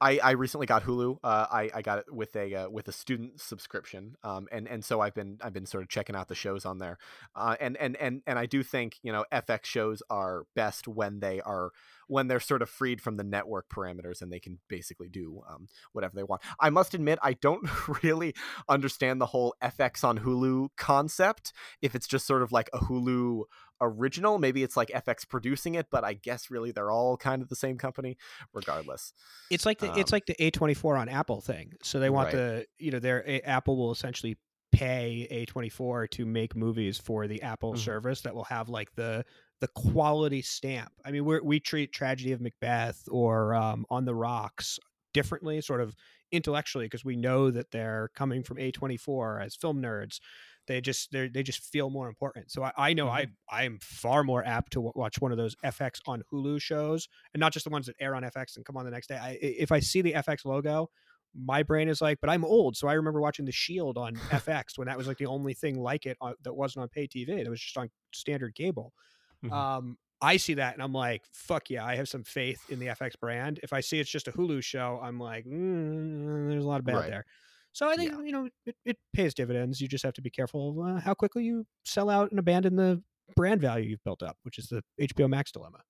I, I recently got Hulu. Uh, I, I got it with a uh, with a student subscription, um, and and so I've been I've been sort of checking out the shows on there, uh, and and and and I do think you know FX shows are best when they are when they're sort of freed from the network parameters and they can basically do um, whatever they want. I must admit, I don't really understand the whole FX on Hulu concept. If it's just sort of like a Hulu original, maybe it's like FX producing it, but I guess really they're all kind of the same company, regardless. It's like the um, it's like the A24 on Apple thing. So they want right. the you know their Apple will essentially pay A24 to make movies for the Apple mm-hmm. service that will have like the the quality stamp. I mean, we we treat Tragedy of Macbeth or um, On the Rocks differently, sort of intellectually because we know that they're coming from A24 as film nerds. They just they they just feel more important. So I, I know Mm-hmm. I I am far more apt to w- watch one of those FX on Hulu shows and not just the ones that air on FX and come on the next day. I, i- if I see the FX logo, my brain is like, but I'm old, so I remember watching The Shield on FX when that was like the only thing like it on, that wasn't on pay TV. That was just on standard cable. Mhm. Um, I see that and I'm like, fuck yeah, I have some faith in the FX brand. If I see it's just a Hulu show, I'm like, mm, there's a lot of bad Right. there. So I think you know it, it pays dividends. You just have to be careful of uh, how quickly you sell out and abandon the brand value you've built up, which is the HBO Max dilemma.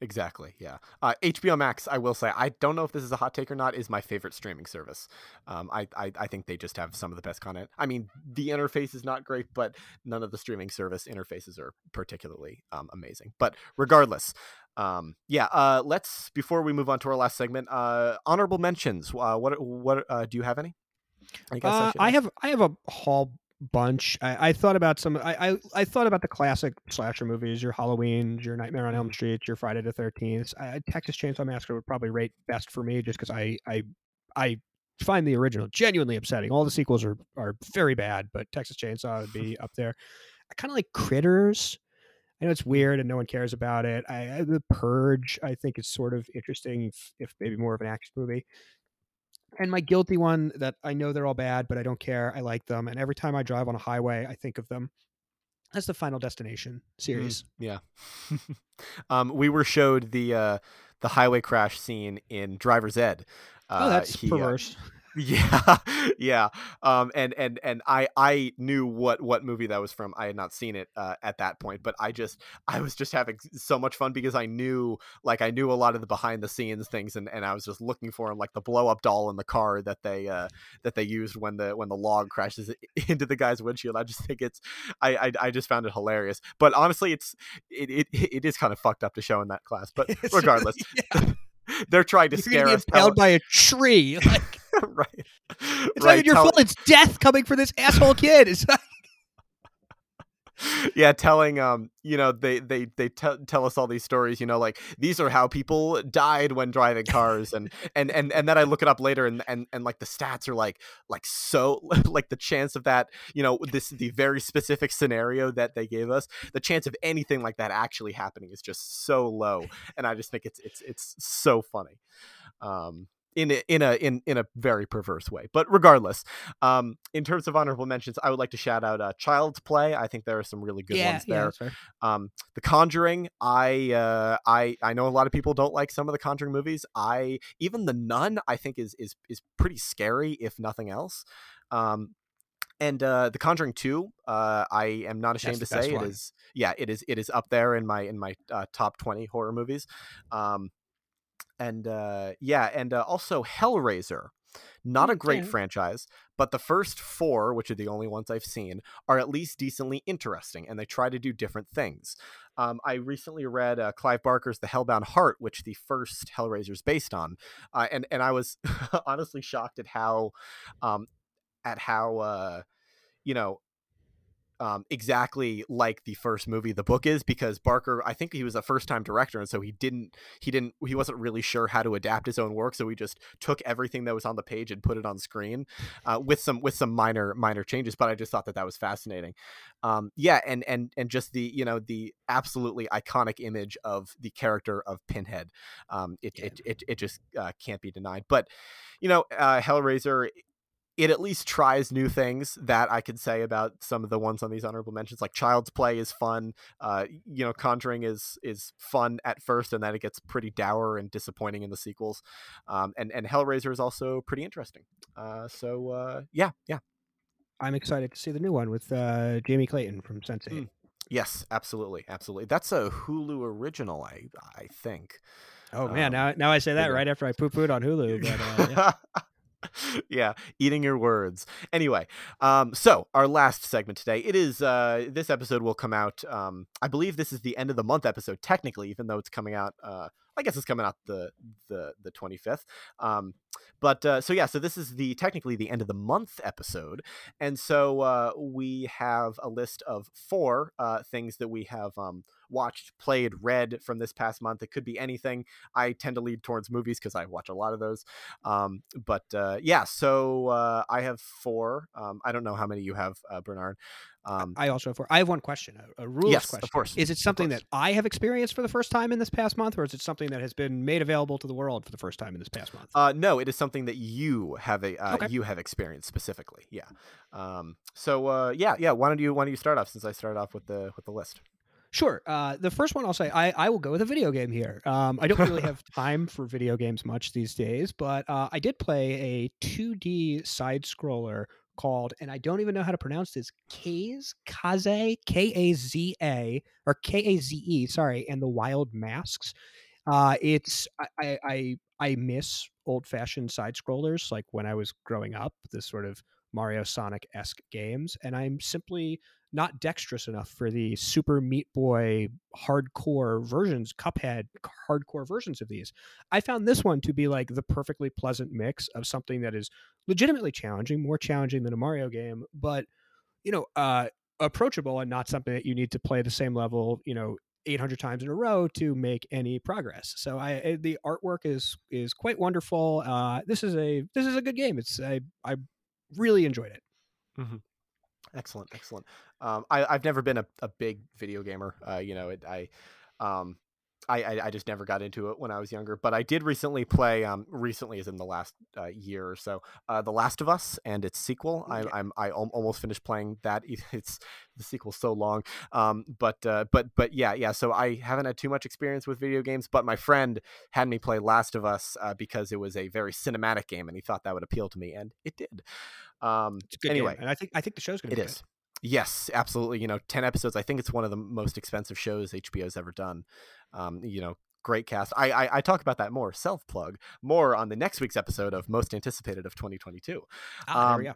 Exactly. Yeah. Uh, HBO Max, I will say, I don't know if this is a hot take or not, is my favorite streaming service. Um, I, I, I think they just have some of the best content. I mean, the interface is not great, but none of the streaming service interfaces are particularly um, amazing. But regardless, um, yeah. Uh, let's before we move on to our last segment, uh, honorable mentions. Uh, what what uh, do you have any? I guess Uh, should I have I have a whole bunch. I, I thought about some. I, I I thought about the classic slasher movies. Your Halloween, your Nightmare on Elm Street, your Friday the Thirteenth. Texas Chainsaw Massacre would probably rate best for me, just because I I I find the original genuinely upsetting. All the sequels are are very bad, but Texas Chainsaw would be up there. I kind of like Critters. I know it's weird and no one cares about it. I, I the Purge. I think is sort of interesting, if, if maybe more of an action movie and my guilty one that I know they're all bad, but I don't care. I like them, and every time I drive on a highway, I think of them. That's the Final Destination series. Yeah. um, we were showed the uh, the highway crash scene in Driver's Ed. Uh, oh, that's he, uh, perverse. Yeah, yeah. Um, and and and I I knew what what movie that was from. I had not seen it uh, at that point, but I just I was just having so much fun because I knew like I knew a lot of the behind the scenes things, and, and I was just looking for him, like the blow up doll in the car that they uh, that they used when the when the log crashes into the guy's windshield. I just think it's I I, I just found it hilarious. But honestly, it's it, it it is kind of fucked up to show in that class. But regardless. really- They're trying to You're scare us. impaled by a tree. Like, right. it's not even your tell- fault. It's death coming for this asshole kid. It's like, yeah telling um you know they they they tell tell us all these stories you know like these are how people died when driving cars and and and and then i look it up later and and and like the stats are like like so like the chance of that you know this the very specific scenario that they gave us the chance of anything like that actually happening is just so low and i just think it's it's it's so funny um in a, in a in in a very perverse way. But regardless, um, in terms of honorable mentions, I would like to shout out uh, Child's Play. I think there are some really good yeah, ones there. fair. Um, the Conjuring. I uh, I I know a lot of people don't like some of the Conjuring movies. I even the Nun. I think is is is pretty scary if nothing else. Um, and uh, the Conjuring Two, uh, I am not ashamed That's to say it is. Yeah, it is. It is up there in my in my uh, top twenty horror movies. Um, and uh, yeah, and uh, also Hellraiser. Not a great yeah. franchise, but the first four, which are the only ones I've seen, are at least decently interesting, and they try to do different things. Um, I recently read uh, Clive Barker's *The Hellbound Heart*, which the first Hellraiser is based on, uh, and and I was honestly shocked at how, um, at how, uh, you know, um, exactly like the first movie the book is because Barker I think he was a first time director and so he didn't he didn't he wasn't really sure how to adapt his own work so he just took everything that was on the page and put it on screen uh, with some with some minor minor changes but I just thought that that was fascinating. Um, yeah and and and just the you know the absolutely iconic image of the character of Pinhead. Um, it, it, it it just uh, can't be denied but you know uh, Hellraiser it at least tries new things that I could say about some of the ones on these honorable mentions. Like Child's Play is fun. Uh, you know, Conjuring is is fun at first, and then it gets pretty dour and disappointing in the sequels. Um, and and Hellraiser is also pretty interesting. Uh, so uh, yeah, yeah, I'm excited to see the new one with uh, Jamie Clayton from Sense8. Mm. yes, absolutely, absolutely. That's a Hulu original, I I think. Oh man, Um, now now I say that right after I poo pooed on Hulu. But uh, yeah. yeah, eating your words. Anyway, um, so our last segment today. It is uh, this episode will come out. Um, I believe this is the end of the month episode, technically, even though it's coming out. Uh, I guess it's coming out the the the twenty fifth. Um, but uh, so yeah, so this is the technically the end of the month episode, and so uh, we have a list of four uh, things that we have um, watched, played, read from this past month. It could be anything. I tend to lead towards movies because I watch a lot of those. Um, but uh, yeah, so uh, I have four. Um, I don't know how many you have, uh, Bernard. Um, I also have four. I have one question, a, a rules yes, question. of course. Is it something that I have experienced for the first time in this past month, or is it something that has been made available to the world for the first time in this past month? Uh, no, it is something that you have a uh, Okay. you have experienced specifically. Yeah. Um, so uh, yeah, yeah. Why don't you why don't you start off since I started off with the with the list? Sure. Uh, the first one I'll say, I, I will go with a video game here. Um, I don't really have time for video games much these days, but uh, I did play a 2D side scroller called, and I don't even know how to pronounce this, Kaze, Kaze, K A Z A, or K A Z E, sorry, and the Wild Masks. Uh, it's I, I I I miss old fashioned side scrollers like when I was growing up, this sort of Mario Sonic esque games, and I'm simply not dexterous enough for the Super Meat Boy hardcore versions, Cuphead hardcore versions of these. I found this one to be like the perfectly pleasant mix of something that is legitimately challenging, more challenging than a Mario game, but you know, uh, approachable and not something that you need to play the same level, you know, 800 times in a row to make any progress. So I the artwork is is quite wonderful. Uh, this is a this is a good game. It's I I really enjoyed it. Mm-hmm. Excellent, excellent. Um, I, I've never been a, a big video gamer. Uh, you know, it, I, um, I, I, I just never got into it when I was younger. But I did recently play. Um, recently, is in the last uh, year or so, uh, The Last of Us and its sequel. I, I'm I al- almost finished playing that. It's the sequel's so long. Um, but uh, but but yeah, yeah. So I haven't had too much experience with video games. But my friend had me play Last of Us uh, because it was a very cinematic game, and he thought that would appeal to me, and it did. Um, It's a good game, anyway, and I think I think the show's going to it be is. Yes, absolutely. You know, 10 episodes. I think it's one of the most expensive shows HBO's ever done. Um, you know, great cast. I, I, I talk about that more, self plug, more on the next week's episode of Most Anticipated of 2022. Ah, there we Um.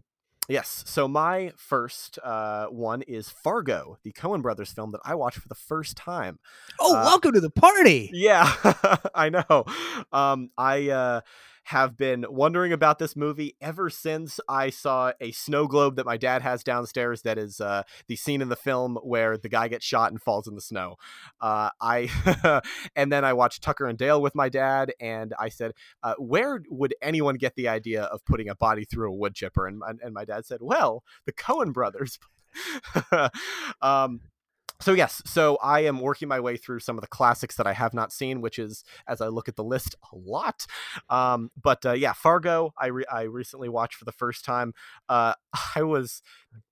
Yes. So my first uh, one is Fargo, the Coen Brothers film that I watched for the first time. Oh, uh, welcome to the party. Yeah, I know. Um, I uh, have been wondering about this movie ever since I saw a snow globe that my dad has downstairs. That is uh, the scene in the film where the guy gets shot and falls in the snow. Uh, I and then I watched Tucker and Dale with my dad, and I said, uh, "Where would anyone get the idea of putting a body through a wood chipper?" And and my dad said, "Well, the Coen brothers." um, so yes, so I am working my way through some of the classics that I have not seen, which is, as I look at the list, a lot. Um, but uh, yeah, Fargo, I re- I recently watched for the first time. Uh, I was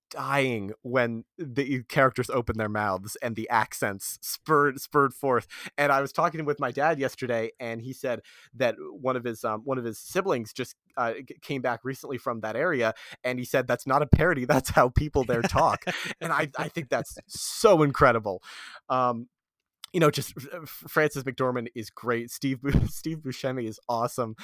dying when the characters opened their mouths and the accents spurred spurred forth. And I was talking with my dad yesterday, and he said that one of his um, one of his siblings just uh, came back recently from that area, and he said that's not a parody. That's how people there talk, and I I think that's so incredible. Um, you know, just uh, Frances McDormand is great. Steve Steve Buscemi is awesome,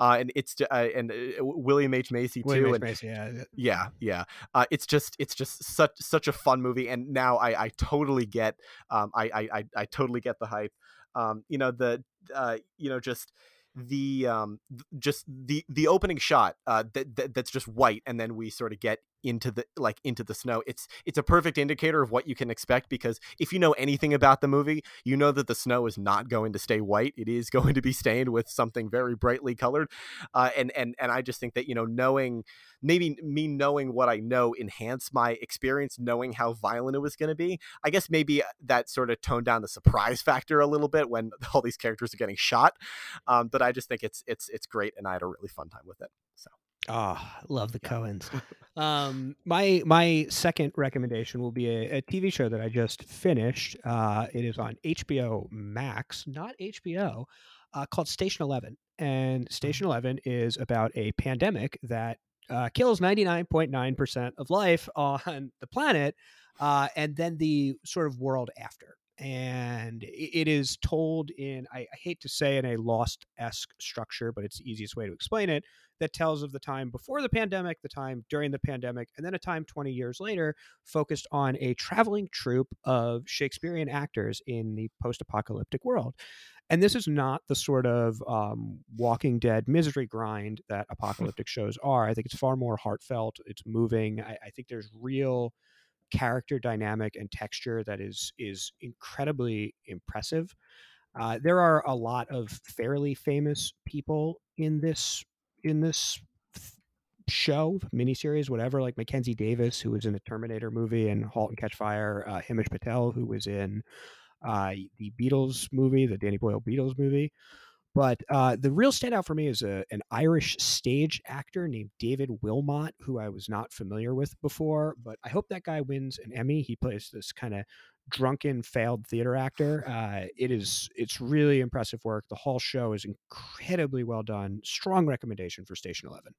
uh, and it's uh, and uh, William H Macy too. William H. and- Macy, yeah. yeah yeah uh, it's just it's just such such a fun movie and now i i totally get um i i i, I totally get the hype um you know the uh you know just the um just the the opening shot uh that, that that's just white and then we sort of get into the like into the snow. It's it's a perfect indicator of what you can expect because if you know anything about the movie you know that the snow is not going to stay white. It is going to be stained with something very brightly colored. Uh, and and and i just think that you know knowing maybe me knowing what i know enhanced my experience knowing how violent it was going to be. I guess maybe uh, that sort of toned down the surprise factor a little bit when all these characters are getting shot. Um, but i just think it's it's it's great and i had a really fun time with it so Oh, love the Coens. um, my my second recommendation will be a, a TV show that I just finished. Uh, it is on HBO Max, not HBO, uh, called Station Eleven. And Station Eleven is about a pandemic that uh, kills ninety nine point nine percent of life on the planet, uh, and then the sort of world after. And it is told in I, hate to say in a lost esque structure, but it's the easiest way to explain it. That tells of the time before the pandemic, the time during the pandemic, and then a time 20 years later, focused on a traveling troupe of Shakespearean actors in the post apocalyptic world. And this is not the sort of um, Walking Dead misery grind that apocalyptic shows are. I think it's far more heartfelt. It's moving. I, I think there's real character dynamic and texture that is is incredibly impressive. Uh, there are a lot of fairly famous people in this in this show miniseries whatever like mackenzie davis who was in a terminator movie and halt and catch fire uh, patel who was in uh, the beatles movie the danny boyle beatles movie but uh, the real standout for me is a, an Irish stage actor named David Wilmot, who I was not familiar with before. But I hope that guy wins an Emmy. He plays this kind of drunken failed theater actor. Uh, it is it's really impressive work. The whole show is incredibly well done. Strong recommendation for Station Eleven.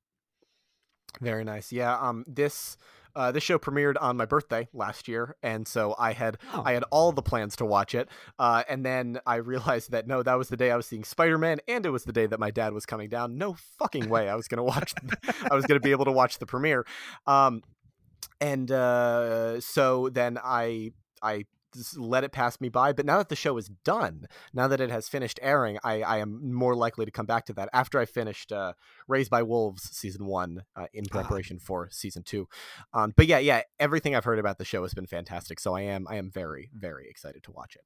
Very nice. Yeah. Um. This uh, this show premiered on my birthday last year, and so I had oh. I had all the plans to watch it. Uh, and then I realized that no, that was the day I was seeing Spider Man, and it was the day that my dad was coming down. No fucking way I was gonna watch. I was gonna be able to watch the premiere. Um, and uh, so then I I let it pass me by. But now that the show is done, now that it has finished airing, I, I am more likely to come back to that after I finished uh, Raised by Wolves season one uh, in ah. preparation for season two. Um, but yeah, yeah, everything I've heard about the show has been fantastic. So I am I am very very excited to watch it.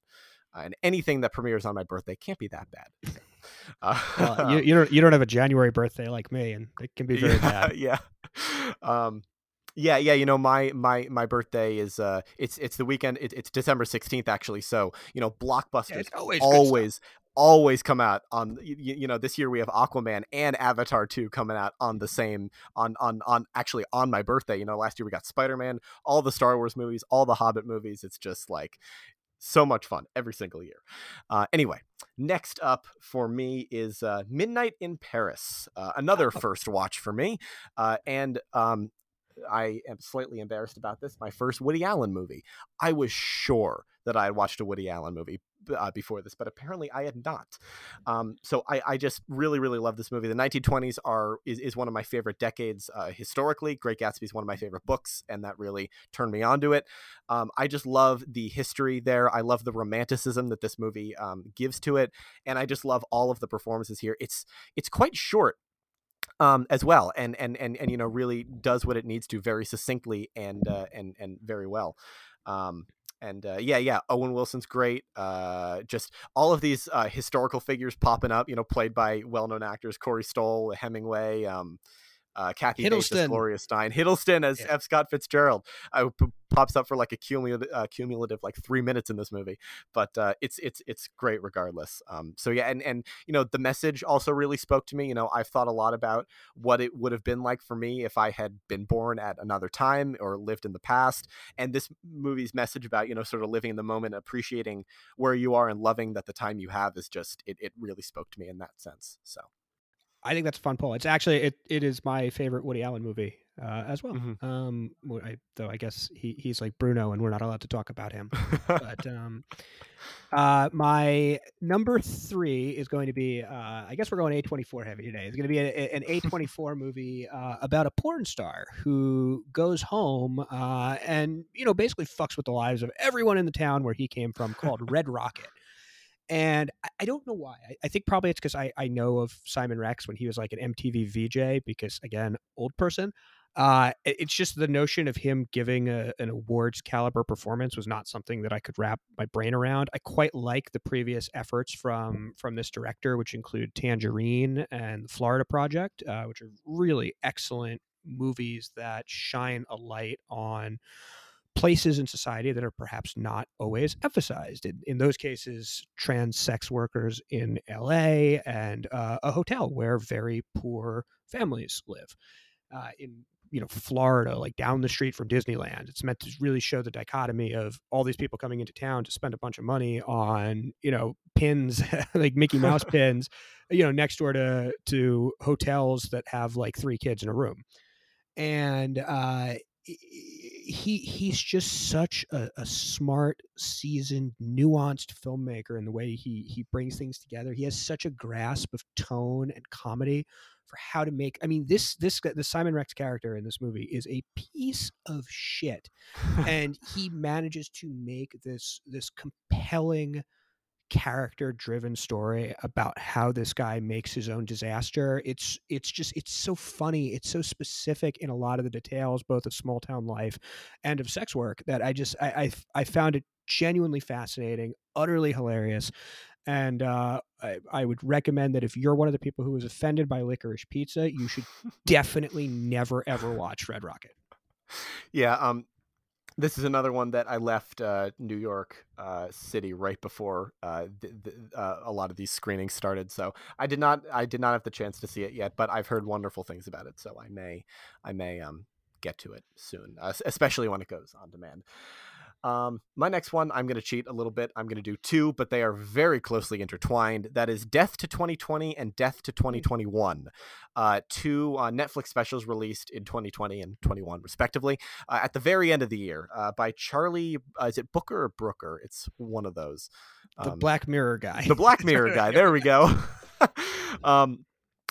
Uh, and anything that premieres on my birthday can't be that bad. Uh, well, you, you don't you don't have a January birthday like me, and it can be very yeah, bad. Yeah. Um, yeah, yeah. You know, my my my birthday is uh, it's it's the weekend. It, it's December sixteenth actually. So you know, blockbusters yeah, always always always come out on you, you, know this year we have aquaman and avatar 2 coming out on the same on on on actually on my birthday you know last year we got spider-man all the star wars movies all the hobbit movies it's just like so much fun every single year uh, anyway next up for me is uh, midnight in paris uh, another oh. first watch for me uh, and um, I am slightly embarrassed about this. My first Woody Allen movie. I was sure that I had watched a Woody Allen movie uh, before this, but apparently I had not. Um, so I, I, just really, really love this movie. The 1920s are is, is one of my favorite decades uh, historically. Great Gatsby is one of my favorite books, and that really turned me onto it. Um, I just love the history there. I love the romanticism that this movie um, gives to it, and I just love all of the performances here. It's it's quite short um, as well, and and and and you know really does what it needs to very succinctly and uh, and and very well. Um, and uh, yeah, yeah, Owen Wilson's great. Uh, just all of these uh, historical figures popping up, you know, played by well-known actors: Corey Stoll, Hemingway. Um, uh, Kathy Hiddleston. Bates Gloria Steinem, Hiddleston as yeah. F. Scott Fitzgerald uh, p- pops up for like a cumulative, uh, cumulative like three minutes in this movie, but uh, it's it's it's great regardless. Um, so yeah, and and you know the message also really spoke to me. You know, I've thought a lot about what it would have been like for me if I had been born at another time or lived in the past, and this movie's message about you know sort of living in the moment, appreciating where you are, and loving that the time you have is just it it really spoke to me in that sense. So. I think that's a fun poll. It's actually it, it is my favorite Woody Allen movie uh, as well. Mm-hmm. Um, I, though I guess he, he's like Bruno, and we're not allowed to talk about him. but um, uh, my number three is going to be uh, I guess we're going A twenty four heavy today. It's going to be a, a, an A twenty four movie uh, about a porn star who goes home uh, and you know basically fucks with the lives of everyone in the town where he came from, called Red Rocket and I, don't know why. I, think probably it's because I, I know of Simon Rex when he was like an MTV VJ, because again, old person. Uh, it's just the notion of him giving a, an awards caliber performance was not something that I could wrap my brain around. I quite like the previous efforts from from this director, which include Tangerine and the Florida Project, uh, which are really excellent movies that shine a light on places in society that are perhaps not always emphasized. In, in those cases, trans sex workers in LA and uh, a hotel where very poor families live. Uh, in you know Florida, like down the street from Disneyland, it's meant to really show the dichotomy of all these people coming into town to spend a bunch of money on you know pins like Mickey Mouse pins, you know next door to to hotels that have like three kids in a room, and uh, he he's just such a, a smart, seasoned, nuanced filmmaker in the way he he brings things together. He has such a grasp of tone and comedy for how to make. I mean, this this the Simon Rex character in this movie is a piece of shit, and he manages to make this this compelling character driven story about how this guy makes his own disaster. It's it's just it's so funny it's so specific in a lot of the details both of small town life and of sex work that i just i i, I found it genuinely fascinating utterly hilarious and uh, I, I would recommend that if you're one of the people who was offended by licorice pizza you should definitely never ever watch red rocket. Yeah um this is another one that I left uh, New York uh, City right before uh, th- th- uh, a lot of these screenings started. So I did not I did not have the chance to see it yet, but I've heard wonderful things about it. So I may I may um, get to it soon, uh, especially when it goes on demand. Um, my next one, I'm going to cheat a little bit. I'm going to do two, but they are very closely intertwined. That is Death to 2020 and Death to 2021. Uh, two uh, Netflix specials released in 2020 and 21, respectively, uh, at the very end of the year uh, by Charlie. Uh, is it Booker or Brooker? It's one of those. Um, the Black Mirror guy. The Black Mirror guy. There we go. um,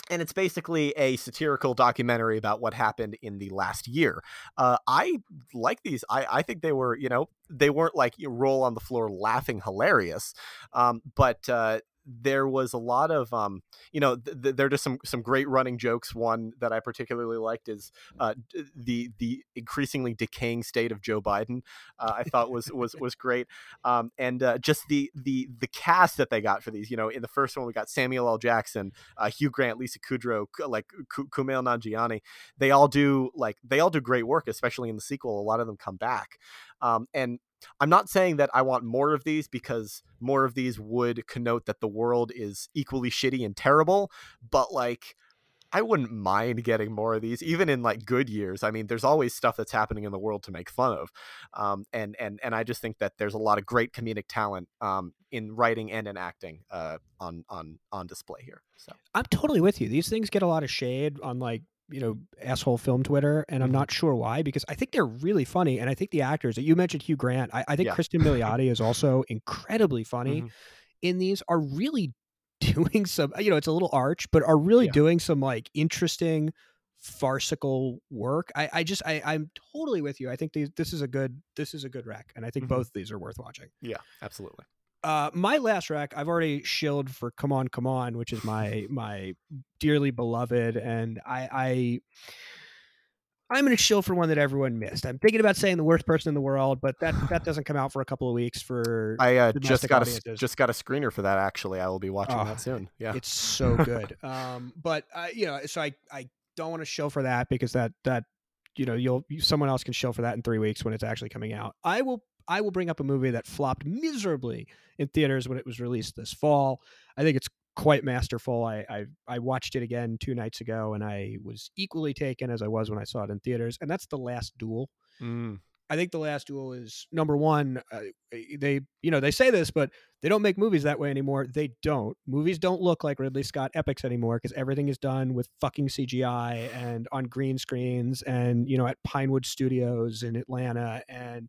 and it's basically a satirical documentary about what happened in the last year. Uh, I like these. I, I think they were, you know, they weren't like you roll on the floor laughing hilarious, um, but uh, there was a lot of um, you know th- th- there are just some some great running jokes. One that i particularly liked is uh, the the increasingly decaying state of joe biden uh, i thought was was was great. Um, and uh, just the the the cast that they got for these you know in the first one we got samuel l. Jackson uh, hugh grant lisa kudrow like kumail nanjiani. They all do like they all do great work especially in the sequel. A lot of them come back. Um, and I'm not saying that I want more of these because more of these would connote that the world is equally shitty and terrible, but like I wouldn't mind getting more of these, even in like good years. I mean, there's always stuff that's happening in the world to make fun of, um, and and and I just think that there's a lot of great comedic talent um, in writing and in acting uh, on on on display here. So I'm totally with you. These things get a lot of shade on like you know asshole film Twitter, and I'm mm-hmm. not sure why because I think they're really funny, and I think the actors that you mentioned Hugh Grant, I, I think yeah. Cristin Milioti is also incredibly funny. Mm-hmm. In these are really doing some, you know, it's a little arch, but are really yeah. doing some like interesting farcical work. I, I just I, I'm totally with you. I think these, this is a good this is a good rec, and I think mm-hmm. both these are worth watching. Yeah, absolutely. Uh, my last rack, I've already shilled for "Come On, Come On," which is my my dearly beloved, and I, I I'm going to shill for one that everyone missed. I'm thinking about saying the worst person in the world, but that that doesn't come out for a couple of weeks. For I uh, just got audiences. a just got a screener for that. Actually, I will be watching oh, that soon. Yeah, it's so good. um, but uh, you know, so I I don't want to shill for that because that that you know you'll someone else can shill for that in three weeks when it's actually coming out. I will I will bring up a movie that flopped miserably in theaters when it was released this fall. I think it's quite masterful. I, I, I watched it again two nights ago, and I was equally taken as I was when I saw it in theaters. And that's the Last Duel. Mm. I think the Last Duel is number one. Uh, they you know they say this, but they don't make movies that way anymore. They don't. Movies don't look like Ridley Scott epics anymore because everything is done with fucking CGI and on green screens and you know at Pinewood Studios in Atlanta and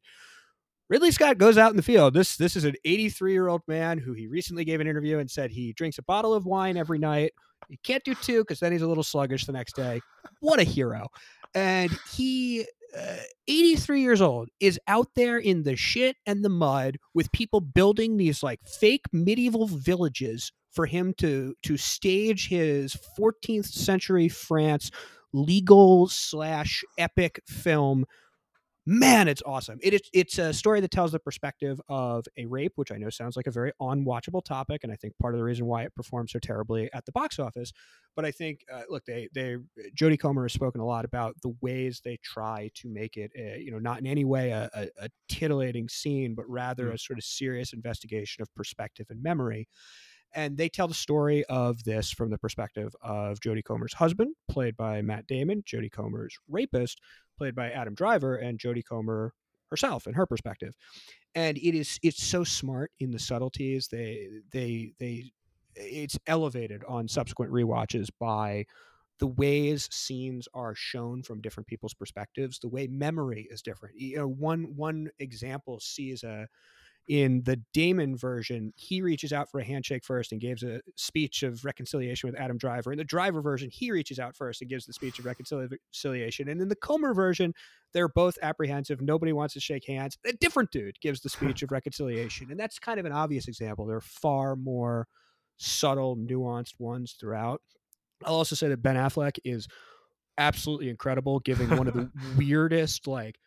Ridley Scott goes out in the field. This this is an 83 year old man who he recently gave an interview and said he drinks a bottle of wine every night. He can't do two because then he's a little sluggish the next day. What a hero! And he, uh, 83 years old, is out there in the shit and the mud with people building these like fake medieval villages for him to to stage his 14th century France legal slash epic film man, it's awesome. It is it's a story that tells the perspective of a rape, which I know sounds like a very unwatchable topic, and I think part of the reason why it performed so terribly at the box office. But I think, uh, look, they they Jodie Comer has spoken a lot about the ways they try to make it, a, you know, not in any way a, a, a titillating scene, but rather mm. a sort of serious investigation of perspective and memory. And they tell the story of this from the perspective of Jodie Comer's husband, played by Matt Damon, Jodie Comer's rapist, played by Adam Driver, and Jodie Comer herself and her perspective. And it is it's so smart in the subtleties. They they they it's elevated on subsequent re-watches by the ways scenes are shown from different people's perspectives, the way memory is different. You know, one one example sees a in the Damon version, he reaches out for a handshake first and gives a speech of reconciliation with Adam Driver. In the Driver version, he reaches out first and gives the speech of reconciliation. And in the Comer version, they're both apprehensive. Nobody wants to shake hands. A different dude gives the speech of reconciliation. And that's kind of an obvious example. There are far more subtle, nuanced ones throughout. I'll also say that Ben Affleck is absolutely incredible, giving one of the weirdest, like,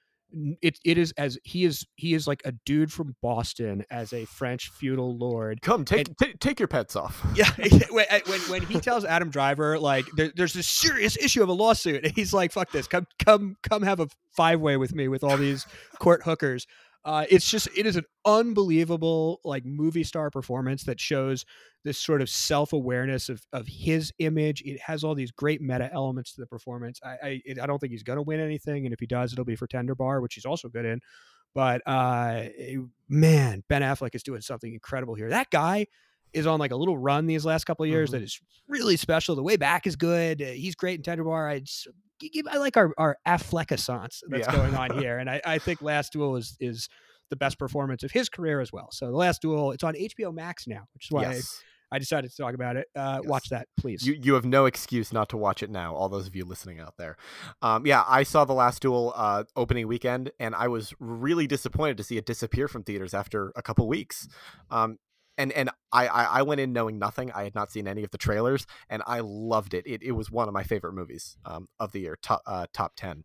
it it is as he is he is like a dude from Boston as a French feudal lord. Come take and, t- take your pets off. Yeah, when, when, when he tells Adam Driver like there, there's this serious issue of a lawsuit, and he's like, "Fuck this, come come come have a five way with me with all these court hookers." Uh, it's just it is an unbelievable like movie star performance that shows this sort of self awareness of of his image. It has all these great meta elements to the performance. I I, I don't think he's going to win anything, and if he does, it'll be for Tender Bar, which he's also good in. But uh, man, Ben Affleck is doing something incredible here. That guy is on like a little run these last couple of years mm-hmm. that is really special. The way back is good. Uh, he's great in Tender Bar. I I like our our Affleckissance that's yeah. going on here, and I, I think Last Duel is is the best performance of his career as well. So the Last Duel, it's on HBO Max now, which is why. Yes. I, I decided to talk about it. Uh, yes. Watch that, please. You you have no excuse not to watch it now. All those of you listening out there, um, yeah, I saw the Last Duel uh, opening weekend, and I was really disappointed to see it disappear from theaters after a couple weeks. Um, and and I, I went in knowing nothing. I had not seen any of the trailers, and I loved it. It, it was one of my favorite movies um, of the year, top uh, top ten.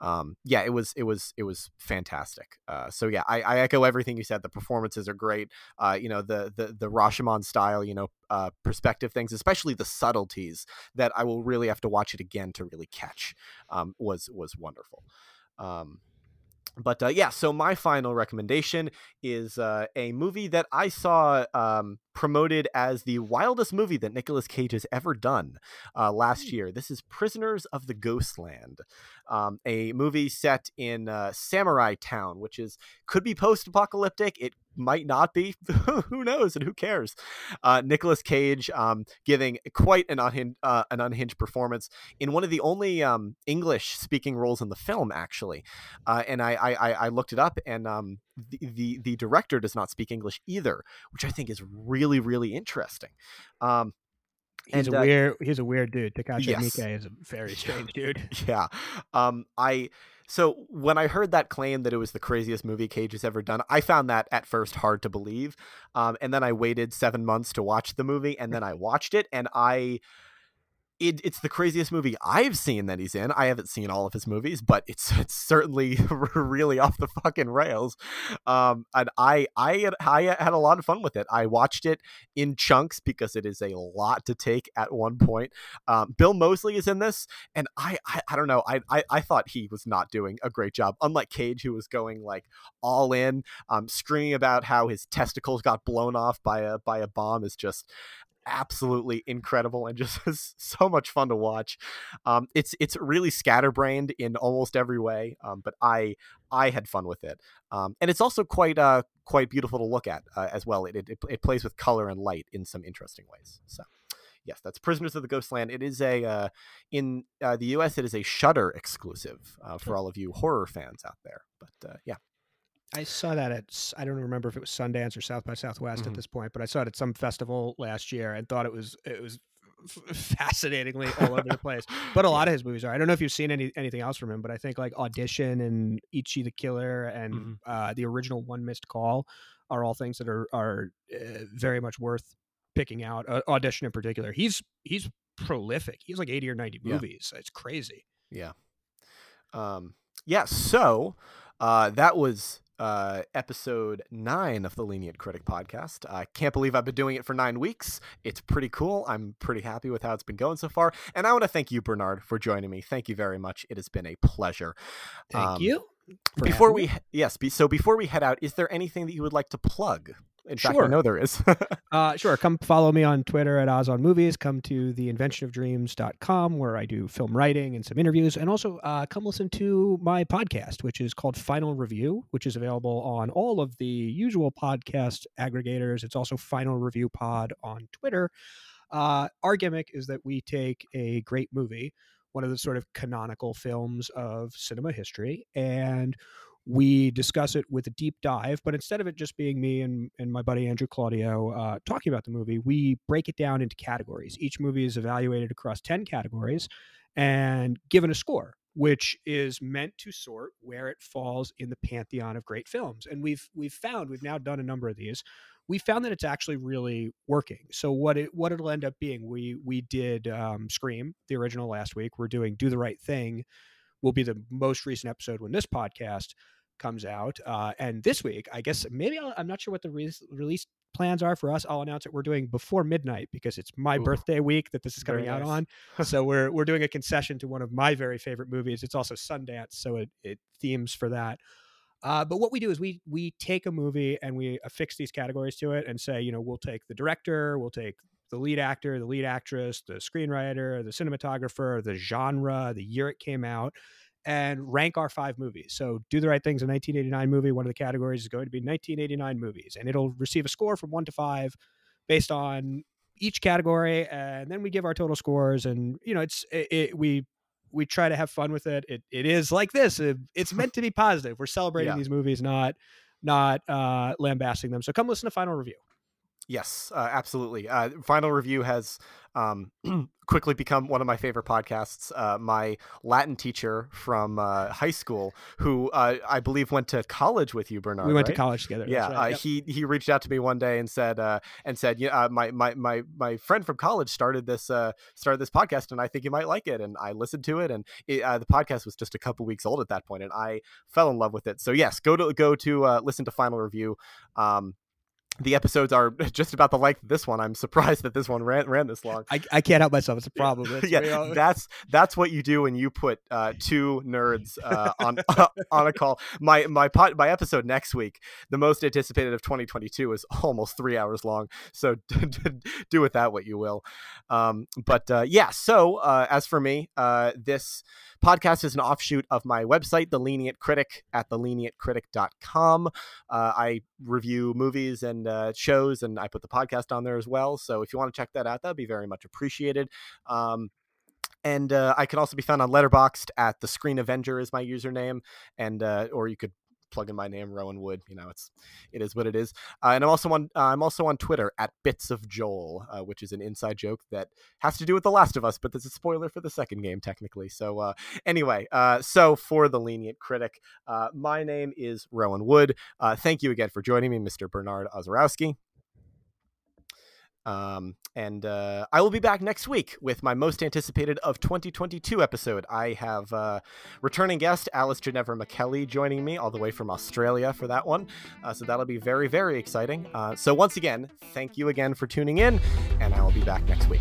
Um, yeah, it was it was it was fantastic. Uh, so yeah, I, I, echo everything you said. The performances are great. Uh, you know the the the Rashomon style, you know, uh, perspective things, especially the subtleties that I will really have to watch it again to really catch. Um, was was wonderful. Um, but uh, yeah, so my final recommendation is uh, a movie that I saw um, promoted as the wildest movie that Nicolas Cage has ever done uh, last year. This is Prisoners of the Ghostland, um, a movie set in uh, Samurai Town, which is could be post-apocalyptic. It might not be. who knows? And who cares? Uh, Nicolas Cage um, giving quite an unhinged, uh, an unhinged performance in one of the only um, English-speaking roles in the film, actually. Uh, and I, I, I looked it up, and um, the, the, the director does not speak English either, which I think is really really interesting. Um, he's and, a uh, weird he's a weird dude. Takashi yes. Miike is a very strange dude. yeah. Um, I so when I heard that claim that it was the craziest movie Cage has ever done, I found that at first hard to believe. Um, and then I waited seven months to watch the movie, and then I watched it, and I it, it's the craziest movie I've seen that he's in. I haven't seen all of his movies, but it's it's certainly really off the fucking rails. Um, and I I had, I had a lot of fun with it. I watched it in chunks because it is a lot to take at one point. Um, Bill Moseley is in this, and I, I I, don't know. I, I I thought he was not doing a great job. Unlike Cage, who was going like all in, um, screaming about how his testicles got blown off by a by a bomb is just absolutely incredible and just so much fun to watch. Um, it's it's really scatterbrained in almost every way, um, but I I had fun with it, um, and it's also quite uh quite beautiful to look at uh, as well. It, it it plays with color and light in some interesting ways. So. Yes, that's Prisoners of the Ghostland. It is a uh, in uh, the U.S. It is a Shudder exclusive uh, for all of you horror fans out there. But uh, yeah, I saw that at I don't remember if it was Sundance or South by Southwest mm-hmm. at this point, but I saw it at some festival last year and thought it was it was fascinatingly all over the place. But a lot of his movies are. I don't know if you've seen any anything else from him, but I think like Audition and Ichi the Killer and mm-hmm. uh, the original One Missed Call are all things that are are uh, very much worth picking out. Uh, Audition in particular, he's he's prolific. He's like eighty or ninety movies. Yeah. It's crazy. Yeah. Um. Yeah. So, uh, that was uh, episode nine of the Lenient Critic podcast. I can't believe I've been doing it for nine weeks. It's pretty cool. I'm pretty happy with how it's been going so far. And I want to thank you, Bernard, for joining me. Thank you very much. It has been a pleasure. Thank um, you. Before we, me. yes, so before we head out, is there anything that you would like to plug? In sure. fact, I know there is. uh, sure. Come follow me on Twitter at Oz on Movies. Come to theinventionofdreams.com where I do film writing and some interviews. And also uh, come listen to my podcast, which is called Final Review, which is available on all of the usual podcast aggregators. It's also Final Review Pod on Twitter. Uh, our gimmick is that we take a great movie, one of the sort of canonical films of cinema history, and we discuss it with a deep dive. But instead of it just being me and, and my buddy Andrew Claudio uh, talking about the movie, we break it down into categories. Each movie is evaluated across 10 categories and given a score which is meant to sort where it falls in the pantheon of great films. And we've we've found we've now done a number of these. We found that it's actually really working. So what it what it'll end up being, we we did um, Scream, the original last week. We're doing Do the Right Thing. Will be the most recent episode when this podcast comes out. Uh, and this week, I guess maybe i am not sure what the re- release plans are for us. I'll announce it. We're doing before midnight because it's my Ooh, birthday week that this is coming out on. so we're we're doing a concession to one of my very favorite movies. It's also Sundance, so it it themes for that. Uh, but what we do is we we take a movie and we affix these categories to it and say, you know, we'll take the director, we'll take the lead actor, the lead actress, the screenwriter, the cinematographer, the genre, the year it came out, and rank our five movies. So, Do the Right Thing's a 1989 movie. One of the categories is going to be 1989 movies, and it'll receive a score from one to five based on each category, and then we give our total scores. And you know, it's it, it we we try to have fun with it. It it is like this. It, it's meant to be positive. We're celebrating yeah. these movies, not not uh, lambasting them. So come listen to Final Review. Yes, uh, absolutely. Uh, Final Review has um, quickly become one of my favorite podcasts. Uh, my Latin teacher from uh, high school, who uh, I believe went to college with you, Bernard. We went right? to college together. Yeah, right. Uh, yep. he he reached out to me one day and said and said, yeah, my, my my my friend from college started this started this podcast, and I think you might like it. And I listened to it, and it, the podcast was just a couple weeks old at that point, and I fell in love with it. So yes, go to go to listen to Final Review. Um, the episodes are just about the length of this one. I'm surprised that this one ran ran this long. I, I can't help myself. It's a problem. It's yeah, real. that's that's what you do when you put uh, two nerds uh, on uh, on a call. My my pot, my episode next week, the most anticipated of 2022, is almost three hours long. So do with that what you will. Um, but uh, yeah. So uh, as for me, uh, this podcast is an offshoot of my website, The Lenient Critic, at thelenientcritic.com. Uh, I review movies and uh, shows, and I put the podcast on there as well. So if you want to check that out, that'd be very much appreciated. Um, and uh, I can also be found on Letterboxd at the Screen Avenger is my username, and uh, or you could plug in my name, Rowan Wood. You know, it's it is what it is. Uh, and I'm also on uh, I'm also on Twitter at Bits of Joel, uh, which is an inside joke that has to do with The Last of Us, but there's a spoiler for the second game technically. So uh, anyway, uh, so for the lenient critic, uh, my name is Rowan Wood. thank you again for joining me, Mr. Bernard Ozarowski. Um, and uh, I will be back next week with my most anticipated of 2022 episode. I have uh, returning guest Alice Ginevra McKelly joining me all the way from Australia for that one. Uh, so that'll be very, very exciting. Uh, so once again, thank you again for tuning in, and I will be back next week.